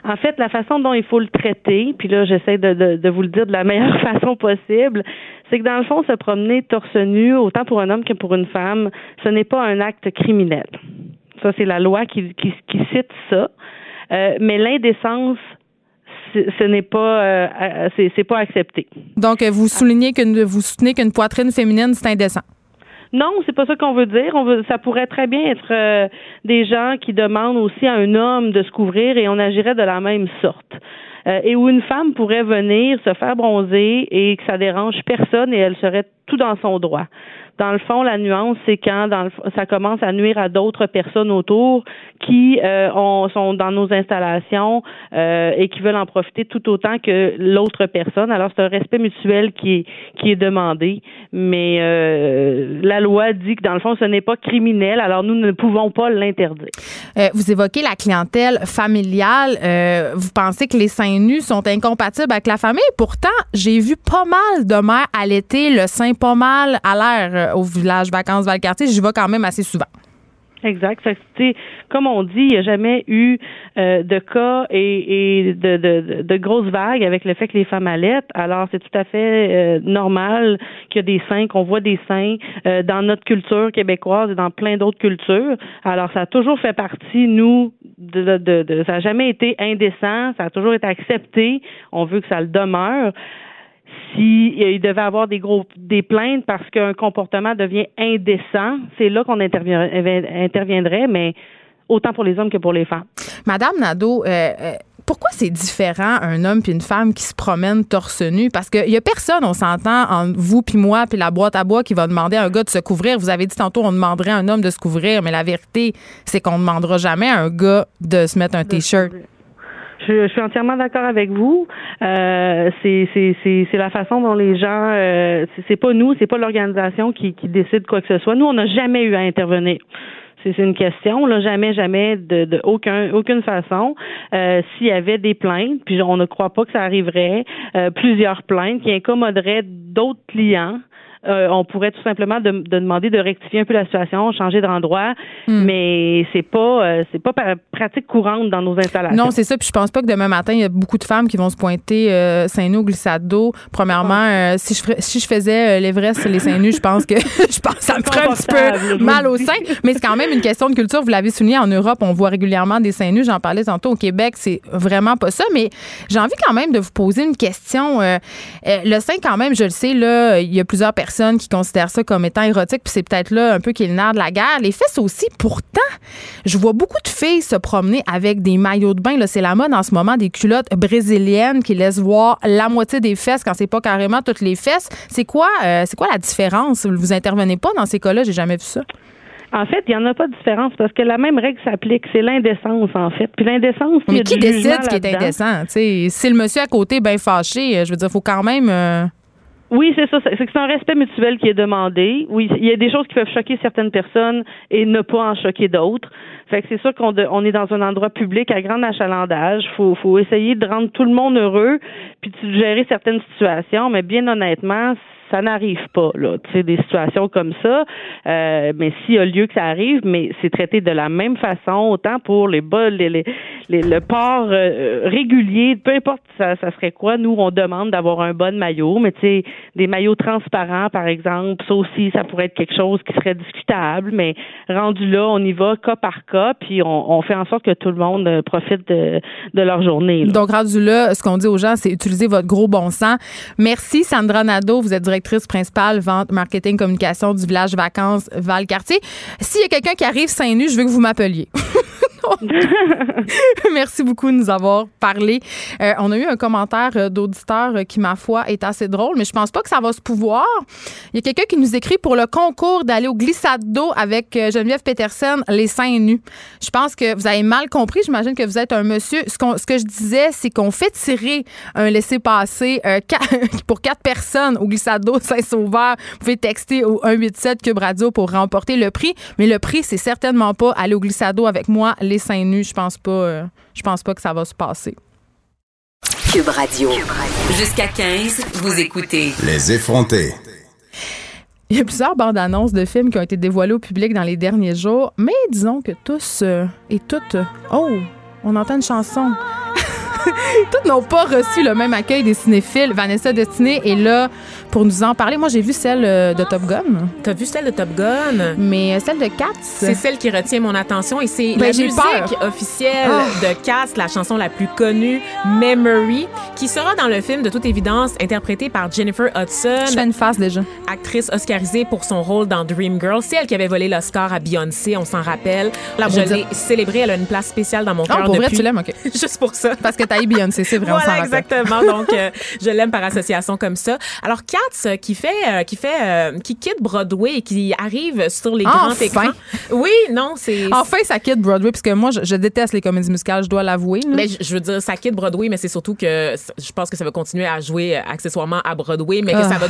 En fait, la façon dont il faut le traiter, puis là, j'essaie de, de, de vous le dire de la meilleure [LAUGHS] façon possible, c'est que dans le fond, se promener torse nu, autant pour un homme que pour une femme, ce n'est pas un acte criminel. Ça, c'est la loi qui, qui, qui cite ça. Euh, mais l'indécence, ce n'est pas, euh, euh, c'est, pas accepté. Donc, vous soulignez qu'une, vous soutenez qu'une poitrine féminine, c'est indécent. Non, c'est pas ça qu'on veut dire. Ça pourrait très bien être euh, des gens qui demandent aussi à un homme de se couvrir et on agirait de la même sorte. Euh, et où une femme pourrait venir se faire bronzer et que ça dérange personne et elle serait tout dans son droit. Dans le fond, la nuance, c'est quand dans le, ça commence à nuire à d'autres personnes autour qui euh, ont- sont dans nos installations euh, et qui veulent en profiter tout autant que l'autre personne. Alors, c'est un respect mutuel qui est, qui est demandé, mais euh, la loi dit que dans le fond, ce n'est pas criminel, alors nous ne pouvons pas l'interdire. Euh, vous évoquez la clientèle familiale. Euh, vous pensez que les seins nus sont incompatibles avec la famille? Pourtant, j'ai vu pas mal de mères allaiter le sein pas mal à l'air euh, au village vacances Valcartier. J'y vais quand même assez souvent. Exact. Comme on dit, il n'y a jamais eu euh, de cas et, de, grosses vagues avec le fait que les femmes allaitent. Alors, c'est tout à fait euh, normal qu'il y a des seins, qu'on voit des seins euh, dans notre culture québécoise et dans plein d'autres cultures. Alors, ça a toujours fait partie, nous, de, de- ça n'a jamais été indécent, ça a toujours été accepté. On veut que ça le demeure si euh, devait avoir des gros des plaintes parce qu'un comportement devient indécent, c'est là qu'on intervient- interviendrait, mais autant pour les hommes que pour les femmes. Madame Nadeau, euh, euh, pourquoi c'est différent un homme puis une femme qui se promènent torse nu? Parce qu'il y a personne, on s'entend, entre vous puis moi puis la boîte à bois qui va demander à un gars de se couvrir. Vous avez dit tantôt, on demanderait à un homme de se couvrir, mais la vérité, c'est qu'on ne demandera jamais à un gars de se mettre un T-shirt. Je Je, suis entièrement d'accord avec vous. Euh, c'est la façon dont les gens. Euh, c'est pas nous, c'est pas l'organisation qui, qui décide quoi que ce soit. Nous, on n'a jamais eu à intervenir c'est une question là jamais jamais de, de aucun aucune façon euh, s'il y avait des plaintes puis on ne croit pas que ça arriverait euh, plusieurs plaintes qui incommoderaient d'autres clients euh, on pourrait tout simplement de, demander de rectifier un peu la situation, changer d'endroit, hmm. mais c'est pas euh, c'est pas pratique courante dans nos installations. Non, c'est ça. Puis je pense pas que demain matin il y a beaucoup de femmes qui vont se pointer euh, seins nus glissade d'eau. Premièrement, euh, si je si je faisais l'Everest les seins nus, je pense que [LAUGHS] je pense que ça me ferait un petit peu mal au sein. Mais c'est quand même une question de culture. Vous l'avez souligné en Europe, on voit régulièrement des seins nus. J'en parlais tantôt au Québec, c'est vraiment pas ça. Mais j'ai envie quand même de vous poser une question. le sein, quand même, je le sais là, il y a plusieurs personnes qui considèrent ça comme étant érotique, puis c'est peut-être là un peu qui est le nerf de la guerre. Les fesses aussi, pourtant, je vois beaucoup de filles se promener avec des maillots de bain. C'est la mode en ce moment des culottes brésiliennes qui laissent voir la moitié des fesses quand c'est pas carrément toutes les fesses. C'est quoi, euh, c'est quoi la différence? Vous intervenez pas dans ces cas-là? J'ai jamais vu ça. En fait, il n'y en a pas de différence parce que la même règle s'applique. C'est l'indécence, en fait. Puis l'indécence, Mais qui décide ce qui est indécent? si le monsieur à côté est bien fâché, je veux dire, il faut quand même. Euh, oui, c'est ça. C'est un respect mutuel qui est demandé. Oui, il y a des choses qui peuvent choquer certaines personnes et ne pas en choquer d'autres. Fait que c'est sûr qu'on on est dans un endroit public à grand achalandage. Faut, faut essayer de rendre tout le monde heureux puis de gérer certaines situations. Mais bien honnêtement, ça n'arrive pas, là. Tu sais, des situations comme ça. Euh, mais s'il y a lieu que ça arrive, mais c'est traité de la même façon, autant pour les bas, les, les, le port euh, régulier, peu importe ça, ça serait quoi. Nous, on demande d'avoir un bon maillot, mais tu sais, des maillots transparents, par exemple, ça aussi, ça pourrait être quelque chose qui serait discutable. Mais rendu là, on y va cas par cas, puis on, on fait en sorte que tout le monde euh, profite de, de leur journée. Donc rendu là, ce qu'on dit aux gens, c'est utiliser votre gros bon sens. Merci, Sandra Nadeau. Vous êtes directrice principale vente, marketing, communication du village vacances Val-Cartier. S'il y a quelqu'un qui arrive seins nus, je veux que vous m'appeliez. [LAUGHS] [LAUGHS] Merci beaucoup de nous avoir parlé. Euh, on a eu un commentaire euh, d'auditeur euh, qui, ma foi, est assez drôle, mais je pense pas que ça va se pouvoir. Il y a quelqu'un qui nous écrit pour le concours d'aller au glissade d'eau avec Geneviève Peterson, les seins nus. Je pense que vous avez mal compris. J'imagine que vous êtes un monsieur. Ce, ce que je disais, c'est qu'on fait tirer un laissez-passer [LAUGHS] pour quatre personnes au glissade d'eau Saint-Sauveur. Vous pouvez texter au 187 Cube Radio pour remporter le prix. Mais le prix, c'est certainement pas aller au glissade d'eau avec moi, les seins nus, je pense pas, euh, je pense pas que ça va se passer. Cube Radio. Jusqu'à 15, vous écoutez. Les effrontés. Il y a plusieurs bandes annonces de films qui ont été dévoilées au public dans les derniers jours, mais disons que tous euh, et toutes. oh, on entend une chanson. [LAUGHS] toutes n'ont pas reçu le même accueil des cinéphiles. Vanessa Destinée est là pour nous en parler. Moi, j'ai vu celle euh, de Top Gun. T'as vu celle de Top Gun? Mais euh, celle de Cats. C'est celle qui retient mon attention et c'est ben, la musique officielle ah. de Cats, la chanson la plus connue, Memory, qui sera dans le film de toute évidence interprétée par Jennifer Hudson. Je fais une face déjà. Actrice oscarisée pour son rôle dans Dreamgirls. C'est elle qui avait volé l'Oscar à Beyoncé, on s'en rappelle. La je l'ai célébrée, elle a une place spéciale dans mon ah, cœur. pour vrai, tu l'aimes, OK. [LAUGHS] Juste pour ça. Parce que t'as eu Beyoncé, c'est vrai, voilà, exactement. Donc, euh, je l'aime par association comme ça. Alors, Cats, euh, qui fait, euh, qui fait, euh, qui quitte Broadway et qui arrive sur les grands écrans. Oui, non, c'est. Enfin, ça quitte Broadway, parce que moi, je, déteste les comédies musicales, je dois l'avouer. Mais je, veux dire, ça quitte Broadway, mais c'est surtout que je pense que ça va continuer à jouer accessoirement à Broadway, mais que ah. ça va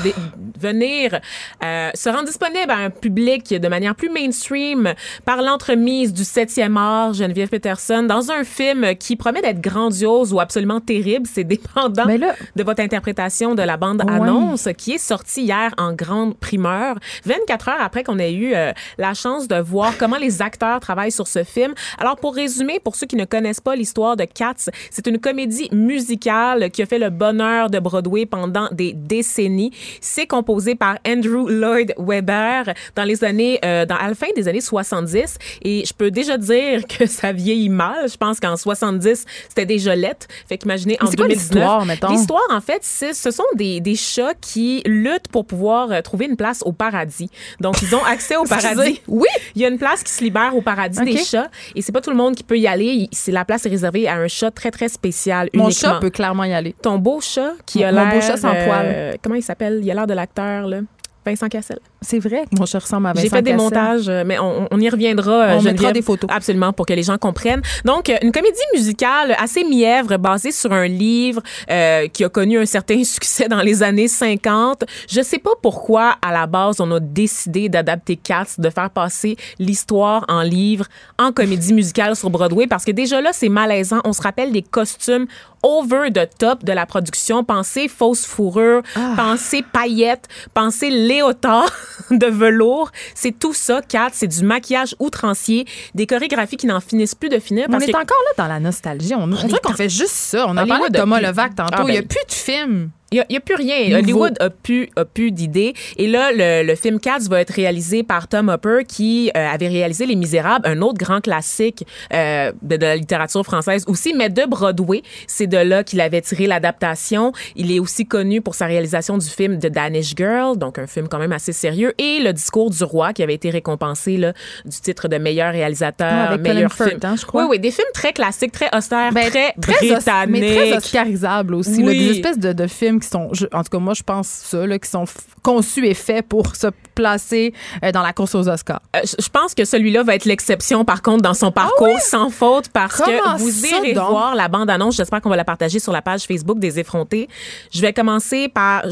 venir se rendre disponible à un public de manière plus mainstream par l'entremise du 7e art, Geneviève Peterson, dans un film qui promet d'être grandiose ou absolument terrible. C'est dépendant de votre interprétation de la bande-annonce qui est sorti hier en grande primeur, 24 heures après qu'on ait eu euh, la chance de voir comment les acteurs travaillent sur ce film. Alors, pour résumer, pour ceux qui ne connaissent pas l'histoire de Cats, c'est une comédie musicale qui a fait le bonheur de Broadway pendant des décennies. C'est composé par Andrew Lloyd Webber dans les années, euh, dans, à la fin des années 70. Et je peux déjà dire que [LAUGHS] ça vieillit mal. Je pense qu'en 70, c'était déjà lettre. Fait qu'imaginez en 2019. L'histoire, en fait, ce sont des, des chats qui luttent pour pouvoir euh, trouver une place au paradis. Donc, ils ont accès au [LAUGHS] paradis. oui. Il y a une place qui se libère au paradis des chats et c'est pas tout le monde qui peut y aller. C'est la place est réservée à un chat très très spécial. Mon chat peut clairement y aller. Ton beau chat qui a l'air. Mon beau chat sans poil. Comment il s'appelle? Il a l'air de l'acteur là. Vincent Cassel. C'est vrai que mon chat ressemble à Vincent J'ai fait des Cassel. montages, euh, mais on, on y reviendra. euh, On mettra des photos. Absolument, pour que les gens comprennent. Donc, euh, une comédie musicale assez mièvre, basée sur un livre euh, qui a connu un certain [LAUGHS] succès dans les années 50. Je sais pas pourquoi, à la base, on a décidé d'adapter Cats, de faire passer l'histoire en livre, en comédie [LAUGHS] musicale sur Broadway, parce que déjà là, c'est malaisant. On se rappelle des costumes over the top de la production. Pensez fausse fourrure, pensez paillettes, pensez léotard [LAUGHS] [LAUGHS] de velours. C'est tout ça, Kat. C'est du maquillage outrancier, des chorégraphies qui n'en finissent plus de finir. On est que- encore là dans la nostalgie. On, on dirait qu'on fait juste ça. On a parlé de Thomas Levac tantôt. Ah, Il n'y a ben- plus de films. Il n'y a, plus rien. Nouveau. Hollywood a plus, a plus d'idées. Et là, le, le film Cats va être réalisé par Tom Hopper, qui euh, avait réalisé Les Misérables, un autre grand classique euh, de, de la littérature française aussi, mais de Broadway. C'est de là qu'il avait tiré l'adaptation. Il est aussi connu pour sa réalisation du film The Danish Girl, donc un film quand même assez sérieux, et Le Discours du roi, qui avait été récompensé là, du titre de meilleur réalisateur, Ah, avec meilleur Colin film. Firth, hein, je crois. Oui, oui, des films très classiques, très austères, Ben, très, très britanniques. mais très oscarisables aussi. là. Des espèces de, de films qui sont, je- en tout cas, moi, je pense ça, là, qui sont conçus et faits pour se placer euh, dans la course aux Oscars. Euh, je pense que celui-là va être l'exception, par contre, dans son parcours, sans faute, parce Ah Comment que vous irez donc? voir la bande-annonce. J'espère qu'on va la partager sur la page Facebook des effrontés. Je vais commencer par...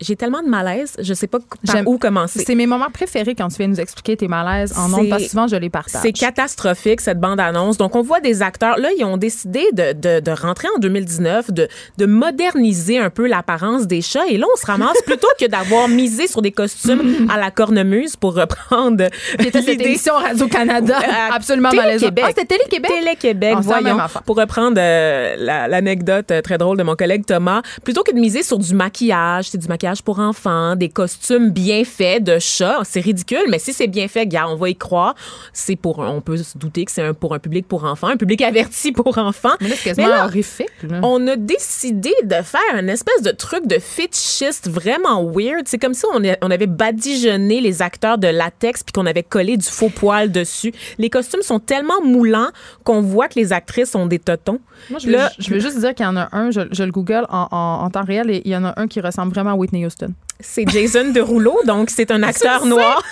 J'ai tellement de malaise, je sais pas par où commencer. C'est mes moments préférés quand tu viens nous expliquer tes malaises en ondes, parce que souvent, je les partage. C'est catastrophique, cette bande-annonce. Donc, on voit des acteurs. Là, ils ont décidé de, de, de rentrer en 2019, de, de moderniser un peu l'apparence des chats. Et là, on se ramasse plutôt que d'avoir misé sur des costumes à la cornemuse pour reprendre. Qui était cette émission Radio-Canada, [LAUGHS] absolument Télé-Québec. malaisante. Ah, c'était Télé-Québec? Télé-Québec, voyons. Pour reprendre euh, la- l'anecdote euh, très drôle de mon collègue Thomas, plutôt que de miser sur du maquillage, c'est du maquillage pour enfants, des costumes bien faits de chats, c'est ridicule, mais si c'est bien fait, gars, on va y croire. C'est pour, on peut se douter que c'est un, pour un public pour enfants, un public [LAUGHS] averti pour enfants. Mais là, c'est quasiment horrifique. là. on a décidé de faire une espèce de truc de fétichiste vraiment weird. C'est comme si on, a- on avait badigeonné les acteurs de latex puis qu'on avait collé du faux poil dessus. Les costumes sont tellement moulants qu'on voit que les actrices ont des totons. Moi, je veux, Là, je veux juste dire qu'il y en a un, je, je le google en, en- en temps réel, et il y en a un qui ressemble vraiment à Whitney Houston. c'est Jason Derulo, donc c'est un [LAUGHS] acteur noir.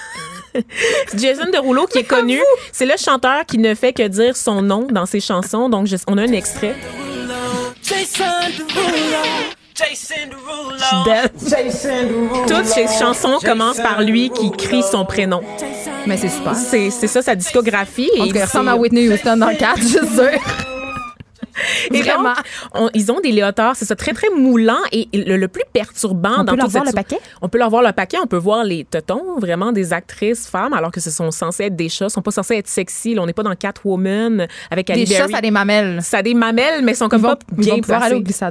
C'est [LAUGHS] Jason Derulo qui est connu. C'est le chanteur qui ne fait que dire son nom dans ses chansons. Donc, je- on a un extrait. Suis dead. Toutes ses chansons commencent par lui qui crie son prénom. Mais c'est super. C'est c'est ça sa discographie. En et tout cas, il ressemble à Whitney Houston dans le cadre, juste sûr. Et Vraiment. donc, on- ils ont des léotards, c'est ça, très, très moulant. Et le, le plus perturbant On dans peut leur voir cette- le paquet? On peut leur voir le paquet. On peut voir les tetons, vraiment des actrices femmes, alors que ce sont censés être des chats. Ils sont pas censés être sexy. Là, on n'est pas dans Catwoman avec Des Ali chats, Berry. ça a des mamelles. Ça a des mamelles, mais ils sont comme Ils vont, pas ils bien vont pouvoir aller au placés.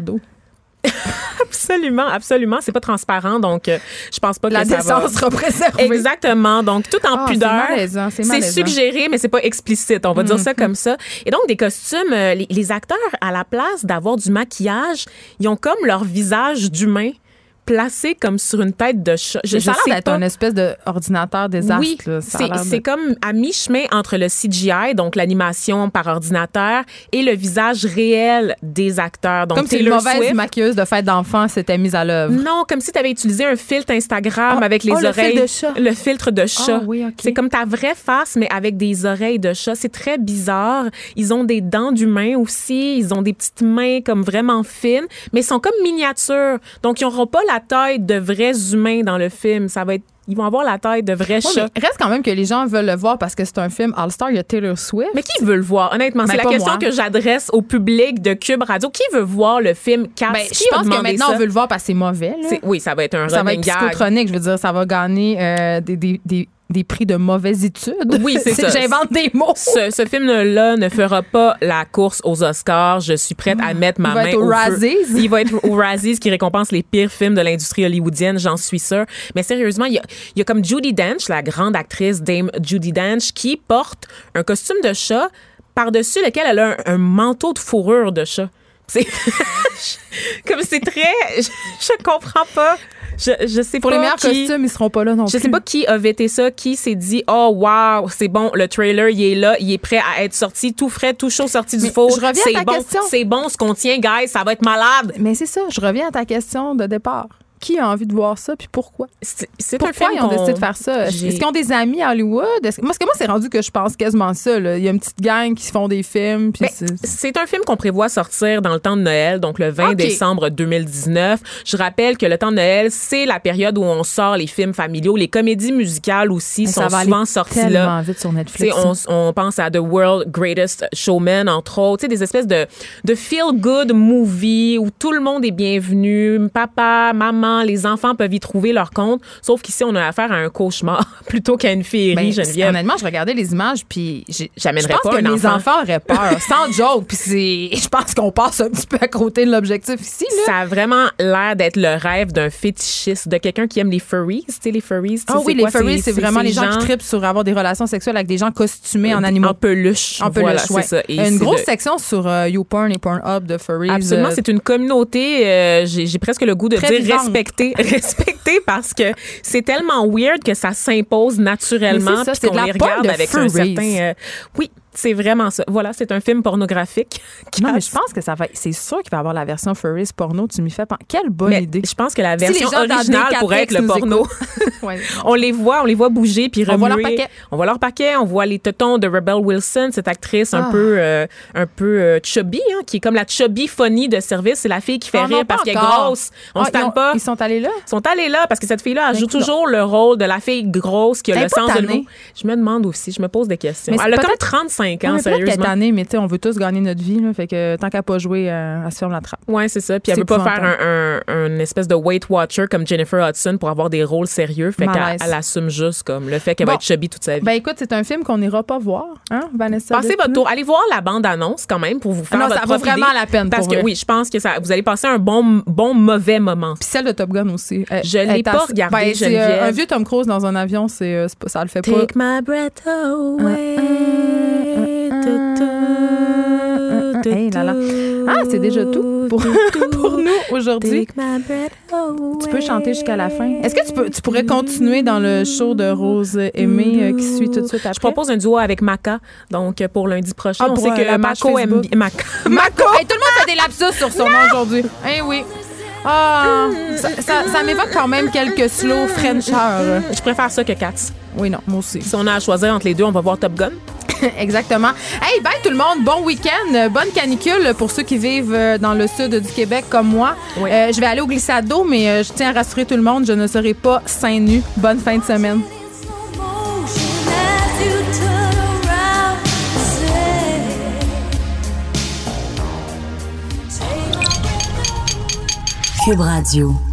[LAUGHS] Absolument, absolument. C'est pas transparent, donc euh, je pense pas La que ça va. décence sera préservée. Exactement. Donc, tout en Ah, pudeur. c'est suggéré, mais c'est pas explicite. On va dire ça comme ça. Et donc, des costumes, euh, les, les acteurs, à la place d'avoir du maquillage, ils ont comme leur visage d'humain placé comme sur une tête de chat. Je, ça a l'air d'être pas. un espèce d'ordinateur désastre. Oui, là. Ça a c'est de- comme à mi-chemin entre le CGI, donc l'animation par ordinateur, et le visage réel des acteurs. Donc, Comme si une mauvaise Swift. maquilleuse de fête d'enfant s'était mise à l'œuvre. Non, comme si tu avais utilisé un filtre Instagram Ah, avec les oh, le oreilles. filtre de chat. Le filtre de chat. Ah, oui. C'est comme ta vraie face, mais avec des oreilles de chat. C'est très bizarre. Ils ont des dents d'humain aussi. Ils ont des petites mains comme vraiment fines, mais ils sont comme miniatures. Donc, ils n'auront pas la taille de vrais humains dans le film. Ça va être. Ils vont avoir la taille de vrais Ouais, chats. mais reste quand même que les gens veulent le voir parce que c'est un film All-Star. Il y a Taylor Swift. Mais qui veut le voir? Honnêtement, Ben, c'est la question moi. que j'adresse au public de Cube Radio. Qui veut voir le film Cats? Ben, Qui je pense que maintenant, ça? on veut le voir parce que c'est mauvais. là. Oui, ça va être un Ça va être gag. psychotronique. Je veux dire, ça va gagner euh, des, des, des, des prix de mauvaise étude. Oui, [LAUGHS] c'est ça. J'invente des mots. Ce, ce film-là ne fera pas la course aux Oscars. Je suis prête à mettre ma Il va main au. Razzies. Il va être aux Razzies qui récompense les pires films de l'industrie hollywoodienne, j'en suis sûre. Mais sérieusement, il y a, il y a comme Judy Dench, la grande actrice Dame Judy Dench, qui porte un costume de chat par-dessus lequel elle a un, un manteau de fourrure de chat. C'est [LAUGHS] comme c'est très, je, je comprends pas. Je, je sais Pour pas les meilleurs qui- costumes, ils seront pas là non je plus. sais pas qui a vété ça, qui s'est dit oh wow, c'est bon, le trailer il est là, il est prêt à être sorti, tout frais, tout chaud, sorti du four. je reviens à C'est bon, c'est bon ce qu'on tient, guys, ça va être malade. Mais c'est ça, je reviens à ta question de départ. Qui a envie de voir ça, puis pourquoi? C'est Pourquoi ils ont décidé de faire ça? Est-ce qu'ils ont des amis à Hollywood? Est-ce- Moi, parce que moi, c'est rendu que je pense quasiment ça. là. Il y a une petite gang qui se font des films. Puis Ben, c'est- C'est un film qu'on prévoit sortir dans le temps de Noël, donc le 20 Ok. décembre 2019. Je rappelle que le temps de Noël, c'est la période où on sort les films familiaux. Les comédies musicales aussi ça sont va souvent sorties là. vite sur Tu Netflix. sais, on, on pense à The World Greatest Showman, entre autres. Tu sais, des espèces de, de feel-good movie où tout le monde est bienvenu. Papa, maman, les enfants peuvent y trouver leur compte. Sauf qu'ici, on a affaire à un cauchemar [LAUGHS] plutôt qu'à une féerie, Ben, Geneviève. Honnêtement, je regardais les images, puis J'amènerais pas que un enfant. enfants auraient peur, [LAUGHS] sans joke. Puis c'est, je pense qu'on passe un petit peu à côté de l'objectif ici. Là. Ça a vraiment l'air d'être le rêve d'un fétichiste, de quelqu'un qui aime les furries. Tu sais, les furries. Ah oui, les furries, c'est vraiment les gens, qui trippent sur avoir des relations sexuelles avec des gens costumés en animaux. En peluche. En Voilà, peluche, ouais. c'est ça. Et Une grosse section sur euh, YouPorn et Pornhub de furries. Absolument, euh, c'est une communauté, euh, j'ai presque le goût de Très dire vivante. respectée, respectée [LAUGHS] parce que c'est tellement weird que ça s'impose naturellement puis qu'on les regarde de avec un certain euh, oui, c'est vraiment ça. Voilà, c'est un film pornographique. [LAUGHS] Non, mais je pense que ça va. C'est sûr qu'il va y avoir la version furries porno. Tu m'y fais penser. Quelle bonne Mais idée. je pense que la version originale D4X pourrait être le nous porno. [LAUGHS] Ouais. On les voit, on les voit bouger puis On voit leur remuer. paquet. On voit leur paquet, on voit les tétons de Rebel Wilson, cette actrice un Ah. peu euh, un peu euh, chubby hein, qui est comme la chubby funny de service, c'est la fille qui fait non, rire parce qu'elle est grosse. On Ah, se tanne pas. Ils sont allés là? Ils sont allés là parce que cette fille-là, elle Ben, joue toujours le rôle de la fille grosse qui a le sens de l'humour. Je me demande aussi, je me pose des questions. Elle a comme peut-être- 35 Ouais, ans, sérieusement. tannée, mais tu sais, on veut tous gagner notre vie. Là, fait que tant qu'à pas jouer, euh, elle se ferme la trappe. Ouais, c'est ça. Puis elle veut pas faire un, un, espèce de Weight Watcher comme Jennifer Hudson pour avoir des rôles sérieux. Fait qu'elle assume juste comme le fait qu'elle Bon. va être chubby toute sa vie. Ben écoute, c'est un film qu'on n'ira pas voir, hein, Vanessa? Passez votre tour. Allez voir la bande-annonce quand même pour vous faire Ah non, votre ça vaut vraiment idée. la peine, Parce pour que vrai. oui, je pense que ça, vous allez passer un bon, bon mauvais moment. Puis celle de Top Gun aussi. Elle- Je l'ai pas regardée, Ben, euh, un vieux Tom Cruise dans un avion, c'est, euh, ça le fait pas. Take my breath away. Hey, là, là. Ah, c'est déjà tout pour, [LAUGHS] pour nous aujourd'hui. Tu peux chanter jusqu'à la fin. Est-ce que tu, peux, tu pourrais continuer dans le show de Rose Aimée euh, qui suit tout de suite après? Je propose un duo avec Maca, donc euh, pour lundi prochain. Ah, On sait euh, que page Mako aime bien. Maca. Hey, tout le monde fait des lapsus sur son nom aujourd'hui. Eh oui. Ah, ça, ça, ça m'évoque quand même quelques slow Frenchers. Je préfère ça que Cats. Oui, non, moi aussi. Si on a à choisir entre les deux, on va voir Top Gun. [LAUGHS] Exactement. Hey, bye tout le monde. Bon week-end. Bonne canicule pour ceux qui vivent euh, dans le sud du Québec comme moi. Oui. Euh, je vais aller au glissade d'eau, mais euh, je tiens à rassurer tout le monde, je ne serai pas seins nus. Bonne fin de semaine. Cube Radio.